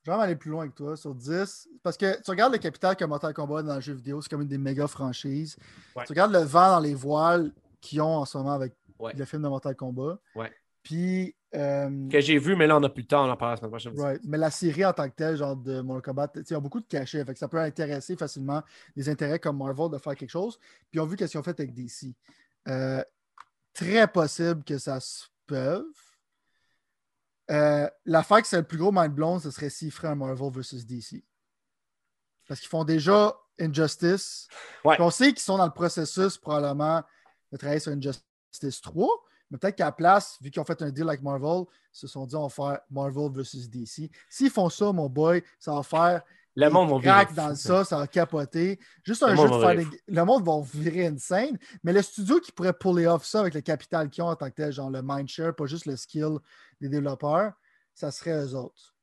Je vais aller plus loin avec toi sur 10. Parce que tu regardes le capital que Mortal Kombat dans le jeu vidéo, c'est comme une des méga franchises. Ouais. Tu regardes le vent dans les voiles qu'ils ont en ce moment avec Ouais. le film de Mortal Kombat. Ouais. Puis, euh, Que j'ai vu, mais là, on n'a plus le temps, on en parlera la semaine prochaine. right. mais la série en tant que telle, genre de Mortal Kombat, ils ont beaucoup de cachets. Fait que ça peut intéresser facilement des intérêts comme Marvel de faire quelque chose. Puis, ils ont vu qu'est-ce qu'ils ont fait avec DC. Euh, très possible que ça se peut. Euh, L'affaire que c'est le plus gros mind blown, ce serait s'ils feraient un Marvel versus DC. Parce qu'ils font déjà Injustice. Ouais. On sait qu'ils sont dans le processus probablement de travailler sur Injustice 3. Mais peut-être qu'à la place, vu qu'ils ont fait un deal avec Marvel, ils se sont dit on va faire Marvel versus DC. S'ils font ça, mon boy, ça va faire Le monde va virer dans ça. ça, ça va capoter. Juste Le un monde jeu de va faire virer des- Le monde va virer insane. Mais le studio qui pourrait puller off ça avec le capital qu'ils ont en tant que tel, genre le mindshare, pas juste le skill des développeurs, ça serait eux autres.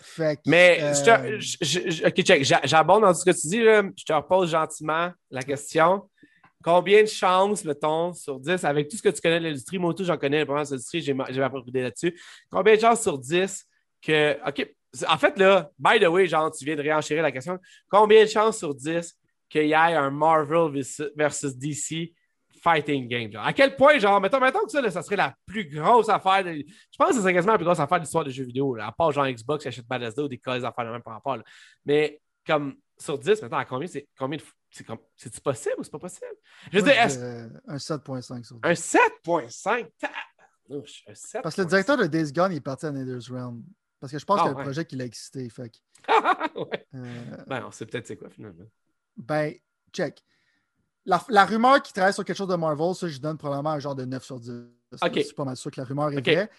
Fait que, Mais, euh, je te- je- je- je- ok, check, j'a- j'abonde dans ce que tu dis, là. je te repose gentiment la question. Combien de chances, mettons, sur 10, avec tout ce que tu connais de l'industrie, moi tout, j'en connais de l'industrie, j'ai ma j'ai ma propre idée là-dessus. Combien de chances sur 10 que. OK, en fait, là, by the way, genre, tu viens de réenchérir la question. Combien de chances sur 10 qu'il y ait un Marvel versus- DC fighting game? Genre? À quel point, genre, mettons, mettons que ça, là, ça serait la plus grosse affaire. de- Je pense que serait quasiment la plus grosse affaire de l'histoire des jeux vidéo. là. à part, genre, Xbox qui achète Bethesda ou des cas affaires de même par rapport. là. Mais, comme, sur 10, mettons, à combien c'est combien de. C'est comme, c'est-tu possible ou c'est pas possible? Je moi, dire, un 7.5 sur 10. un 7.5. tabarnouche, Un 7. Parce que le directeur de Days Gone il est parti à Nether's Realm. Parce que je pense Ah, qu'il y a ouais. un projet qui l'a excité. Fait *laughs* que, ouais. euh, Ben, on sait peut-être c'est quoi finalement. ben, check. La, la rumeur qui travaille sur quelque chose de Marvel, ça, je donne probablement un genre de 9 sur 10. Ok. Je suis pas mal sûr que la rumeur est vraie.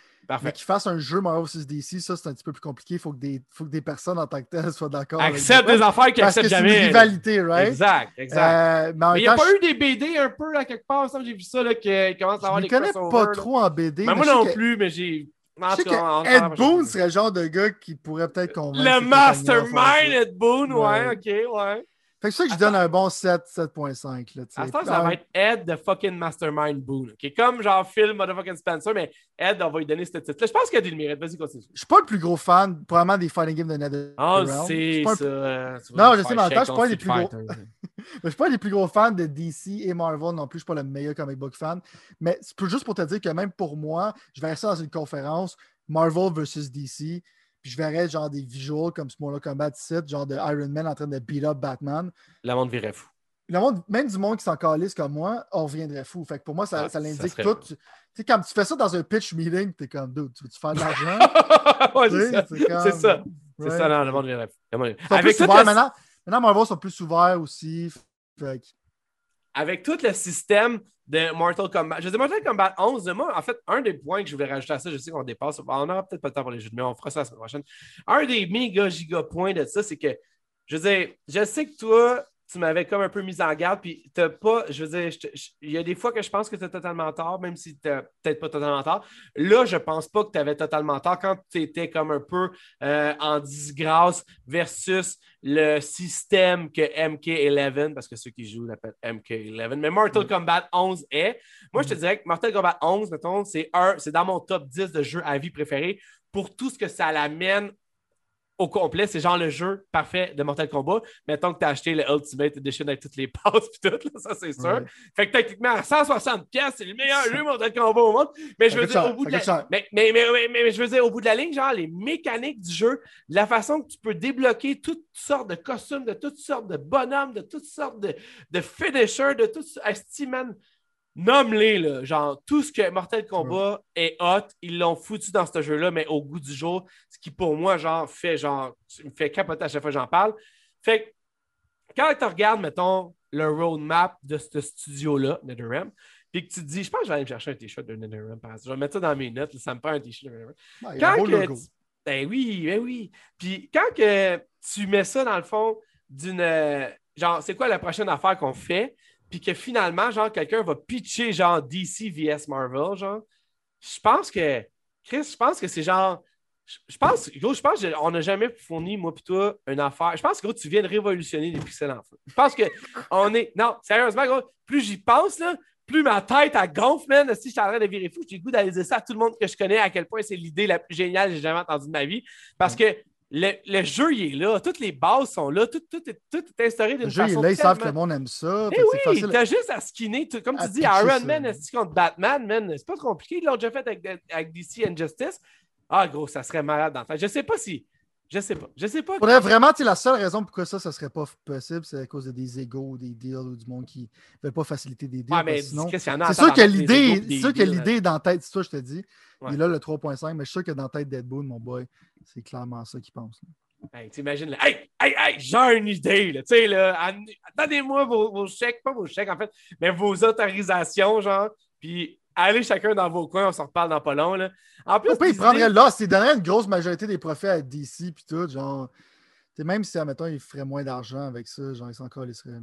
Mais qu'ils fassent un jeu Marvel vs DC, ça, c'est un petit peu plus compliqué. Il faut, que des- faut que des personnes en tant que telles soient d'accord. avec Accepte toi. des affaires qu'ils acceptent c'est une jamais. rivalité, right? Exact, exact. Euh, mais il n'y a pas je- eu des BD un peu là, quelque part, j'ai vu ça, là, qui commence à je avoir ne des connais pas trop en BD. Mais moi je non que- plus, mais j'ai. En Je sais cas, que Ed parlera Boon prochaine serait le genre de gars qui pourrait peut-être convaincre. Le mastermind. Ed Boon, ouais, Ouais. ok, ouais. Fait que ça que je donne un bon 7, 7.5. là, tu sais. À ce temps, ça va être Ed the fucking Mastermind Boone. ok? Comme genre Phil Motherfucking Spencer, mais Ed, on va lui donner ce titre-là. Je pense qu'il a le mérite. Vas-y, continue. Je suis pas le plus gros fan, probablement des fighting games de. Ah, Je c'est ça. vas Non, je sais, mais en même temps, shake je suis pas un des contre plus gros-. Je suis pas des plus gros fans de DC et Marvel non plus. Je suis pas le meilleur comic book fan. Mais c'est juste pour te dire que même pour moi, je verrais ça dans une conférence Marvel versus DC. Puis je verrais genre des visuals comme ce Mortal Kombat 7, genre de Iron Man en train de beat up Batman. Le monde virait fou. Le monde, même du monde qui s'en calisse comme moi, on reviendrait fou. Fait que pour moi, ça, Ah, ça l'indique tout. Tu sais, quand tu fais ça dans un pitch meeting, t'es comme, dude, tu veux-tu faire de l'argent? *laughs* ouais, c'est ça. c'est ça. Ça, non, le monde virait fou. Avec tout le- maintenant. Maintenant, Marvel sont plus ouverts aussi. Avec tout le système de Mortal Kombat. Je dis Mortal Kombat 11, moi, en fait, un des points que je voulais rajouter à ça, je sais qu'on dépasse, on n'aura peut-être pas le temps pour les jeux, mais on fera ça la semaine prochaine. Un des méga giga points de ça, c'est que, je veux dire, je sais que toi, tu m'avais comme un peu mis en garde, puis t'as pas, je veux dire, il y a des fois que je pense que tu as totalement tort, même si tu peut-être pas totalement tort. Là, je pense pas que tu avais totalement tort quand tu étais comme un peu euh, en disgrâce versus le système que MK11, parce que ceux qui jouent l'appellent MK11, mais Mortal Kombat 11 est. Moi, je te mm. dirais que Mortal Kombat 11, mettons, c'est dans mon top 10 de jeux à vie préférés pour tout ce que ça l'amène au complet. C'est genre le jeu parfait de Mortal Kombat. Mettons que tu as acheté le Ultimate Edition avec toutes les *laughs* passes et tout, ça c'est sûr. Fait que techniquement, à 160$, c'est le meilleur jeu Mortal Kombat au monde. Mais je veux dire, au bout de la... mais, mais, mais, je veux dire, au bout de la ligne, genre les mécaniques du jeu, la façon que tu peux débloquer toutes sortes de costumes, de toutes sortes de bonhommes, de toutes sortes de, de finishers, de toutes. Estiman, nomme-les, là. Genre, tout ce que Mortal Kombat est hot, ils l'ont foutu dans ce jeu-là, mais au goût du jour, ce qui pour moi, genre, fait genre, me fait capoter à chaque fois que j'en parle. Fait que, quand tu regardes, mettons, le roadmap de ce studio-là, NetherRealm, puis que tu te dis, je pense que je vais aller me chercher un t-shirt de NetherRealm, je vais mettre ça dans mes notes, ça me prend un t-shirt de NetherRealm. quand que Ben oui, ben oui. Puis quand que tu mets ça dans le fond d'une. Euh, genre, c'est quoi la prochaine affaire qu'on fait? Puis que finalement, genre, quelqu'un va pitcher, genre, DC vs Marvel, genre, je pense que, Chris, je pense que c'est genre, je pense, gros, je pense qu'on n'a jamais fourni, moi puis toi, une affaire. Je pense que, gros, tu viens de révolutionner les pixels en feu. Je pense que on est, non, sérieusement, gros, plus j'y pense, là, plus ma tête à gonfle, man. Si je suis en train de virer fou, j'ai le goût d'aller dire ça à tout le monde que je connais à quel point c'est l'idée la plus géniale que j'ai jamais entendue de ma vie. Parce que le, jeu, il est là. Toutes les bases sont là. Tout, tout, est, tout est instauré d'une façon. Le jeu, est là. Ils savent que le monde aime ça. Mais eh oui, t'as juste à skinner. Comme tu dis, Iron Man est contre Batman, man? C'est pas compliqué. Ils l'ont déjà fait avec, avec DC Injustice. Ah, gros, ça serait malade dans Je sais pas si. Je sais pas. Je sais pas. Faudrait vraiment, la seule raison pourquoi ça, ça serait pas possible, c'est à cause de des égaux, des deals ou du monde qui ne veut pas faciliter des deals. mais sinon, c'est sûr que l'idée, c'est sûr que l'idée est dans la tête, c'est ça, je te dis. Il est là, le 3.5, mais je suis sûr que dans la tête d'Ed mon boy, c'est clairement ça qu'il pense. Hey, t'imagines, hey, hey, hey, j'ai une idée, là, tu sais, là, donnez-moi vos, vos, chèques, pas vos chèques, en fait, mais vos autorisations, genre, puis allez chacun dans vos coins, on s'en reparle dans pas long, là. En plus, il prendrait là, s'il donnait une grosse majorité des profits à DC, puis tout, genre, même si, admettons, il ferait moins d'argent avec ça, genre, il s'en serait...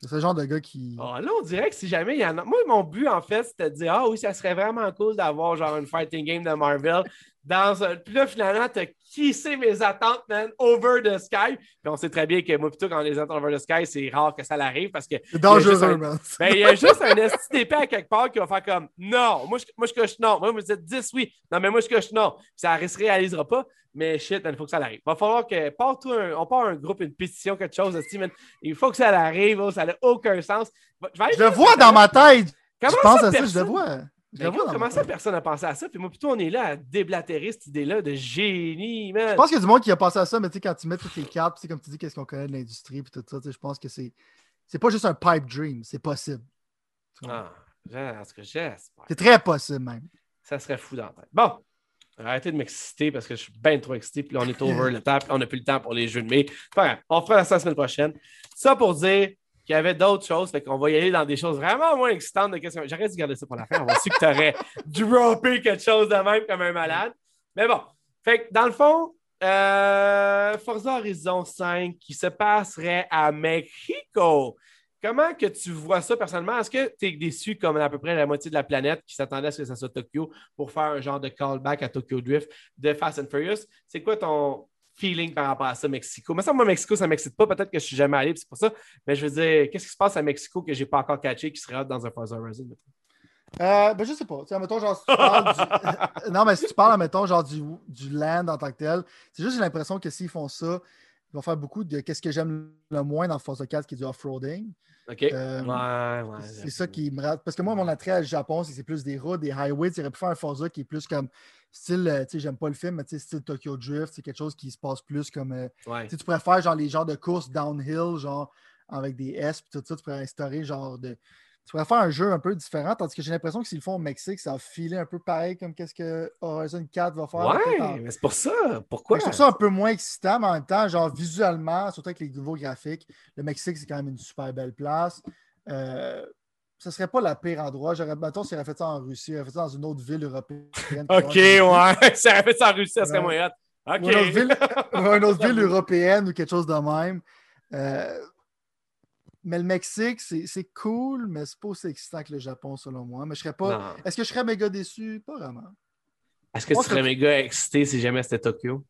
C'est ce genre de gars qui. Oh, là, on dirait que si jamais il y en a. Moi, mon but, en fait, c'était de dire Ah oui, ça serait vraiment cool d'avoir genre une fighting game de Marvel dans un. Puis là, finalement, t'as kissé mes attentes, man, over the sky. Puis on sait très bien que moi, plutôt, quand les attend over the sky, c'est rare que ça l'arrive parce que. C'est dangereux, man. Ben, il y a juste un esti d'épée à quelque part qui va faire comme Non, moi, je, moi, je coche non. Moi, vous dites 10 oui. Non, mais moi, je coche non. Puis ça ne se réalisera pas. Mais shit, il faut que ça arrive. Il va falloir que. Part un, on part un groupe, une pétition, quelque chose, man. Il faut que ça arrive. Oh, ça n'a aucun sens. Je, le vois dans ma tête. Comment je pense à ça, je le vois. Ben, comment ça, personne n'a pensé à ça? Puis moi, plutôt, on est là à déblatérer cette idée-là de génie, man. Je pense qu'il y a du monde qui a pensé à ça, mais tu sais, quand tu mets toutes les cartes, comme tu dis, qu'est-ce qu'on connaît de l'industrie, puis tout ça, je pense que c'est. C'est pas juste un pipe dream, c'est possible. Ah, j'espère. C'est très possible, même. Ça serait fou dans la tête. Bon, arrêtez de m'exciter parce que je suis bien trop excité, puis là, on est over le temps, puis on n'a plus le temps pour les jeux de mai. Enfin, on fera ça la semaine prochaine. Ça pour dire qu'il y avait d'autres choses. Fait qu'on va y aller dans des choses vraiment moins excitantes de questions. J'arrête de garder ça pour la fin. On va su que tu aurais *laughs* droppé quelque chose de même comme un malade. Mais bon. Fait que dans le fond, euh, Forza Horizon 5 qui se passerait à Mexico. Comment que tu vois ça personnellement? Est-ce que tu es déçu comme à peu près la moitié de la planète qui s'attendait à ce que ça soit Tokyo pour faire un genre de callback à Tokyo Drift de Fast and Furious? C'est quoi ton, feeling par rapport à ça, Mexico? Mais ça, moi, Mexico, ça ne m'excite pas. Peut-être que je ne suis jamais allé, c'est pour ça. Mais je veux dire, qu'est-ce qui se passe à Mexico que je n'ai pas encore catché qui serait dans un Forza Horizon? Euh, ben, je sais pas. mettons, genre, si tu parles du... *laughs* *laughs* non, mais si tu parles, mettons, genre, du, du land en tant que tel, c'est juste, j'ai l'impression que s'ils font ça, ils vont faire beaucoup de qu'est-ce que j'aime le moins dans Forza 4, qui est du off-roading. OK. Euh, ouais, ouais. C'est ça qui me rate. Parce que moi, mon attrait à Japon, c'est plus des routes, des highways. Il aurait pu faire un Forza qui est plus comme style, euh, tu sais, j'aime pas le film, mais tu sais, style Tokyo Drift, c'est quelque chose qui se passe plus comme. Euh, tu pourrais faire genre les genres de courses downhill, genre avec des S, puis tout ça, tu pourrais instaurer genre de. Tu pourrais faire un jeu un peu différent, tandis que j'ai l'impression que s'ils le font au Mexique, ça va filer un peu pareil comme qu'est-ce que Horizon 4 va faire. Ouais, mais c'est pour ça. Pourquoi? Je trouve ça un peu moins excitant, mais en même temps, genre visuellement, surtout avec les nouveaux graphiques, le Mexique, c'est quand même une super belle place. Euh, ce serait pas la pire endroit. J'aurais, mettons, s'il aurait fait ça en Russie, il aurait fait ça dans une autre ville européenne. *laughs* Ok, ouais. *laughs* S'il aurait fait ça en Russie, ça serait Ouais. moyen. Ok. Ou une autre ville, *laughs* une autre ville européenne ou quelque chose de même. Euh, mais le Mexique, c'est c'est cool, mais c'est pas aussi excitant que le Japon, selon moi. Mais je serais pas. Non. Est-ce que je serais méga déçu? Pas vraiment. Est-ce que Moi, tu serais méga excité si jamais c'était Tokyo?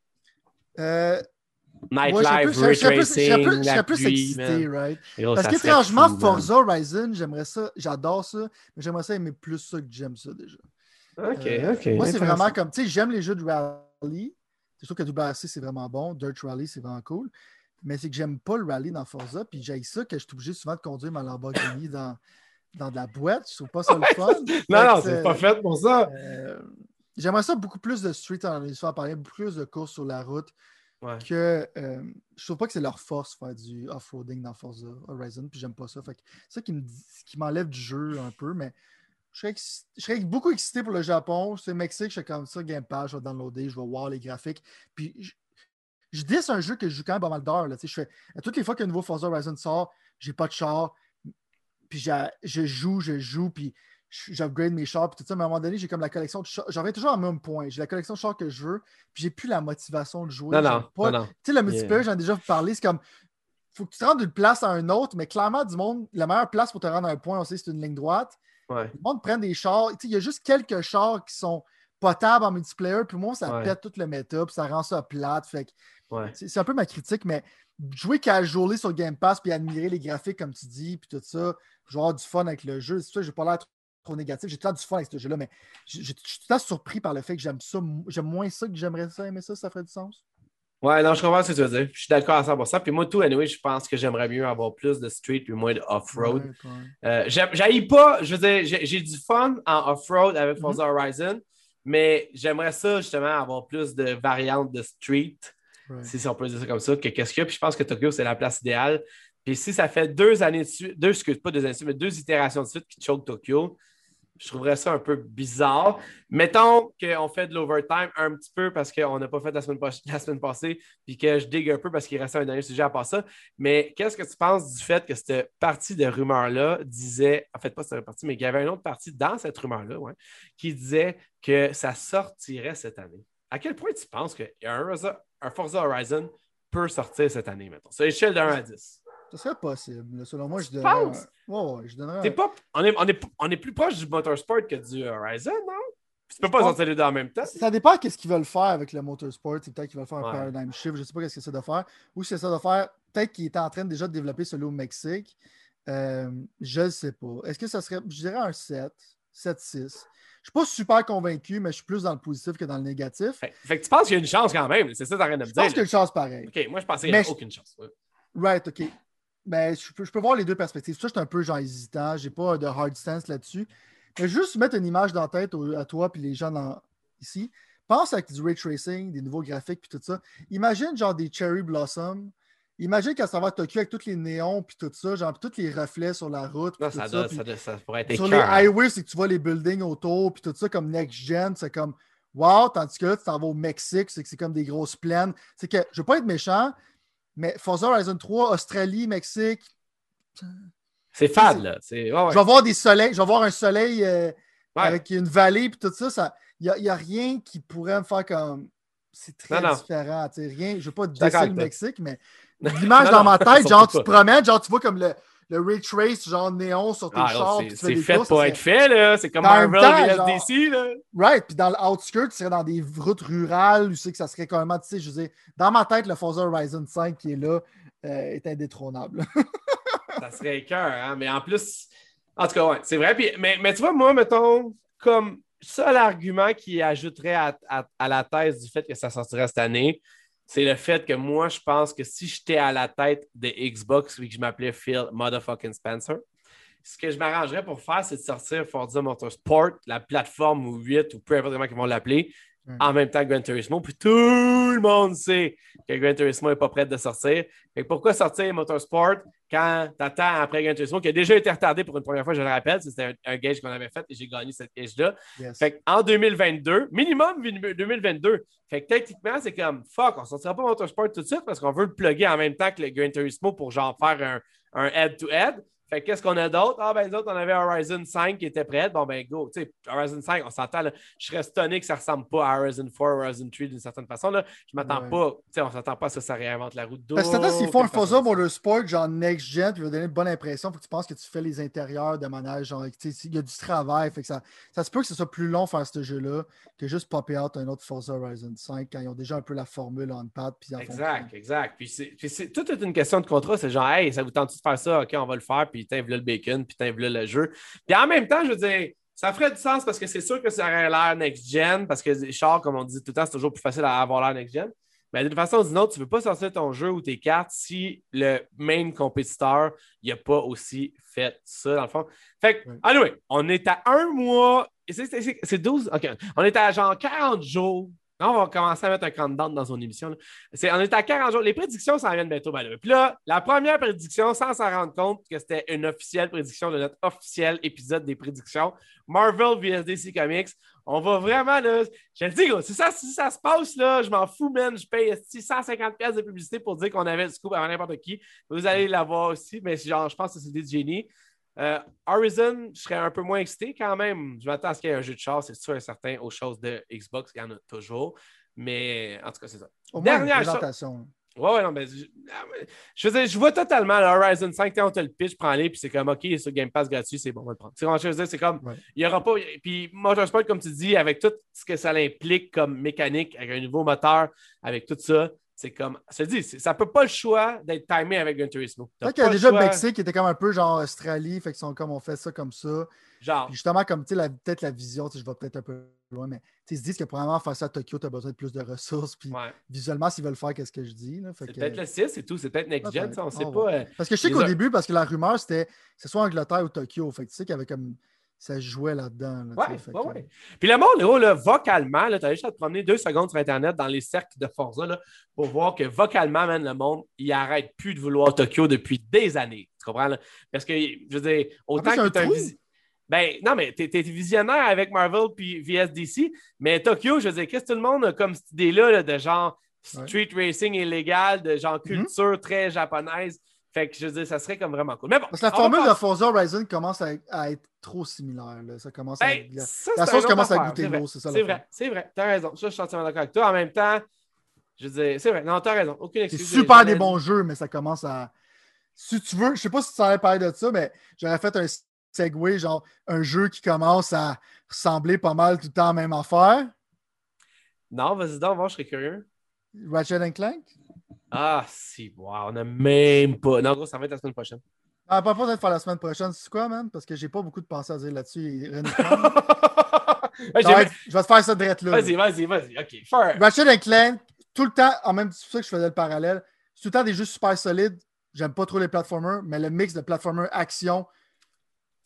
Euh, moi, je serais Nightlife, plus- je serais plus- je serais plus- tracing, je serais la plus pluie, excité, man. right? Gros, Parce qu'étrangement, fou, man. Forza Horizon, j'aimerais ça, j'adore ça, mais j'aimerais ça aimer plus ça que j'aime ça déjà. Ok, Euh, ok. Moi, c'est vraiment comme, tu sais, j'aime les jeux de rally. C'est sûr que WRC, c'est vraiment bon. Dirt Rally, c'est vraiment cool. Mais c'est que j'aime pas le rally dans Forza. Puis j'ai ça que je suis obligé souvent de conduire ma Lamborghini *laughs* dans, dans de la boîte. Je trouve pas ça le fun. Non, non, c'est pas fait pour ça. euh, J'aimerais ça beaucoup plus de street en histoire parler, beaucoup plus de courses sur la route Ouais. que euh, je trouve pas que c'est leur force faire du off-roading dans Forza Horizon, puis j'aime pas ça. Fait que c'est ça qui me m'enlève du jeu un peu, mais je serais, je serais beaucoup excité pour le Japon. C'est le Mexique, je suis comme ça, Game Pass, je vais downloader, je vais voir les graphiques. Puis je, dis c'est un jeu que je joue quand même pas mal d'heures. Je fais toutes les fois qu'un nouveau Forza Horizon sort, j'ai pas de char, puis je joue, je joue, puis j'upgrade mes chars, puis tout ça. Mais à un moment donné, j'ai comme la collection de chars. J'en reviens toujours à même point. J'ai la collection de chars que je veux, puis j'ai plus la motivation de jouer. Non, non, pas- non, non. tu sais, le multiplayer, j'en ai déjà parlé, c'est comme faut que tu te rendes d'une place à une autre, mais clairement, du monde, la meilleure place pour te rendre à un point, on sait, c'est une ligne droite. Ouais. Le monde prend des chars. Il y a juste quelques chars qui sont potables en multiplayer, puis moi, ça Ouais. pète tout le meta, puis ça rend ça plate. Fait que Ouais. c'est un peu ma critique, mais jouer casually sur Game Pass, puis admirer les graphiques, comme tu dis, puis tout ça, je vais avoir du fun avec le jeu. C'est ça, j'ai pas l'air trop- trop négatif. J'ai tout le temps du fun avec ce jeu-là, mais je je- je suis tout le temps surpris par le fait que j'aime ça. J'aime moins ça que j'aimerais ça, aimer ça, ça ferait du sens. Ouais, non, je comprends ce que tu veux dire. Je suis d'accord à 100%. Puis moi, tout, anyway, je pense que j'aimerais mieux avoir plus de street puis moins de off-road. Ouais. Euh, J'haïs pas, je veux dire, j'ai du fun en off-road avec Forza Mm-hmm. Horizon, mais j'aimerais ça justement avoir plus de variantes de street, Si, on peut dire ça comme ça, que qu'est-ce qu'il y a? Puis je pense que Tokyo, c'est la place idéale. Puis si ça fait deux années de suite, deux, excuse pas deux années de suite, mais deux itérations de suite qui choke Tokyo, je trouverais ça un peu bizarre. Mettons qu'on fait de l'overtime un petit peu parce qu'on n'a pas fait la semaine, *laughs* la semaine passée, puis que je digue un peu parce qu'il restait un dernier sujet à part ça. Mais qu'est-ce que tu penses du fait que cette partie de rumeur-là disait, en fait, pas cette partie, mais qu'il y avait une autre partie dans cette rumeur-là, ouais, qui disait que ça sortirait cette année? À quel point tu penses qu'un Forza, un Forza Horizon peut sortir cette année, mettons? C'est l'échelle de 1 à 10. Ça serait possible. Selon moi, je donnerais. un- ouais, je donnerais. Un- pas, on, est, on, est, on est plus proche du Motorsport que du Horizon, non? Tu peux pas pense- sortir les deux en même temps. Ça dépend de ce qu'ils veulent faire avec le motorsport. Peut-être qu'ils veulent faire un Ouais. paradigm shift. Je ne sais pas ce qu'ils essaient de faire. Ou si c'est ça de faire. Peut-être qu'ils étaient en train déjà de développer celui au Mexique. Euh, je ne sais pas. Est-ce que ça serait. Je dirais un 7, 7-6. Je ne suis pas super convaincu, mais je suis plus dans le positif que dans le négatif. Fait, fait que tu penses qu'il y a une chance quand même. C'est ça que t'as rien de me Je pense qu'il y a une chance pareille. OK, moi, je pensais qu'il n'y avait aucune chance. ouais. Right, OK. Mais je peux, je peux voir les deux perspectives. Ça, je suis un peu genre hésitant. J'ai pas de hard stance là-dessus. Mais juste mettre une image dans la tête au- à toi et les gens dans- ici. Pense avec du ray tracing, des nouveaux graphiques puis tout ça. Imagine genre des cherry blossoms. Imagine quand ça va à Tokyo avec tous les néons puis tout ça, genre tous les reflets sur la route. Non, ça, doit- pourrait être sur les highways, c'est que tu vois les buildings autour puis tout ça comme next gen, c'est comme wow, tandis que là, tu t'en vas au Mexique, c'est que c'est comme des grosses plaines. C'est que je veux pas être méchant, mais Forza Horizon 3, Australie, Mexique, C'est fade, là. Ouais, je vais voir des soleils, je vais voir un soleil euh, Ouais. avec une vallée puis tout ça. ça il n'y a, rien qui pourrait me faire comme. C'est très Non, non. différent. Rien, je ne veux pas décider le. Mexique, mais l'image dans ma *laughs* tête, genre, tu te promènes, genre, tu vois comme le, le ray trace, genre néon sur tes Ah, chars. c'est, fait pour être fait, là. C'est comme Dans Marvel VSDC, là. Right, puis dans l'outskirt, tu serais dans des routes rurales, tu sais que ça serait quand même, tu sais, je veux dire, dans ma tête, le Forza Horizon 5 qui est là euh, est indétrônable. *laughs* Ça serait cœur, hein? Mais en plus, en tout cas, ouais, c'est vrai. Puis, mais, mais tu vois, moi, mettons, comme seul argument qui ajouterait à, à- à la thèse du fait que ça sortirait cette année, c'est le fait que moi, je pense que si j'étais à la tête de Xbox et que je m'appelais Phil Motherfucking Spencer, ce que je m'arrangerais pour faire, c'est de sortir Forza Motorsport, la plateforme ou 8 ou peu importe comment ils vont l'appeler, Mm. en même temps que Gran Turismo. Puis tout le monde sait que Gran Turismo n'est pas prêt de sortir. Fait que pourquoi sortir Motorsport quand tu attends après Gran Turismo, qui a déjà été retardé pour une première fois, je le rappelle, c'était un, un gage qu'on avait fait et j'ai gagné cette gage-là. Yes. Fait qu'en 2022, minimum 2022. Fait que techniquement, c'est comme fuck, on sortira pas Motorsport tout de suite parce qu'on veut le plugger en même temps que le Gran Turismo pour genre faire un un head-to-head. Fait qu'est-ce qu'on a d'autre? Ah, ben, d'autres, on avait Horizon 5 qui était prêt. Bon, ben, go. Tu sais, Horizon 5, on s'entend, je serais stonné que ça ressemble pas à Horizon 4, Horizon 3 d'une certaine façon. Là. Je m'attends Ouais. pas, tu sais, on s'attend pas à ce que ça réinvente la route d'eau. Parce que s'ils font un Forza. Motorsport, genre next-gen, puis va donner une bonne impression, faut que tu penses que tu fais les intérieurs de manège, genre, tu sais, il y a du travail, fait que ça, ça se peut que ce soit plus long faire ce jeu-là que juste popper out un autre Forza Horizon 5 quand ils ont déjà un peu la formule. Puis en font Exact, exact. Puis c'est, puis c'est tout est une question de contrat. C'est genre, hey, ça vous tente de faire ça? OK, on va le faire. Puis t'invites le bacon, puis t'invites le jeu. Puis en même temps, je veux dire, ça ferait du sens parce que c'est sûr que ça aurait l'air next-gen, parce que les chars, comme on dit tout le temps, c'est toujours plus facile à avoir l'air next-gen. Mais d'une façon ou d'une autre, tu ne veux pas sortir ton jeu ou tes cartes si le main compétiteur n'a pas aussi fait ça, dans le fond. Fait que, anyway, on est à un mois. c'est 12. OK. On est à genre 40 jours. On va commencer à mettre un countdown dans son émission. on est à 40 jours. Les prédictions s'en viennent bientôt. ben. Puis là, la première prédiction, sans s'en rendre compte que c'était une officielle prédiction de notre officiel épisode des prédictions, Marvel vs DC Comics. On va vraiment, je le dis, gros, si ça, si ça se passe, là, je m'en fous, man. Je paye 150 pièces de publicité pour dire qu'on avait le scoop avant n'importe qui. Vous allez l'avoir aussi, mais genre, je pense que c'est des génies. Euh, Horizon, je serais un peu moins excité quand même. Je m'attends à ce qu'il y ait un jeu de char, c'est sûr et certain, aux choses de Xbox, il y en a toujours. Mais en tout cas, c'est ça. Au moins, Dernière chose- présentation. Ouais, ouais, non, mais je, ah, je veux dire, je vois totalement le Horizon 5, quand on te le pitch, prends-les, puis c'est comme, OK, sur Game Pass gratuit, c'est bon, on va le prendre. Tu sais, je veux dire, c'est comme, Ouais. il n'y aura pas. Puis Motorsport, comme tu dis, avec tout ce que ça implique comme mécanique, avec un nouveau moteur, avec tout ça, c'est comme, dis, c'est- ça peut pas le choix d'être timé avec Gran Turismo. Peut-être qu'il y a le déjà choix, Mexique qui était comme un peu genre Australie, fait qu'ils sont comme on fait ça comme ça. Genre, Puis justement, comme tu sais, peut-être la vision, je vais peut-être un peu loin, mais ils se disent que probablement faire ça à Tokyo, tu as besoin de plus de ressources. Puis ouais. visuellement, s'ils veulent faire, qu'est-ce que je dis. C'est que- peut-être le 6 et tout, c'est peut-être Next Gen, ça, on sait On pas. euh, Parce que je sais qu'au début, parce que la rumeur, c'était que ce soit Angleterre ou Tokyo. Fait que tu sais qu'il y avait comme. Ça jouait là-dedans. là, tu Ouais, sais, fait ouais, que- ouais. Puis le monde, là, vocalement, tu as juste à te promener deux secondes sur Internet dans les cercles de Forza là, pour voir que vocalement, man, le monde, il arrête plus de vouloir Tokyo depuis des années. Tu comprends? Là? Parce que, je veux dire, autant que tu visi- Ben, non, mais t'es es visionnaire avec Marvel puis VSDC, mais Tokyo, je veux dire, qu'est-ce que tout le monde a comme cette idée-là là, de genre street racing illégal, de genre Mhm. culture très japonaise? Fait que je veux dire, ça serait comme vraiment cool. Mais bon, Parce que la formule de Forza Horizon commence à, à être trop similaire. là. Ça commence à. Ben, la- ça, la c'est sauce commence à goûter c'est l'eau, c'est ça, C'est vrai, c'est vrai. T'as raison. Ça, je suis entièrement d'accord avec toi. En même temps, je veux dire, c'est vrai. Non, t'as raison. Aucune C'est excuse. super J'en ai- des bons jeux, mais ça commence à. Si tu veux, je sais pas si tu savais parler de ça, mais j'aurais fait un segway, genre un jeu qui commence à ressembler pas mal tout le temps à la même affaire. Non, vas-y donc, voir, je serais curieux. Ratchet and Clank? Ah, si, wow, on n'a même pas. Non, gros, ça va être la semaine prochaine. Ah, pas de faire la semaine prochaine. C'est quoi, man? Parce que j'ai pas beaucoup de pensées à dire là-dessus. Ouais, *laughs* je vais te faire ça direct là. Vas-y, vas-y, vas-y. OK, faire. Ratchet and Clank, tout le temps, en même temps, c'est pour ça que je faisais le parallèle. C'est tout le temps des jeux super solides. J'aime pas trop les platformers, mais le mix de platformer action,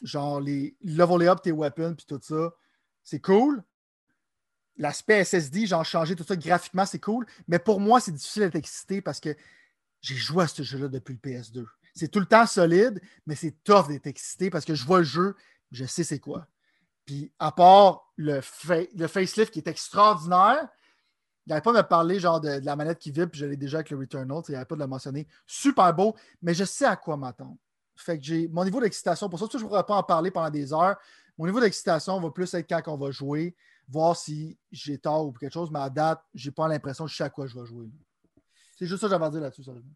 genre les level up tes weapons puis tout ça, c'est cool. L'aspect SSD, genre changer tout ça graphiquement, c'est cool. Mais pour moi, c'est difficile d'être excité parce que j'ai joué à ce jeu-là depuis le PS2. C'est tout le temps solide, mais c'est tough d'être excité parce que je vois le jeu, je sais c'est quoi. Puis à part le, le facelift qui est extraordinaire, il n'avait pas de me parler genre de, la manette qui vibre, puis je l'ai déjà avec le Returnal, il n'avait pas de le mentionner. Super beau, mais je sais à quoi m'attendre. Fait que j'ai mon niveau d'excitation, pour ça, je ne pourrais pas en parler pendant des heures. Mon niveau d'excitation va plus être quand on va jouer, voir si j'ai tort ou quelque chose, mais à date, j'ai pas l'impression que je sais à quoi je vais jouer. C'est juste ça que j'avais à dire là-dessus, sérieusement.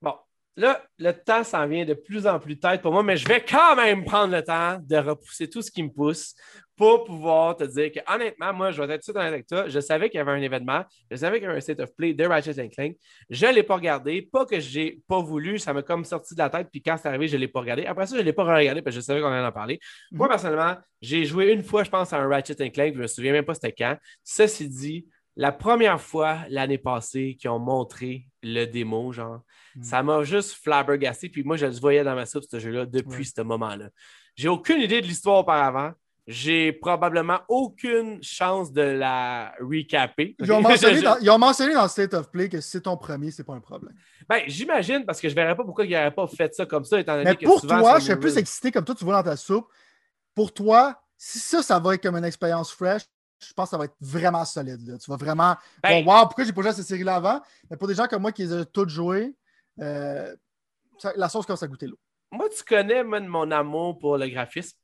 Bon, là, le temps s'en vient de plus en plus tête pour moi, mais je vais quand même prendre le temps de repousser tout ce qui me pousse pour pouvoir te dire que, honnêtement, moi, je vais être tout honnête avec toi. Je savais qu'il y avait un événement, je savais qu'il y avait un state of play de Ratchet Clank. Je ne l'ai pas regardé. Pas que je n'ai pas voulu, ça m'a comme sorti de la tête, puis quand c'est arrivé, je ne l'ai pas regardé. Après ça, je ne l'ai pas regardé parce que je savais qu'on allait en parler. Moi, Mhm. personnellement, j'ai joué une fois, je pense, à un Ratchet Clank, je ne me souviens même pas c'était quand. Ceci dit, la première fois l'année passée qu'ils ont montré le démo, genre, Mm. ça m'a juste flabbergasté. Puis moi, je le voyais dans ma soupe, ce jeu-là, depuis Ouais. ce moment-là. J'ai aucune idée de l'histoire auparavant. J'ai probablement aucune chance de la recaper. Ils ont, mentionné *laughs* dans, ils ont mentionné dans le State of Play que si c'est ton premier, c'est pas un problème. Ben, j'imagine, parce que je ne verrais pas pourquoi ils n'auraient pas fait ça comme ça, étant donné Mais que pour souvent, toi, je serais plus excité comme toi, tu vois dans ta soupe. Pour toi, si ça, ça va être comme une expérience fresh, je pense que ça va être vraiment solide. là. Tu vas vraiment. Ben- Bon, wow, pourquoi j'ai pas joué à cette série-là avant? Mais pour des gens comme moi qui les ont toutes jouées, euh, la sauce commence à goûter l'eau. moi, tu connais mon amour pour le graphisme.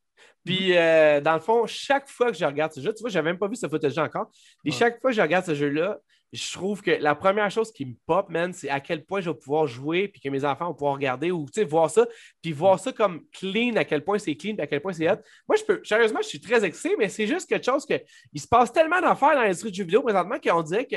Puis, euh, dans le fond, chaque fois que je regarde ce jeu, tu vois, j'avais même pas vu ce footage encore. Et chaque fois que je regarde ce jeu-là, je trouve que la première chose qui me pop, man, c'est à quel point je vais pouvoir jouer, puis que mes enfants vont pouvoir regarder ou voir ça, puis voir ça comme clean, à quel point c'est clean, puis à quel point c'est hot. Moi, je peux, sérieusement, je suis très excité, mais c'est juste quelque chose que il se passe tellement d'affaires dans l'industrie du jeu vidéo présentement qu'on dirait que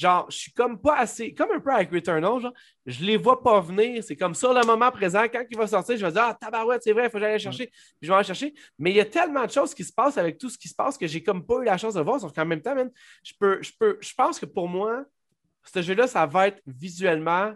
genre, je suis comme pas assez, comme un peu avec Returnal, genre, je les vois pas venir. C'est comme sur le moment présent, quand il va sortir, je vais dire, ah, tabarouette, c'est vrai, il faut que j'aille chercher. Puis je vais aller chercher. Mais il y a tellement de choses qui se passent avec tout ce qui se passe que j'ai comme pas eu la chance de voir. Sauf qu'en même temps, je peux, je peux, je pense que pour moi, ce jeu-là, ça va être visuellement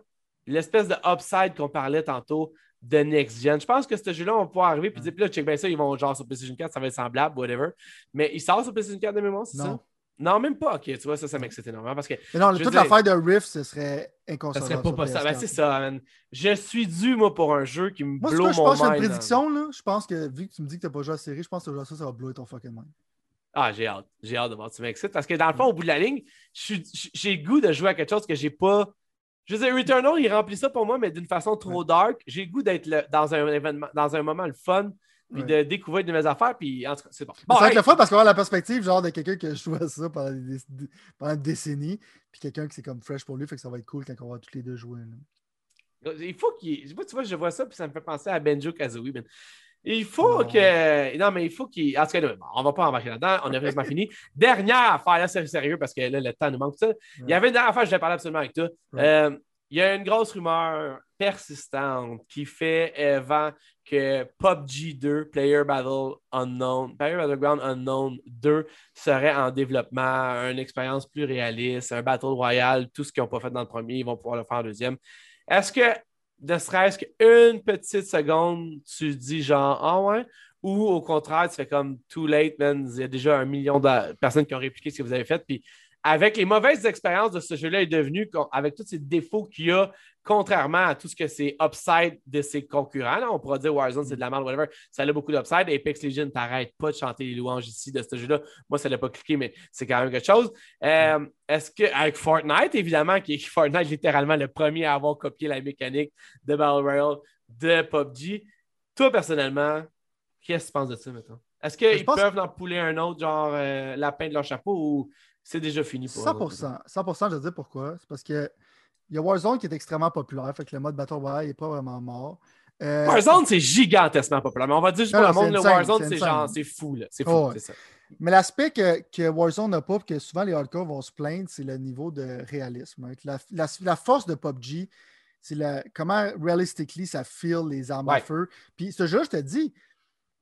l'espèce de upside qu'on parlait tantôt de Next Gen. Je pense que ce jeu-là, on va pouvoir arriver et dire, puis là, check bien ça, ils vont genre sur PlayStation 4, ça va être semblable, whatever. Mais il sort sur PlayStation 4 de mémoire, c'est ça? Non, même pas. Ok, tu vois, ça, ça m'excite énormément parce que. Mais non, toute l'affaire de Rift, ce serait inconcevable. Ça serait pas possible. Ben, c'est ça, man. Je suis dû, moi, pour un jeu qui me moi, blow mon je pense que une prédiction, là. Je pense que, vu que tu me dis que t'as pas joué à la série, je pense que joué à ça, ça va blower ton fucking mind. Ah, j'ai hâte. J'ai hâte de voir. Tu m'excites parce que dans le fond, au bout de la ligne, j'ai le goût de jouer à quelque chose que j'ai pas. Je veux dire, Returnal, il remplit ça pour moi, mais d'une façon trop dark. J'ai le goût d'être dans un événement, dans un moment le fun puis de découvrir de nouvelles affaires, puis en tout cas, c'est bon. bon c'est le fun parce qu'on a la perspective genre de quelqu'un qui a joué à ça pendant, des, pendant une décennie, puis quelqu'un qui c'est comme fresh pour lui, fait que ça va être cool quand on va tous les deux jouer. Il faut qu'il. Tu vois, je vois ça, puis ça me fait penser à Benjo Kazooie. Ben. Il faut que. Non, mais il faut qu'il. En tout cas, on va pas embarquer là-dedans. On a vraiment *laughs* fini. Dernière affaire, là, c'est sérieux parce que là, le temps nous manque. Ça. Il y avait une dernière affaire, je vais parler absolument avec toi. Euh, il y a une grosse rumeur persistante qui fait vent que PUBG 2, Player Battle Unknown, Player Battleground Unknown 2 serait en développement, une expérience plus réaliste, un Battle Royale, tout ce qu'ils n'ont pas fait dans le premier, ils vont pouvoir le faire en deuxième. Est-ce que, ne serait-ce qu'une petite seconde, tu dis genre, ah ouais, ou au contraire, tu fais comme too late, man, il y a déjà un million de personnes qui ont répliqué ce que vous avez fait, puis avec les mauvaises expériences de ce jeu-là, est devenu, avec tous ces défauts qu'il y a, contrairement à tout ce que c'est upside de ses concurrents. on pourra dire Warzone, c'est de la merde, whatever. Ça a beaucoup d'upside. Apex Legends, t'arrêtes pas de chanter les louanges ici de ce jeu-là. Moi, ça l'a pas cliqué, mais c'est quand même quelque chose. Euh, est-ce que, avec Fortnite, évidemment, qui est Fortnite littéralement le premier à avoir copié la mécanique de Battle Royale de PUBG, toi, personnellement, qu'est-ce que tu penses de ça maintenant? Est-ce qu'ils peuvent en pouler un autre, genre euh, lapin de leur chapeau, ou c'est déjà fini pour 100%. 100%, je vais te dire pourquoi. C'est parce que il y a Warzone qui est extrêmement populaire, fait que le mode Battle Royale n'est pas vraiment mort. Euh, Warzone, c'est gigantesquement populaire. Mais on va dire juste pour le monde, le Warzone, c'est genre, c'est fou. C'est fou, c'est ça. Mais l'aspect que, que, Warzone n'a pas, que souvent les hardcore vont se plaindre, c'est le niveau de réalisme. La, la, force de PUBG, c'est comment realistically ça feel les armes à feu. Puis ce jeu, je te dis,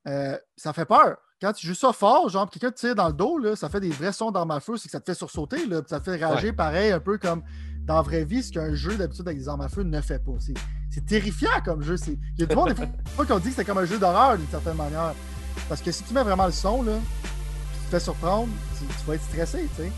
euh, ça fait peur quand tu joues ça fort, genre quelqu'un te tire dans le dos, là, ça fait des vrais sons d'armes à feu, c'est que ça te fait sursauter, là, ça te fait réagir pareil, un peu comme dans la vraie vie, ce qu'un jeu d'habitude avec des armes à feu ne fait pas. C'est terrifiant comme jeu. Il y a du monde des fois *laughs* qui ont dit que c'était comme un jeu d'horreur d'une certaine manière. Parce que si tu mets vraiment le son, là, tu te fais surprendre, tu, vas être stressé, tu sais.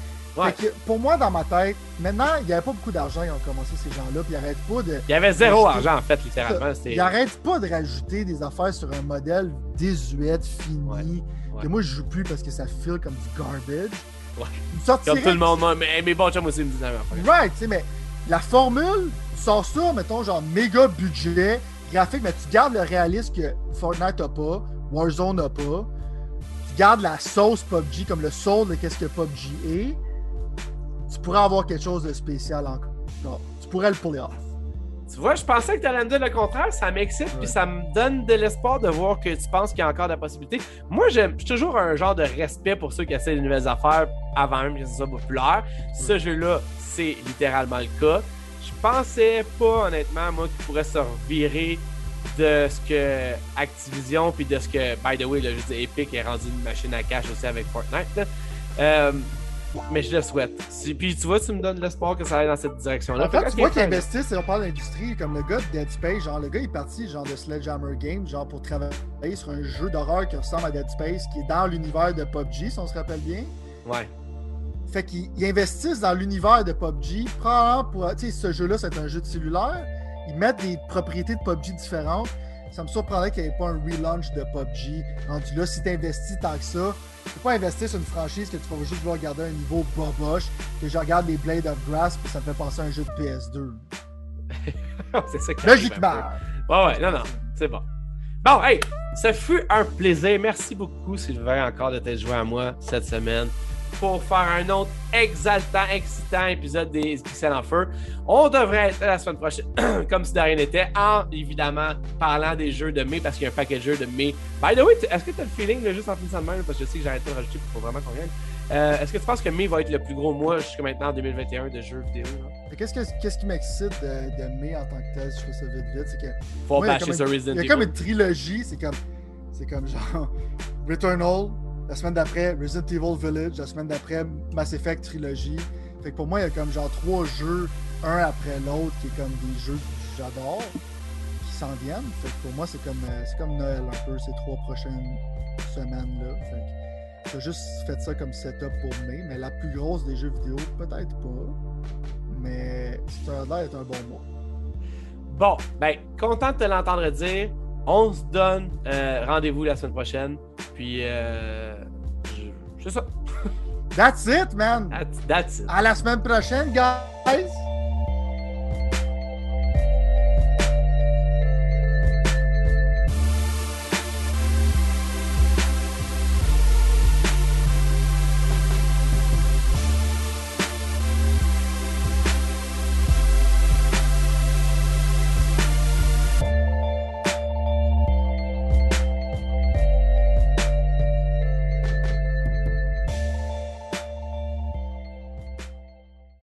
Pour moi, dans ma tête, maintenant, il n'y avait pas beaucoup d'argent ils ont commencé ces gens-là, puis ils n'arrêtent pas de. Il y avait zéro argent, en fait, littéralement. Ils n'arrêtent pas de rajouter des affaires sur un modèle désuet, fini, que moi, je joue plus parce que ça file comme du garbage. Ouais. Comme tout le monde, mais mes bons chums aussi me disent la même Right, tu sais, mais la formule, tu sors ça, mettons, genre méga budget, graphique, mais tu gardes le réalisme que Fortnite n'a pas, Warzone n'a pas. Tu gardes la sauce PUBG comme le soul de qu'est-ce que PUBG est. Tu pourrais avoir quelque chose de spécial encore. Tu pourrais le puller off. Tu vois, je pensais que tu allais me dire le contraire. Ça m'excite, puis ça me donne de l'espoir de voir que tu penses qu'il y a encore de la possibilité. Moi, j'ai toujours un genre de respect pour ceux qui essaient de nouvelles affaires avant même que ce soit populaire. Ce jeu-là, c'est littéralement le cas. Je pensais pas, honnêtement, moi, qu'il pourrait se revirer de ce que Activision, puis de ce que, by the way, le jeu Epic est rendu une machine à cash aussi avec Fortnite. Euh, mais je le souhaite. Puis tu vois, tu me donnes l'espoir que ça aille dans cette direction-là. En fait, tu vois qu'ils investissent, et on parle d'industrie, comme le gars de Dead Space, genre le gars est parti genre de Sledgehammer Games, genre pour travailler sur un jeu d'horreur qui ressemble à Dead Space, qui est dans l'univers de PUBG, si on se rappelle bien. Ouais. Fait qu'ils investissent dans l'univers de PUBG, probablement pour. Tu sais, ce jeu-là, c'est un jeu de cellulaire. Ils mettent des propriétés de PUBG différentes ça me surprendrait qu'il n'y ait pas un relaunch de PUBG. Rendu là, si tu investis tant que ça, tu peux pas investir sur une franchise que tu vas juste vouloir garder un niveau boboche, que je regarde les Blade of Grass, puis ça me fait penser à un jeu de PS2. *laughs* c'est ça Logiquement. Ouais, ouais, non, non, c'est bon. Bon, hey, ça fut un plaisir. Merci beaucoup, Sylvain, encore de t'être joué à moi cette semaine pour faire un autre exaltant, excitant épisode des Pixels en feu. On devrait être la semaine prochaine, *clears throat* comme si de rien n'était, en évidemment parlant des jeux de mai, parce qu'il y a un paquet de jeux de mai. By the way, est-ce que tu as le feeling, de juste en finissant de même, parce que je sais que j'arrête de rajouter pour vraiment qu'on gagne. Euh, est-ce que tu penses que mai va être le plus gros mois jusqu'à maintenant en 2021 de jeux vidéo? Qu'est-ce, qui m'excite de, de, mai en tant que tel, je fais ça vite vite, c'est que. Faut bâcher sur Resident Evil. Il y a comme une trilogie, c'est comme. C'est comme genre. *laughs* Returnal, la semaine d'après, Resident Evil Village. La semaine d'après, Mass Effect Trilogy. Fait que pour moi, il y a comme genre trois jeux, un après l'autre, qui est comme des jeux que j'adore, qui s'en viennent. Fait que pour moi, c'est comme, euh, comme Noël un peu, ces trois prochaines semaines-là. Fait j'ai juste fait ça comme setup pour mai, mais la plus grosse des jeux vidéo, peut-être pas. Mais l'air est un bon mois. Bon, ben, content de te l'entendre dire. On se donne euh, rendez-vous la semaine prochaine. Puis, euh, c'est ça. That's it, man. That's, that's it. À la semaine prochaine, guys.